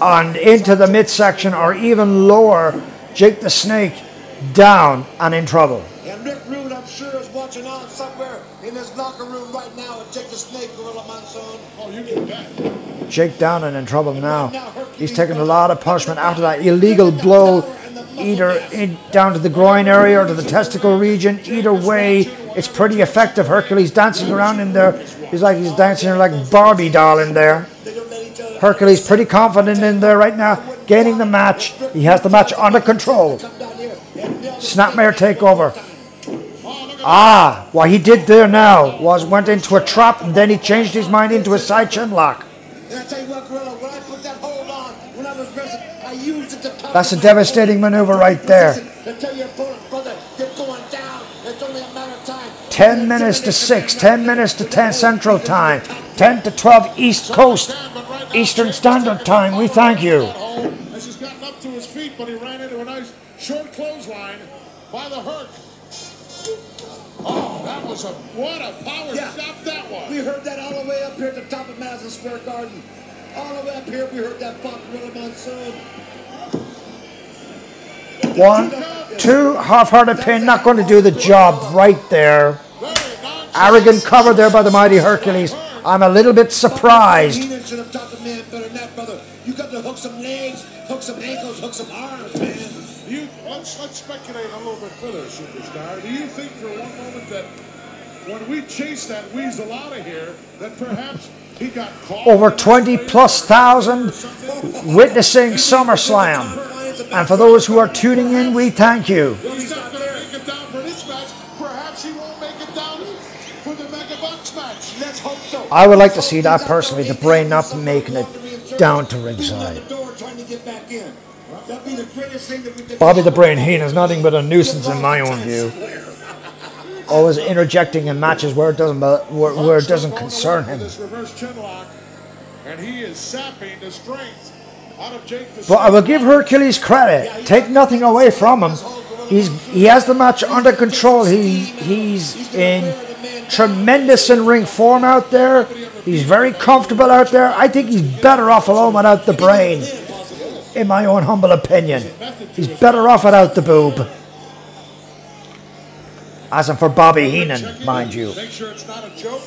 And into the midsection or even lower, Jake the Snake down and in trouble. And Rick Rude, I'm sure, is watching on somewhere in his locker room right now and Jake the Snake, Gorilla Monsoon. Oh, you can bet. Jake down and in trouble now. He's taking a lot of punishment after that illegal blow, either in, down to the groin area or to the testicle region. Either way, it's pretty effective. Hercules dancing around in there. He's like he's dancing like Barbie doll in there. Hercules pretty confident in there right now, gaining the match. He has the match under control. Snapmare takeover. Ah, what he did there now was went into a trap and then he changed his mind into a side chin lock. That's a devastating maneuver right there. 10 minutes to 6, 10 minutes to 10 Central Time, 10 to 12 East Coast, Eastern Standard Time. We thank you. As he's gotten up to his feet, but he ran into a nice short clothesline by the Herc. Oh, that was a what a power Yeah. shot that was. We heard that all the way up here at the top of Madison Square Garden. All the way up here, we heard that pop Gorilla Monsoon. One, two, half-hearted pin, not going to do the job right there. Arrogant cover there by the mighty Hercules. I'm a little bit surprised. Heenan should have taught the man better than that, brother. You got to hook some legs, hook some ankles, hook some arms, man. You let's let's speculate a little bit further, superstar. Do you think for one moment that when we chase that weasel out of here, that perhaps he got caught? Over 20 plus thousand witnessing SummerSlam. And for those who are tuning in, we thank you. I would like to see that personally, the brain not making it down to ringside. Bobby the Brain Heenan is nothing but a nuisance in my own view. Always interjecting in matches where it doesn't uh, where, where it doesn't concern him. But I will give Hercules credit. Take nothing away from him. He's he has the match under control. He he's in tremendous in ring form out there. He's very comfortable out there. I think he's better off alone without the brain. in my own humble opinion. He's better off without the boob. As for Bobby Heenan, mind you. Make sure it's not a joke.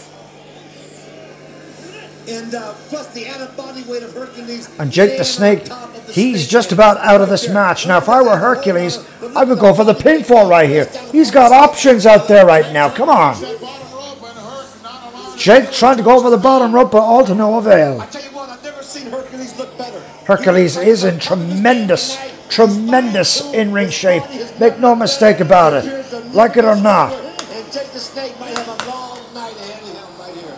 And uh, plus the added body weight of Hercules. And Jake the Snake, he's just about out of this match. Now, if I were Hercules, I would go for the pinfall right here. He's got options out there right now. Come on. Jake trying to go over the bottom rope, but all to no avail. I tell you what, I've never seen Hercules look better. Hercules is in tremendous, tremendous in ring shape. Make no mistake about it. Like it or not. And Jake the Snake might have a long night ahead of him right here.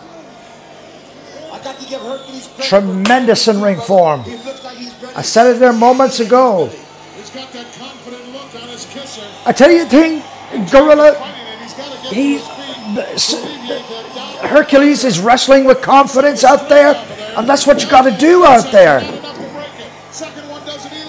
I got to give Hercules. Tremendous in ring form. He looks like he's ready. I said it there moments ago. He's got that confident look on his kisser. I tell you the thing, Gorilla, he, Hercules is wrestling with confidence out there, and that's what you got to do out there.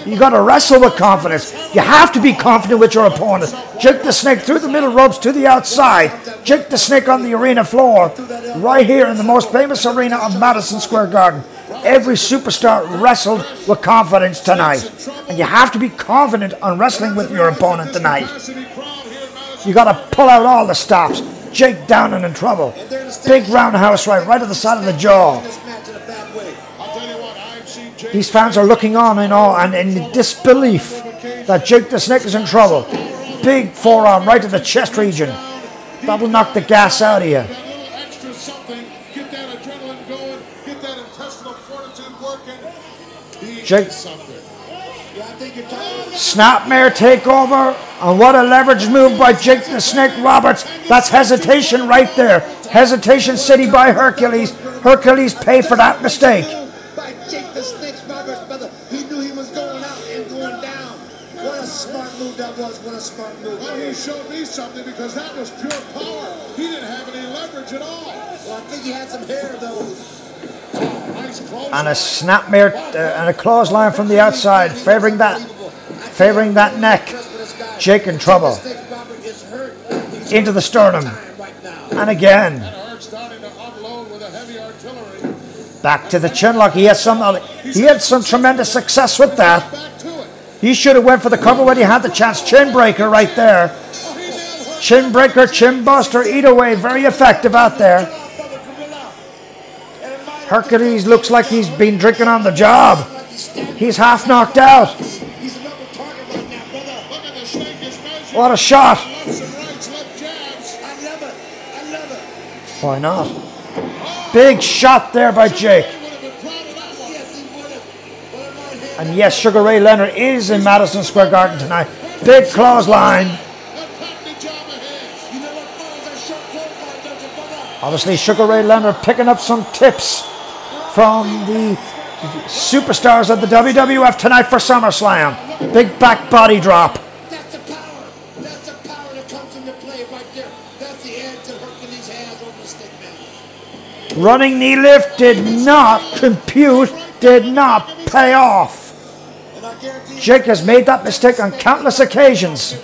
You got to wrestle with confidence. You have to be confident with your opponent. Jake the Snake through the middle ropes to the outside. Jake the Snake on the arena floor, right here in the most famous arena of Madison Square Garden. Every superstar wrestled with confidence tonight. And you have to be confident on wrestling with your opponent tonight. You got to pull out all the stops. Jake down and in trouble. Big roundhouse right, right at the side of the jaw. These fans are looking on in awe and in disbelief that Jake the Snake is in trouble. Big forearm right to the chest region. That will knock the gas out of you. Extra something. Get that adrenaline going. Get that intestinal fortitude working. He Jake. Snapmare takeover. And what a leverage move by Jake the Snake Roberts. That's hesitation right there. Hesitation City by Hercules. Hercules pay for that mistake. By Jake the Snake's Roberts, brother. He knew he was going out and going down. What a smart move that was. What a smart move. Well, he showed me something because that was pure power. He didn't have any leverage at all. Well, I think he had some hair, though. Nice. And a snapmare uh, and a clothesline from the outside, favoring that, favoring that neck. Jake in trouble. Into the sternum. And again. Back to the chin lock. He had some. He had some tremendous success with that. He should have went for the cover when he had the chance. Chin breaker right there. Chin breaker, chin buster. Very effective out there. Hercules looks like he's been drinking on the job. He's half knocked out. What a shot! Why not? Big shot there by Jake. And yes, Sugar Ray Leonard is in Madison Square Garden tonight. Big clothesline. Obviously, Sugar Ray Leonard picking up some tips from the superstars of the WWF tonight for SummerSlam. Big back body drop. Running knee lift did not compute, did not pay off. Jake has made that mistake on countless occasions.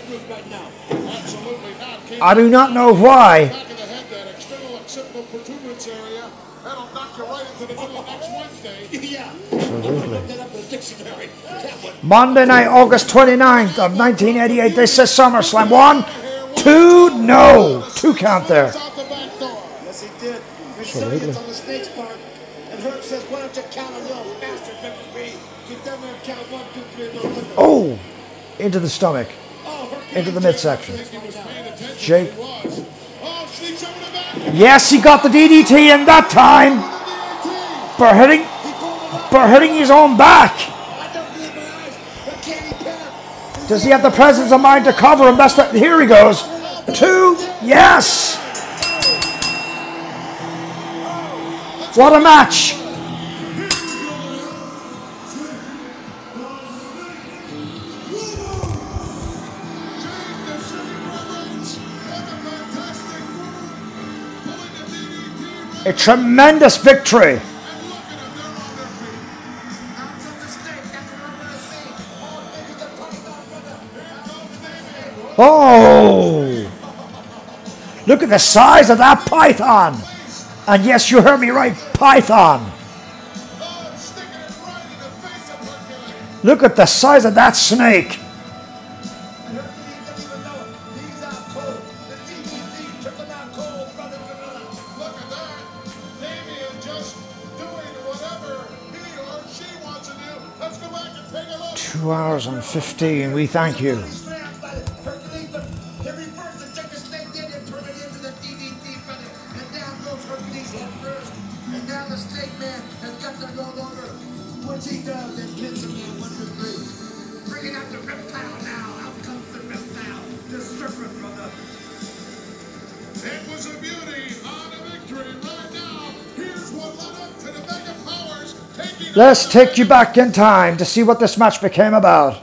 I do not know why. Absolutely. Monday night, August 29th of 1988. This is SummerSlam. One, two, no. Two count there. Yes, he did. Absolutely. On the snake's part. And Herc says, why don't you count a little faster, referee? Get down there and count one, two, three, little. Oh, into the stomach, into the midsection. Jake. Yes, he got the DDT in that time. But hitting, but hitting his own back. Does he have the presence of mind to cover him? That's the, here he goes. Two, yes. What a match. A tremendous victory. Oh! Look at the size of that python. And yes, you heard me right, python. Look at the size of that snake. Two hours and 15. We thank you. Let's take you back in time to see what this match became about.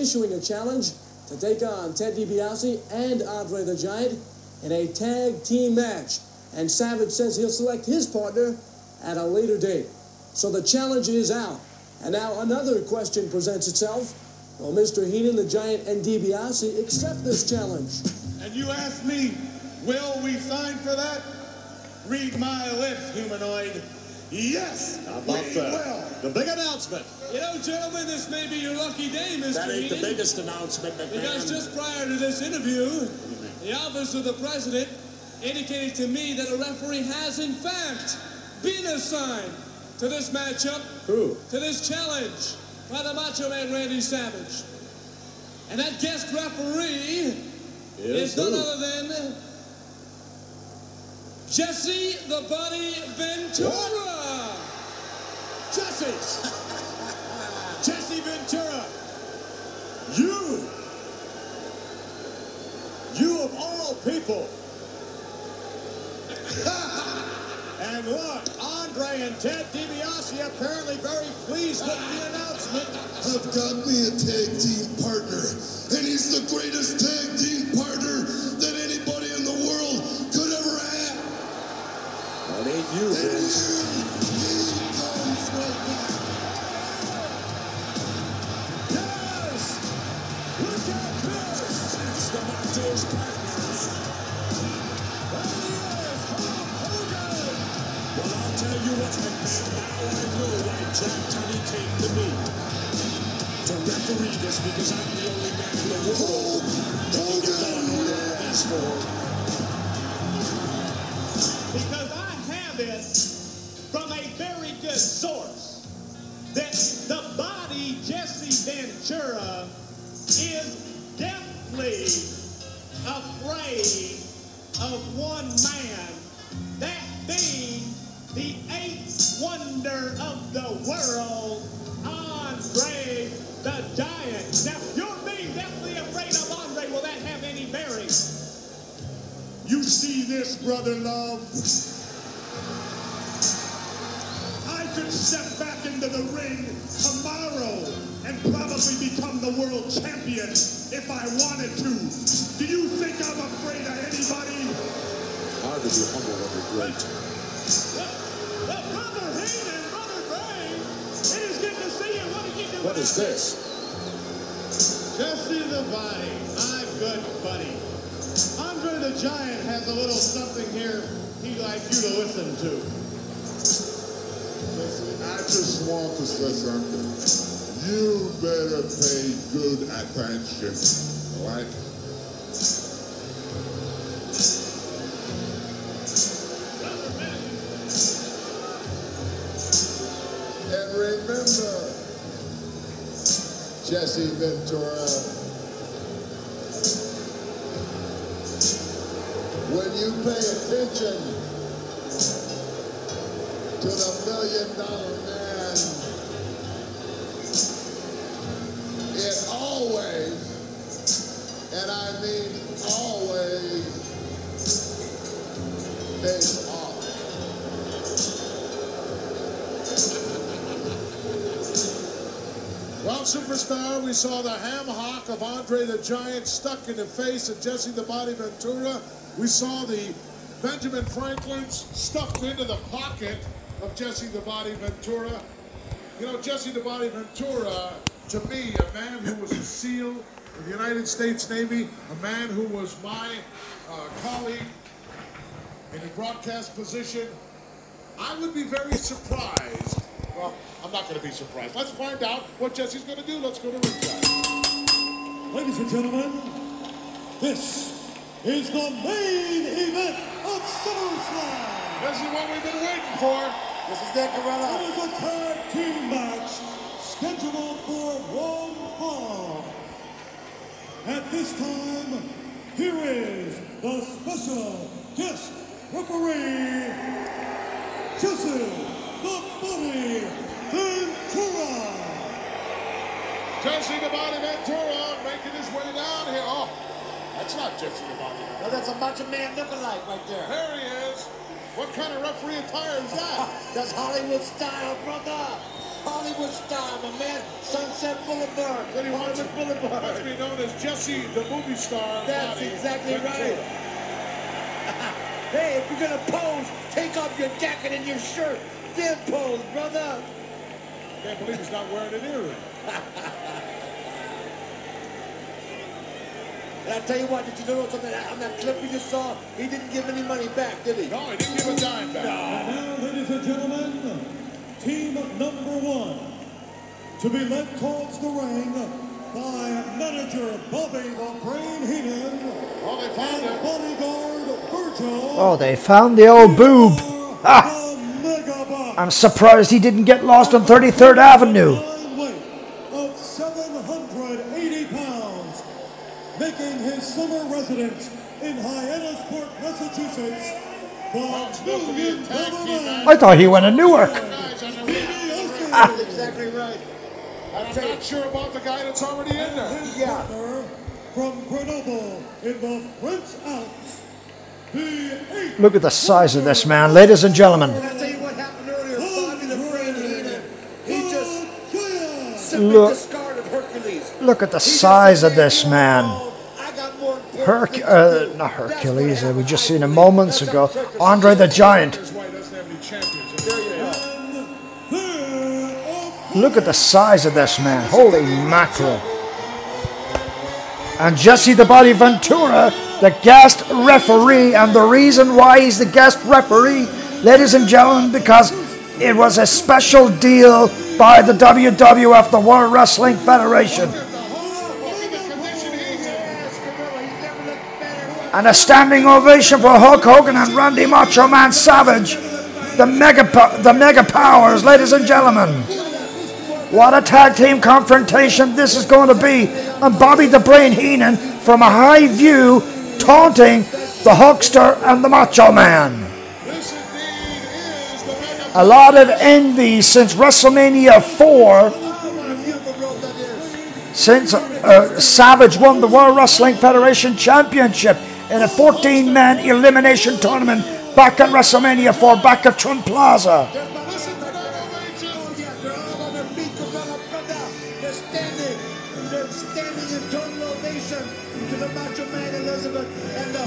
Issuing a challenge to take on Ted DiBiase and Andre the Giant in a tag team match. And Savage says he'll select his partner at a later date. So the challenge is out. And now another question presents itself. Will Mr. Heenan, the Giant, and DiBiase accept this challenge? And you ask me, will we sign for that? Read my lips, humanoid. Yes, How about we that? will. The big announcement. You know, gentlemen, this may be your lucky day, Mr. That ain't the biggest announcement, Because just prior to this interview, mm-hmm. the office of the president indicated to me that a referee has in fact been assigned to this matchup, Who? to this challenge by the Macho Man Randy Savage. And that guest referee is, Is none who? other than Jesse the Body Ventura. Jesse! Jesse Ventura! You! You of all people! and look, Andre and Ted DiBiase apparently very pleased with the announcement. I've got me a tag team partner, and he's the greatest tag team partner that anybody in the world could ever have. That ain't you, Vince. Yes! Look at this! It's the Macho's partners. Why Jack Tunney came to me. To referee this because I'm the only man in the world that can get order release for. Because I have it from a very good source that the body Jesse Ventura this, brother love? I could step back into the ring tomorrow and probably become the world champion if I wanted to. Do you think I'm afraid of anybody? How to be humble when you're great. Well, Brother Heenan, Brother Gray, it is good to see you. What are you doing? What is this? Jesse the Body, my good buddy. Andre the Giant has a little something here he'd like you to listen to. Listen, I just want to say something. You better pay good attention, all right? And remember, Jesse Ventura. You pay attention to the million dollar man, it always, and I mean always, pays off. Well, superstar, we saw the ham hock of Andre the Giant stuck in the face of Jesse the Body Ventura. We saw the Benjamin Franklin's stuffed into the pocket of Jesse the Body Ventura. You know, Jesse the Body Ventura, to me, a man who was a SEAL in the United States Navy, a man who was my uh, colleague in a broadcast position, I would be very surprised. Well, I'm not going to be surprised. Let's find out what Jesse's going to do. Let's go to ringside. Ladies and gentlemen, this is the main event of SummerSlam. This is what we've been waiting for. This is Nick Gorilla. It is a tag team match scheduled for one fall. At this time, here is the special guest referee, Jesse the Body Ventura. Jesse the Body Ventura making his way down here. Oh, that's not Jesse the. No, that's a Macho Man lookalike right there. There he is. What kind of referee attire is that? That's Hollywood style, brother. Hollywood style, my man. Sunset Boulevard. Then he wants, Hollywood wants Boulevard. to be known as Jesse the movie star. That's exactly Ventura. right. hey, if you're gonna pose, take off your jacket and your shirt. Then pose, brother. Can't believe he's not wearing an earring. And I tell you what, did you know something? On that clip we just saw, he didn't give any money back, did he? No, he didn't give a dime back. And now, ladies and gentlemen, team number one to be led towards the ring by manager Bobby the Brain Heenan Oh, they found and him. bodyguard Virgil. Oh, they found the old boob. Ah, I'm surprised he didn't get lost on 33rd Avenue. I thought he went to Newark. I know DiBiase. That's exactly right. And I'm not sure about the guy that's already in there. His Yeah. from Grenoble in the French Alps, Look at the size of this man, ladies and gentlemen. And I tell you what happened earlier, Bobby the Brain Heenan, he just Giant. simply Look. Look at the size of this man. Oh, "Oh, I got more important Herc, uh, not Hercules, uh, we just seen him moments ago. Andre the Giant. Look at the size of this man. Holy mackerel. And Jesse the Body Ventura, the guest referee, and the reason why he's the guest referee, ladies and gentlemen, because it was a special deal by the WWF, the World Wrestling Federation. And a standing ovation for Hulk Hogan and Randy Macho Man Savage, the mega, the mega powers, ladies and gentlemen. What a tag team confrontation this is going to be. And Bobby the Brain Heenan from a high view taunting the Hulkster and the Macho Man. A lot of envy since WrestleMania 4, since uh, Savage won the World Wrestling Federation Championship in a 14 man elimination tournament back at WrestleMania 4, back at Trump Plaza.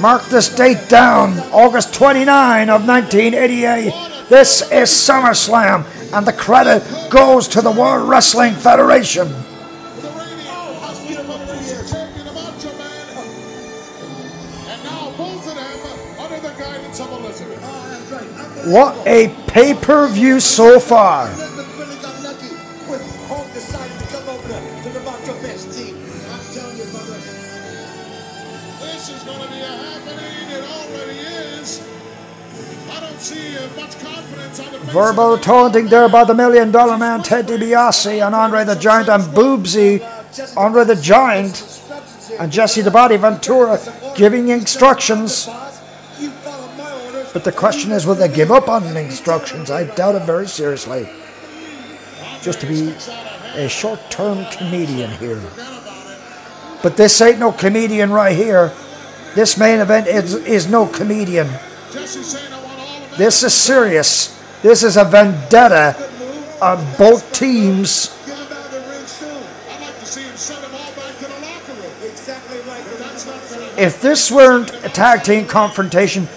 Mark this date down, August 29 of 1988. This is SummerSlam, and the credit goes to the World Wrestling Federation. Much a pay per view so far. the- taunting there by the Million Dollar Man Ted DiBiase and Andre the Giant and Boobsy Andre the Giant and Jesse the Body Ventura giving instructions. But the question is, will they give up on the instructions? I doubt it very seriously. Just to be a short term comedian here. But this ain't no comedian right here. This main event is, is no comedian. This is serious. This is a vendetta on both teams. If this weren't a tag team confrontation,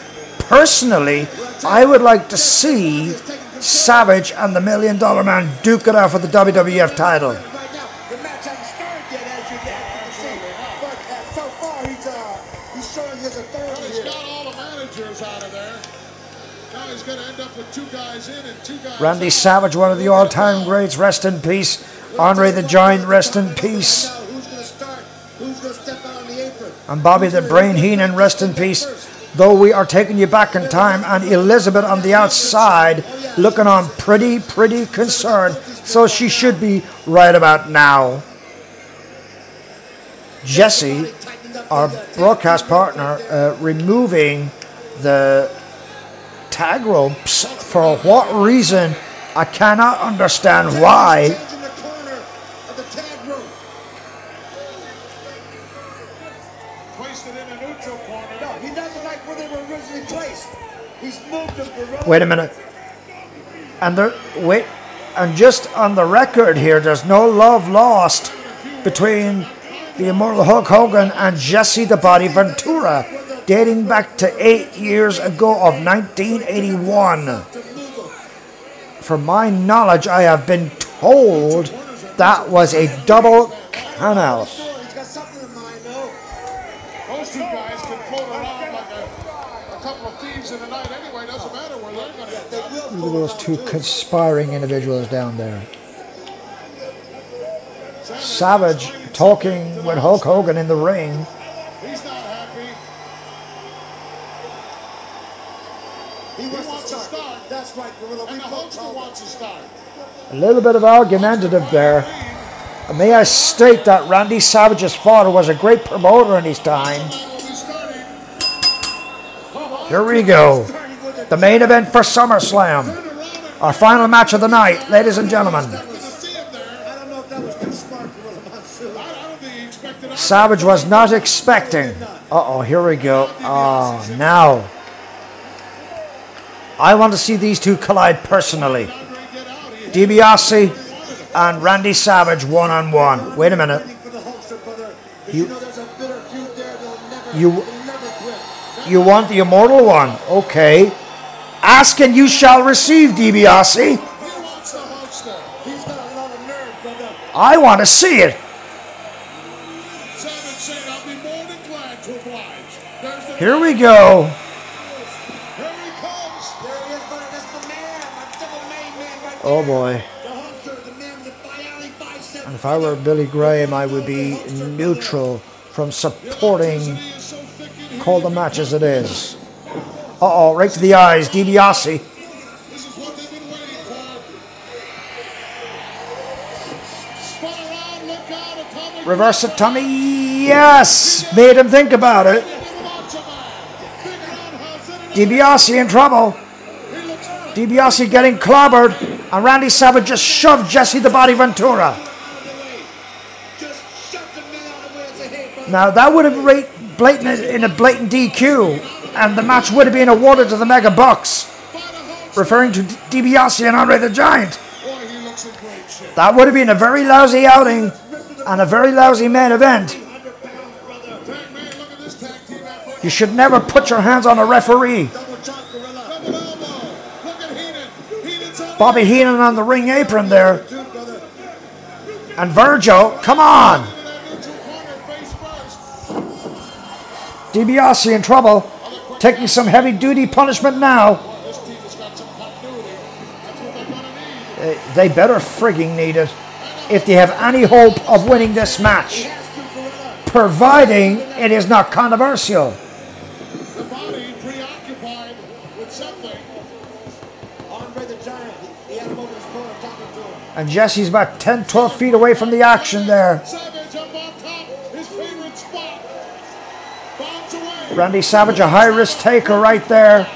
personally, I would like to see Savage and the Million Dollar Man duke it out for the WWF title. Randy. Savage, one of the all time greats, rest in peace. Andre the Giant, rest in peace. And Bobby the Brain Heenan, rest in peace. Though we are taking you back in time, and Elizabeth on the outside looking on pretty, pretty concerned. So she should be right about now. Jesse, our broadcast partner, uh, removing the tag ropes for what reason? I cannot understand why. Wait a minute. And there, wait, and just on the record here, there's no love lost between the immortal Hulk Hogan and Jesse the Body Ventura, dating back to eight years ago of 1981. From my knowledge, I have been told that was a double count. To They will Look at those two conspiring individuals down there. Savage talking with Hulk Hogan in the ring. He's not happy. He wants, to start. That's right, Gorilla. And the Hulkster wants to start. A little bit of argumentative there. And May I state that Randy Savage's father was a great promoter in his time. Here we go. The main event for SummerSlam. Our final match of the night, ladies and gentlemen. Savage was not expecting. Uh oh, here we go. Oh, now. I want to see these two collide personally. DiBiase and Randy Savage one on one. Wait a minute. You, you, you want the immortal one? Okay. Ask and you shall receive, DiBiase. He's got a lot of nerve, brother. I want to see it. Savage saying, I'll be more than glad to oblige. There's the Here we go. Here he comes. There he is, brother. That's the man. That's the main man right Oh boy. The Hulkster, the man with the bionic bicep. And if I were Billy Graham, I would be neutral from supporting call the match as it is. Uh oh, right to the eyes, DiBiase. Reverse it, tummy. Yes, made him think about it. DiBiase in trouble. DiBiase getting clobbered, and Randy Savage just shoved Jesse the Body Ventura. Now that would have been blatant in a blatant DQ, and the match would have been awarded to the Mega Bucks, referring to DiBiase and Andre the Giant. That would have been a very lousy outing and a very lousy main event. You should never put your hands on a referee. Bobby Heenan on the ring apron there. And Virgil, come on. DiBiase in trouble, taking some heavy duty punishment now. They better frigging need it if they have any hope of winning this match, providing it is not controversial. The body preoccupied with something. Andre the Giant. He, he had him over his corner talking to him. And Jesse's about 10, 12 feet away from the action there. Randy Savage, a high risk taker right there.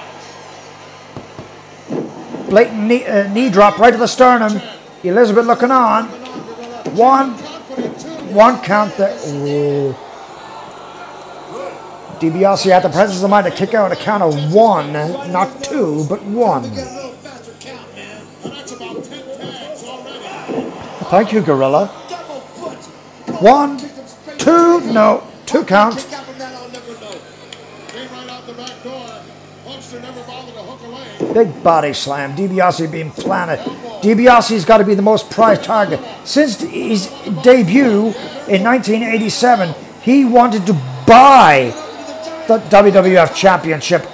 Blatant knee, uh, knee drop right to the sternum. Elizabeth looking on. One, one count there. Ooh. DiBiase had the presence of mind to kick out a count of one, not two, but one. Thank you, Gorilla. One, two, no, two count. Came right out the back door. Hulkster never bothered to hook a leg. Big body slam. DiBiase being planted. DiBiase's got to be the most prized target. Since his debut in 1987, he wanted to buy the WWF Championship.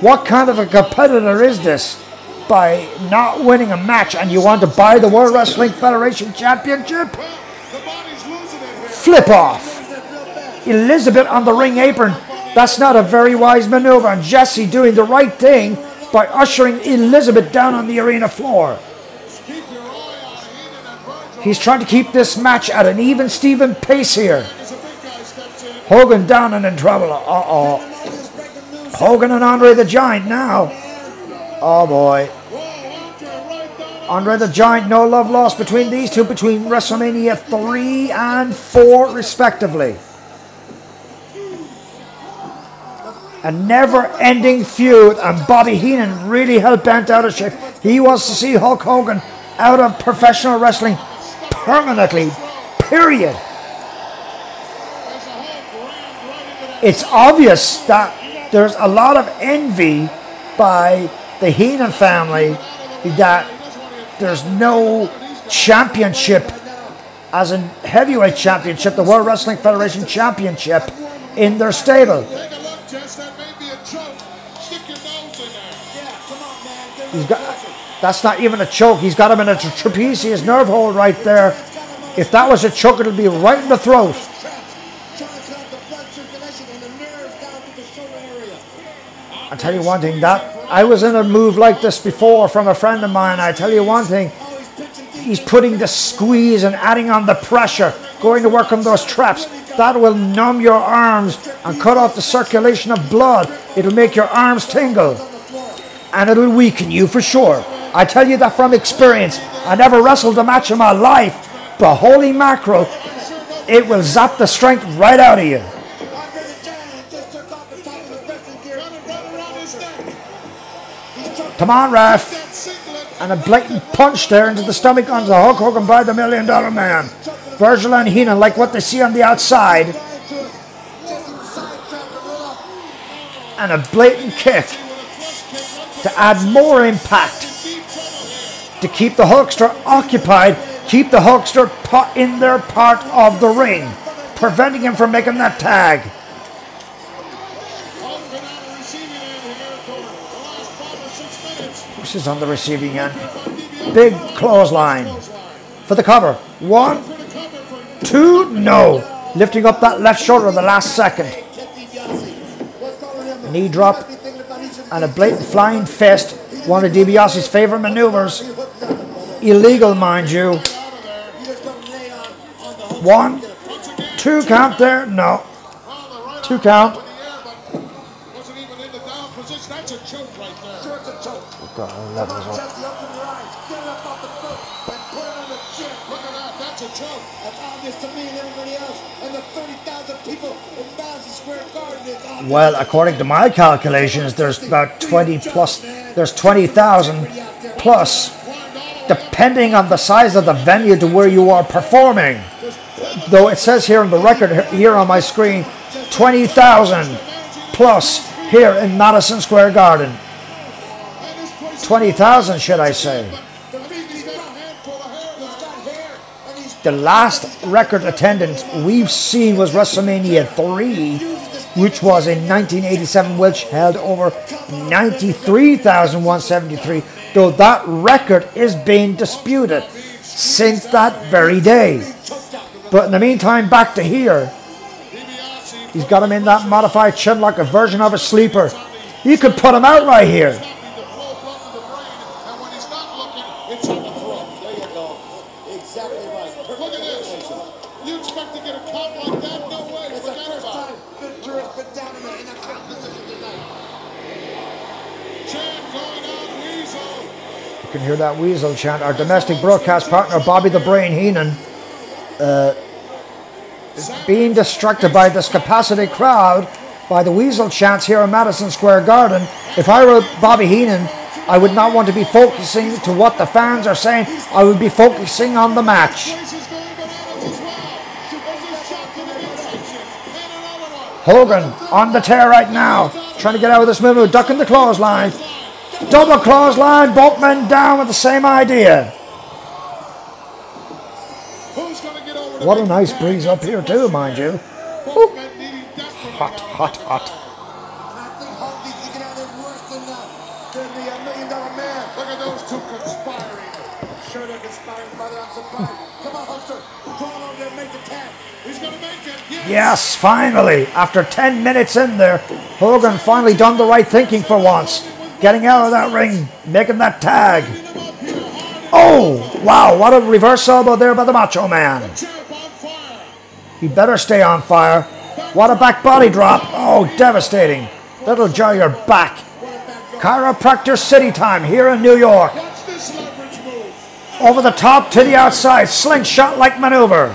What kind of a competitor is this? By not winning a match and you want to buy the World Wrestling Federation Championship? Flip off. Elizabeth on the ring apron. That's not a very wise maneuver. And Jesse doing the right thing by ushering Elizabeth down on the arena floor. He's trying to keep this match at an even Steven pace here. Hogan down and in trouble. Uh oh. Hogan and Andre the Giant now. Oh boy. Andre the Giant, no love lost between these two, between WrestleMania 3 and 4, respectively. A never ending feud, and Bobby Heenan really hell bent out of shape. He wants to see Hulk Hogan out of professional wrestling permanently, period. It's obvious that there's a lot of envy by the Heenan family that there's no championship as in heavyweight championship, the World Wrestling Federation championship in their stable. He's got that's not even a choke. He's got him in a tra- trapezius nerve hold right there. If that was a choke, it'll be right in the throat. I tell you one thing, that I was in a move like this before from a friend of mine. I tell you one thing, he's putting the squeeze and adding on the pressure, going to work on those traps. That will numb your arms and cut off the circulation of blood. It'll make your arms tingle. And it'll weaken you for sure. I tell you that from experience. I never wrestled a match in my life, but holy mackerel, it will zap the strength right out of you. Come on, ref. And a blatant punch there into the stomach onto Hulk Hogan by the Million Dollar Man. Virgil and Heenan like what they see on the outside. And a blatant kick to add more impact. To keep the Hulkster occupied, keep the Hulkster in their part of the ring, preventing him from making that tag. This is on the receiving end. Big clothesline for the cover. One, two, no. Lifting up that left shoulder at the last second. Knee drop and a blatant flying fist. One of DiBiase's favorite maneuvers. Illegal, mind you. One, two count there. No. Two count. That's a choke right there. Well, according to my calculations, there's about 20 plus, there's 20,000 plus, depending on the size of the venue to where you are performing. Though it says here on the record here on my screen, 20,000 plus here in Madison Square Garden. 20,000, should I say. The last record attendance we've seen was WrestleMania 3, which was in 1987, which held over 93,173, though that record is being disputed since that very day. But in the meantime, back to here. He's got him in that modified chin like a version of a sleeper. You could put him out right here. Can hear that weasel chant. Our domestic broadcast partner, Bobby the Brain Heenan, uh, being distracted by this capacity crowd by the weasel chants here in Madison Square Garden. If I were Bobby Heenan, I would not want to be focusing to what the fans are saying. I would be focusing on the match. Hogan on the tear right now, trying to get out of this move, ducking the clothesline. Double clothesline, both men down with the same idea. What a nice breeze up here too, mind you. Woo. Hot, hot, hot. Could be a million dollar man. Look at those two conspiring. Sure they're conspiring, brother. I'm surprised. Come on, over there make the tag. He's gonna make it. Yes. Yes, finally, after 10 minutes in there, Hogan finally done the right thinking for once. Getting out of that ring, making that tag. Oh, wow, what a reverse elbow there by the Macho Man. He better stay on fire. What a back body drop. Oh, devastating. That'll jar your back. Chiropractor City time here in New York. Over the top to the outside, slingshot like maneuver.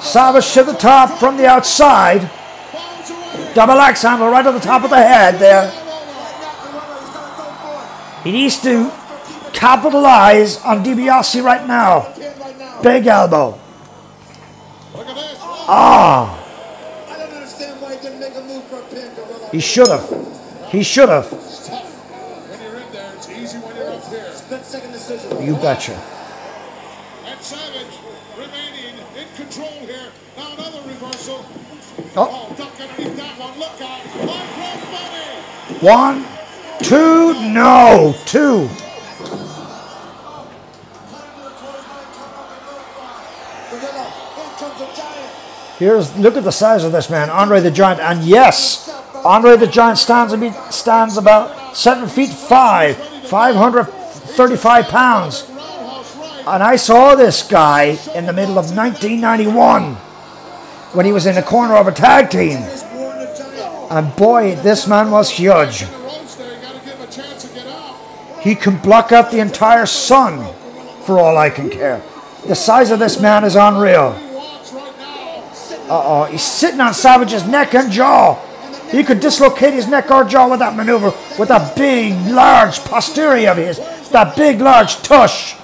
Savage to the top from the outside. Double axe handle right at the top of the head there. He needs to capitalize on DiBiase right now. Big elbow. Ah, I don't understand why he didn't make a move for a pin, Gorilla. he should have. He should have. When you're in there, it's easy when you're up here. Split second decision. You betcha. And Savage remaining in control here. Now another reversal. Oh. One, two, no, two. Here's look at the size of this man, Andre the Giant, and yes, Andre the Giant stands stands about seven feet five, five hundred thirty-five pounds. And I saw this guy in the middle of 1991 when he was in the corner of a tag team. And boy, this man was huge. He can block out the entire sun for all I can care. The size of this man is unreal. Uh oh, he's sitting on Savage's neck and jaw. He could dislocate his neck or jaw with that maneuver with that big, large posterior of his, that big, large tush.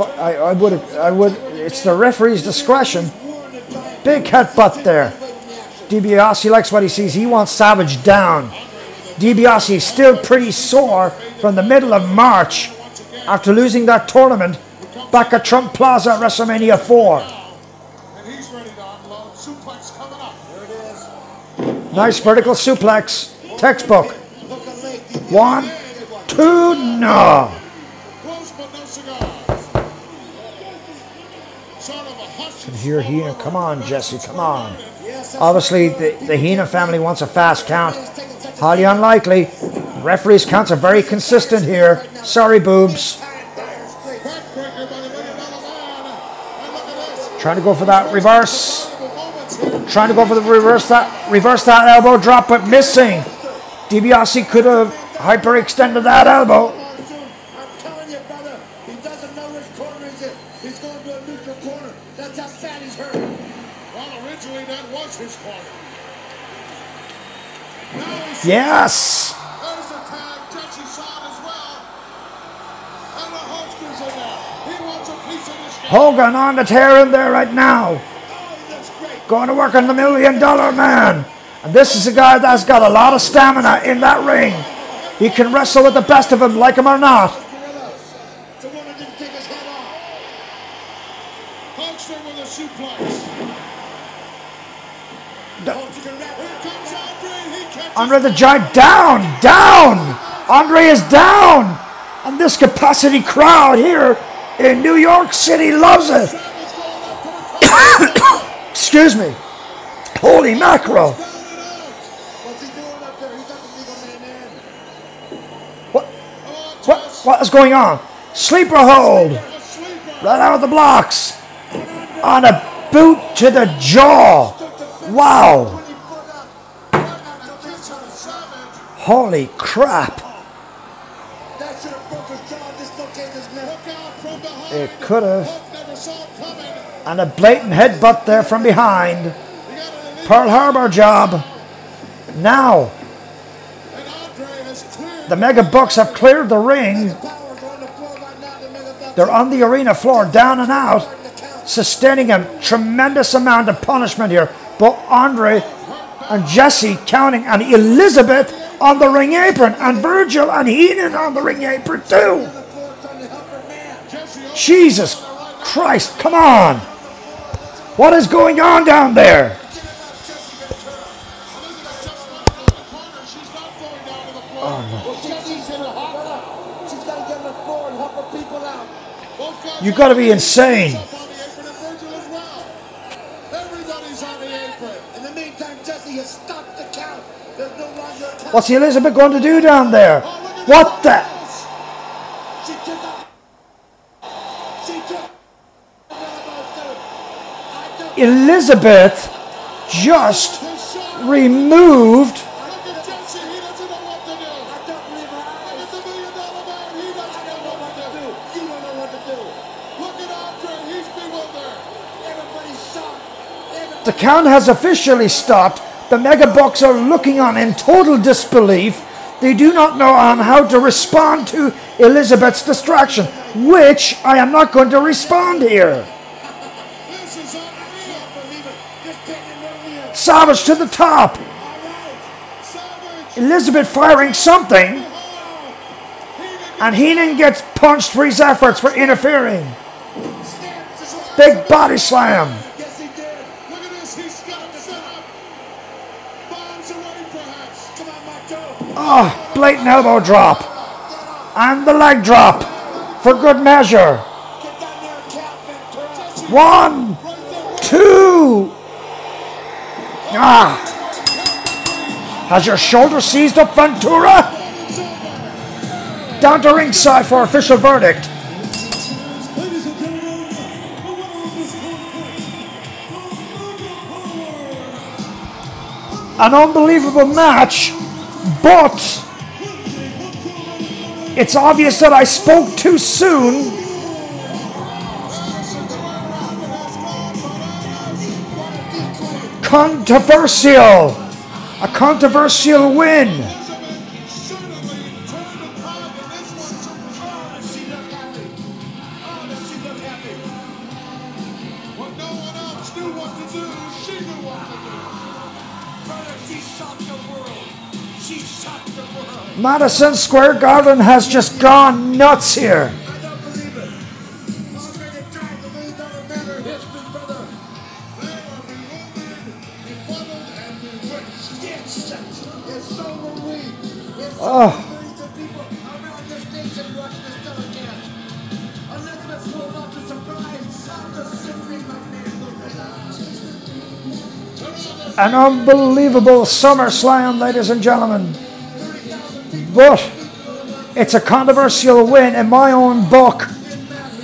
I, I would, I would. It's the referee's discretion. Big headbutt there. DiBiase likes what he sees. He wants Savage down. DiBiase is still pretty sore from the middle of March after losing that tournament back at Trump Plaza at WrestleMania 4. And he's ready to unload. Suplex coming up. There it is. Nice vertical suplex. Textbook. One, two, no. Here, Heenan, come on, Jesse, come on. Obviously, the, the Heenan family wants a fast count. Highly unlikely. Referees' counts are very consistent here. Sorry, boobs. Trying to go for that reverse. Trying to go for the reverse that reverse that elbow drop, but missing. DiBiase could have hyperextended that elbow. Game. Hogan on the tear in there right now. Going to work on the million dollar man. And this is a guy that's got a lot of stamina in that ring. He can wrestle with the best of them, like him or not. Andre. The Giant down, down. Andre is down. And this capacity crowd here in New York City loves it. Excuse me. Holy mackerel. What? What? What is going on? Sleeper hold. Right out of the blocks. On a boot to the jaw. Wow. From crap! It could have. Hulk never saw it coming. And a blatant headbutt there from behind. Pearl Harbor job. Now, And Andre has the Mega Bucks have cleared the ring. Powers are on the floor right now. The Mega Bucks They're on the arena floor, down and out, sustaining a tremendous amount of punishment here. But Andre and Jesse counting, and Elizabeth on the ring apron, and Virgil and Heenan on the ring apron too. Jesus Christ, come on! What is going on down there? Well, Jesse's in the hot She's got to get on What's Elizabeth going to do down there? What the? Elizabeth just removed The count has officially stopped. The Mega Bucks are looking on in total disbelief. They do not know on how to respond to Elizabeth's distraction, which I am not going to respond here. Savage to the top. Elizabeth firing something, and Heenan gets punched for his efforts for interfering. Big body slam. Oh, blatant elbow drop. And the leg drop for good measure. One, two. Ah. Has your shoulder seized up, Ventura? Down to ringside for official verdict. An unbelievable match, but it's obvious that I spoke too soon. Controversial. A controversial win. Elizabeth Square Garden has just gone nuts here. man. An unbelievable SummerSlam, ladies and gentlemen. But it's a controversial win in my own book.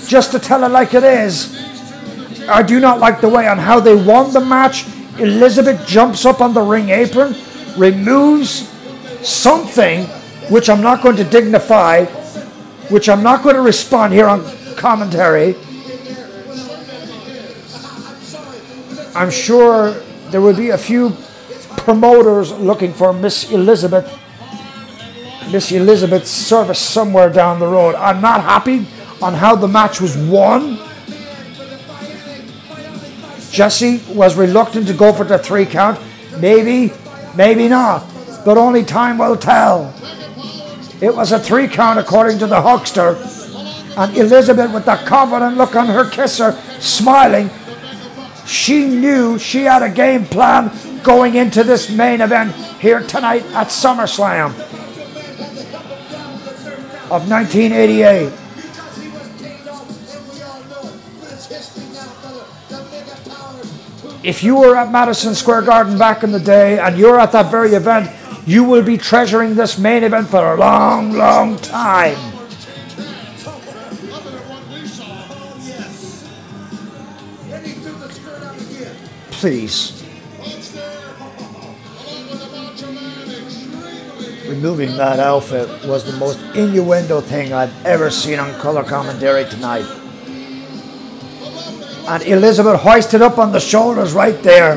Just to tell it like it is, I do not like the way on how they won the match. Elizabeth jumps up on the ring apron, removes something which I'm not going to dignify, which I'm not going to respond here on commentary. I'm sure there will be a few promoters looking for Miss Elizabeth, Miss Elizabeth's service somewhere down the road. I'm not happy on how the match was won. Jesse was reluctant to go for the three count. Maybe, maybe not. But only time will tell. It was a three count according to the Hulkster. And Elizabeth, with that confident look on her kisser, smiling, she knew she had a game plan going into this main event here tonight at SummerSlam mega powers. If you were at Madison Square Garden back in the day and you're at that very event, you will be treasuring this main event for a long, long time. Please. Removing that outfit was the most innuendo thing I've ever seen on color commentary tonight. And Elizabeth hoisted up on the shoulders right there.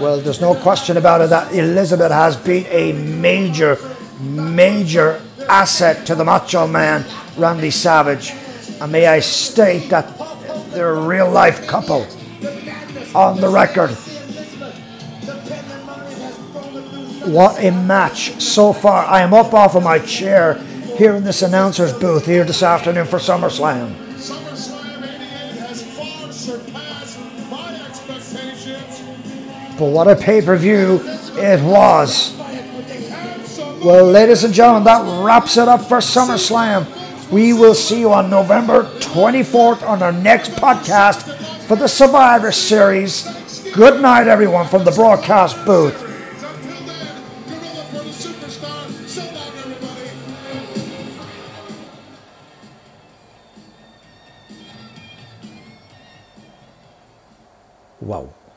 Well, there's no question about it that Elizabeth has been a major, major asset to the Macho Man, Randy Savage. And may I state that they're a real life couple on the record. What a match so far. I am up off of my chair here in this announcer's booth here this afternoon for SummerSlam. SummerSlam 88 has far surpassed my expectations. But what a pay per view it was. Well, ladies and gentlemen, that wraps it up for SummerSlam. We will see you on November 24th on our next podcast for the Survivor Series. Good night, everyone, from the broadcast booth. Wow.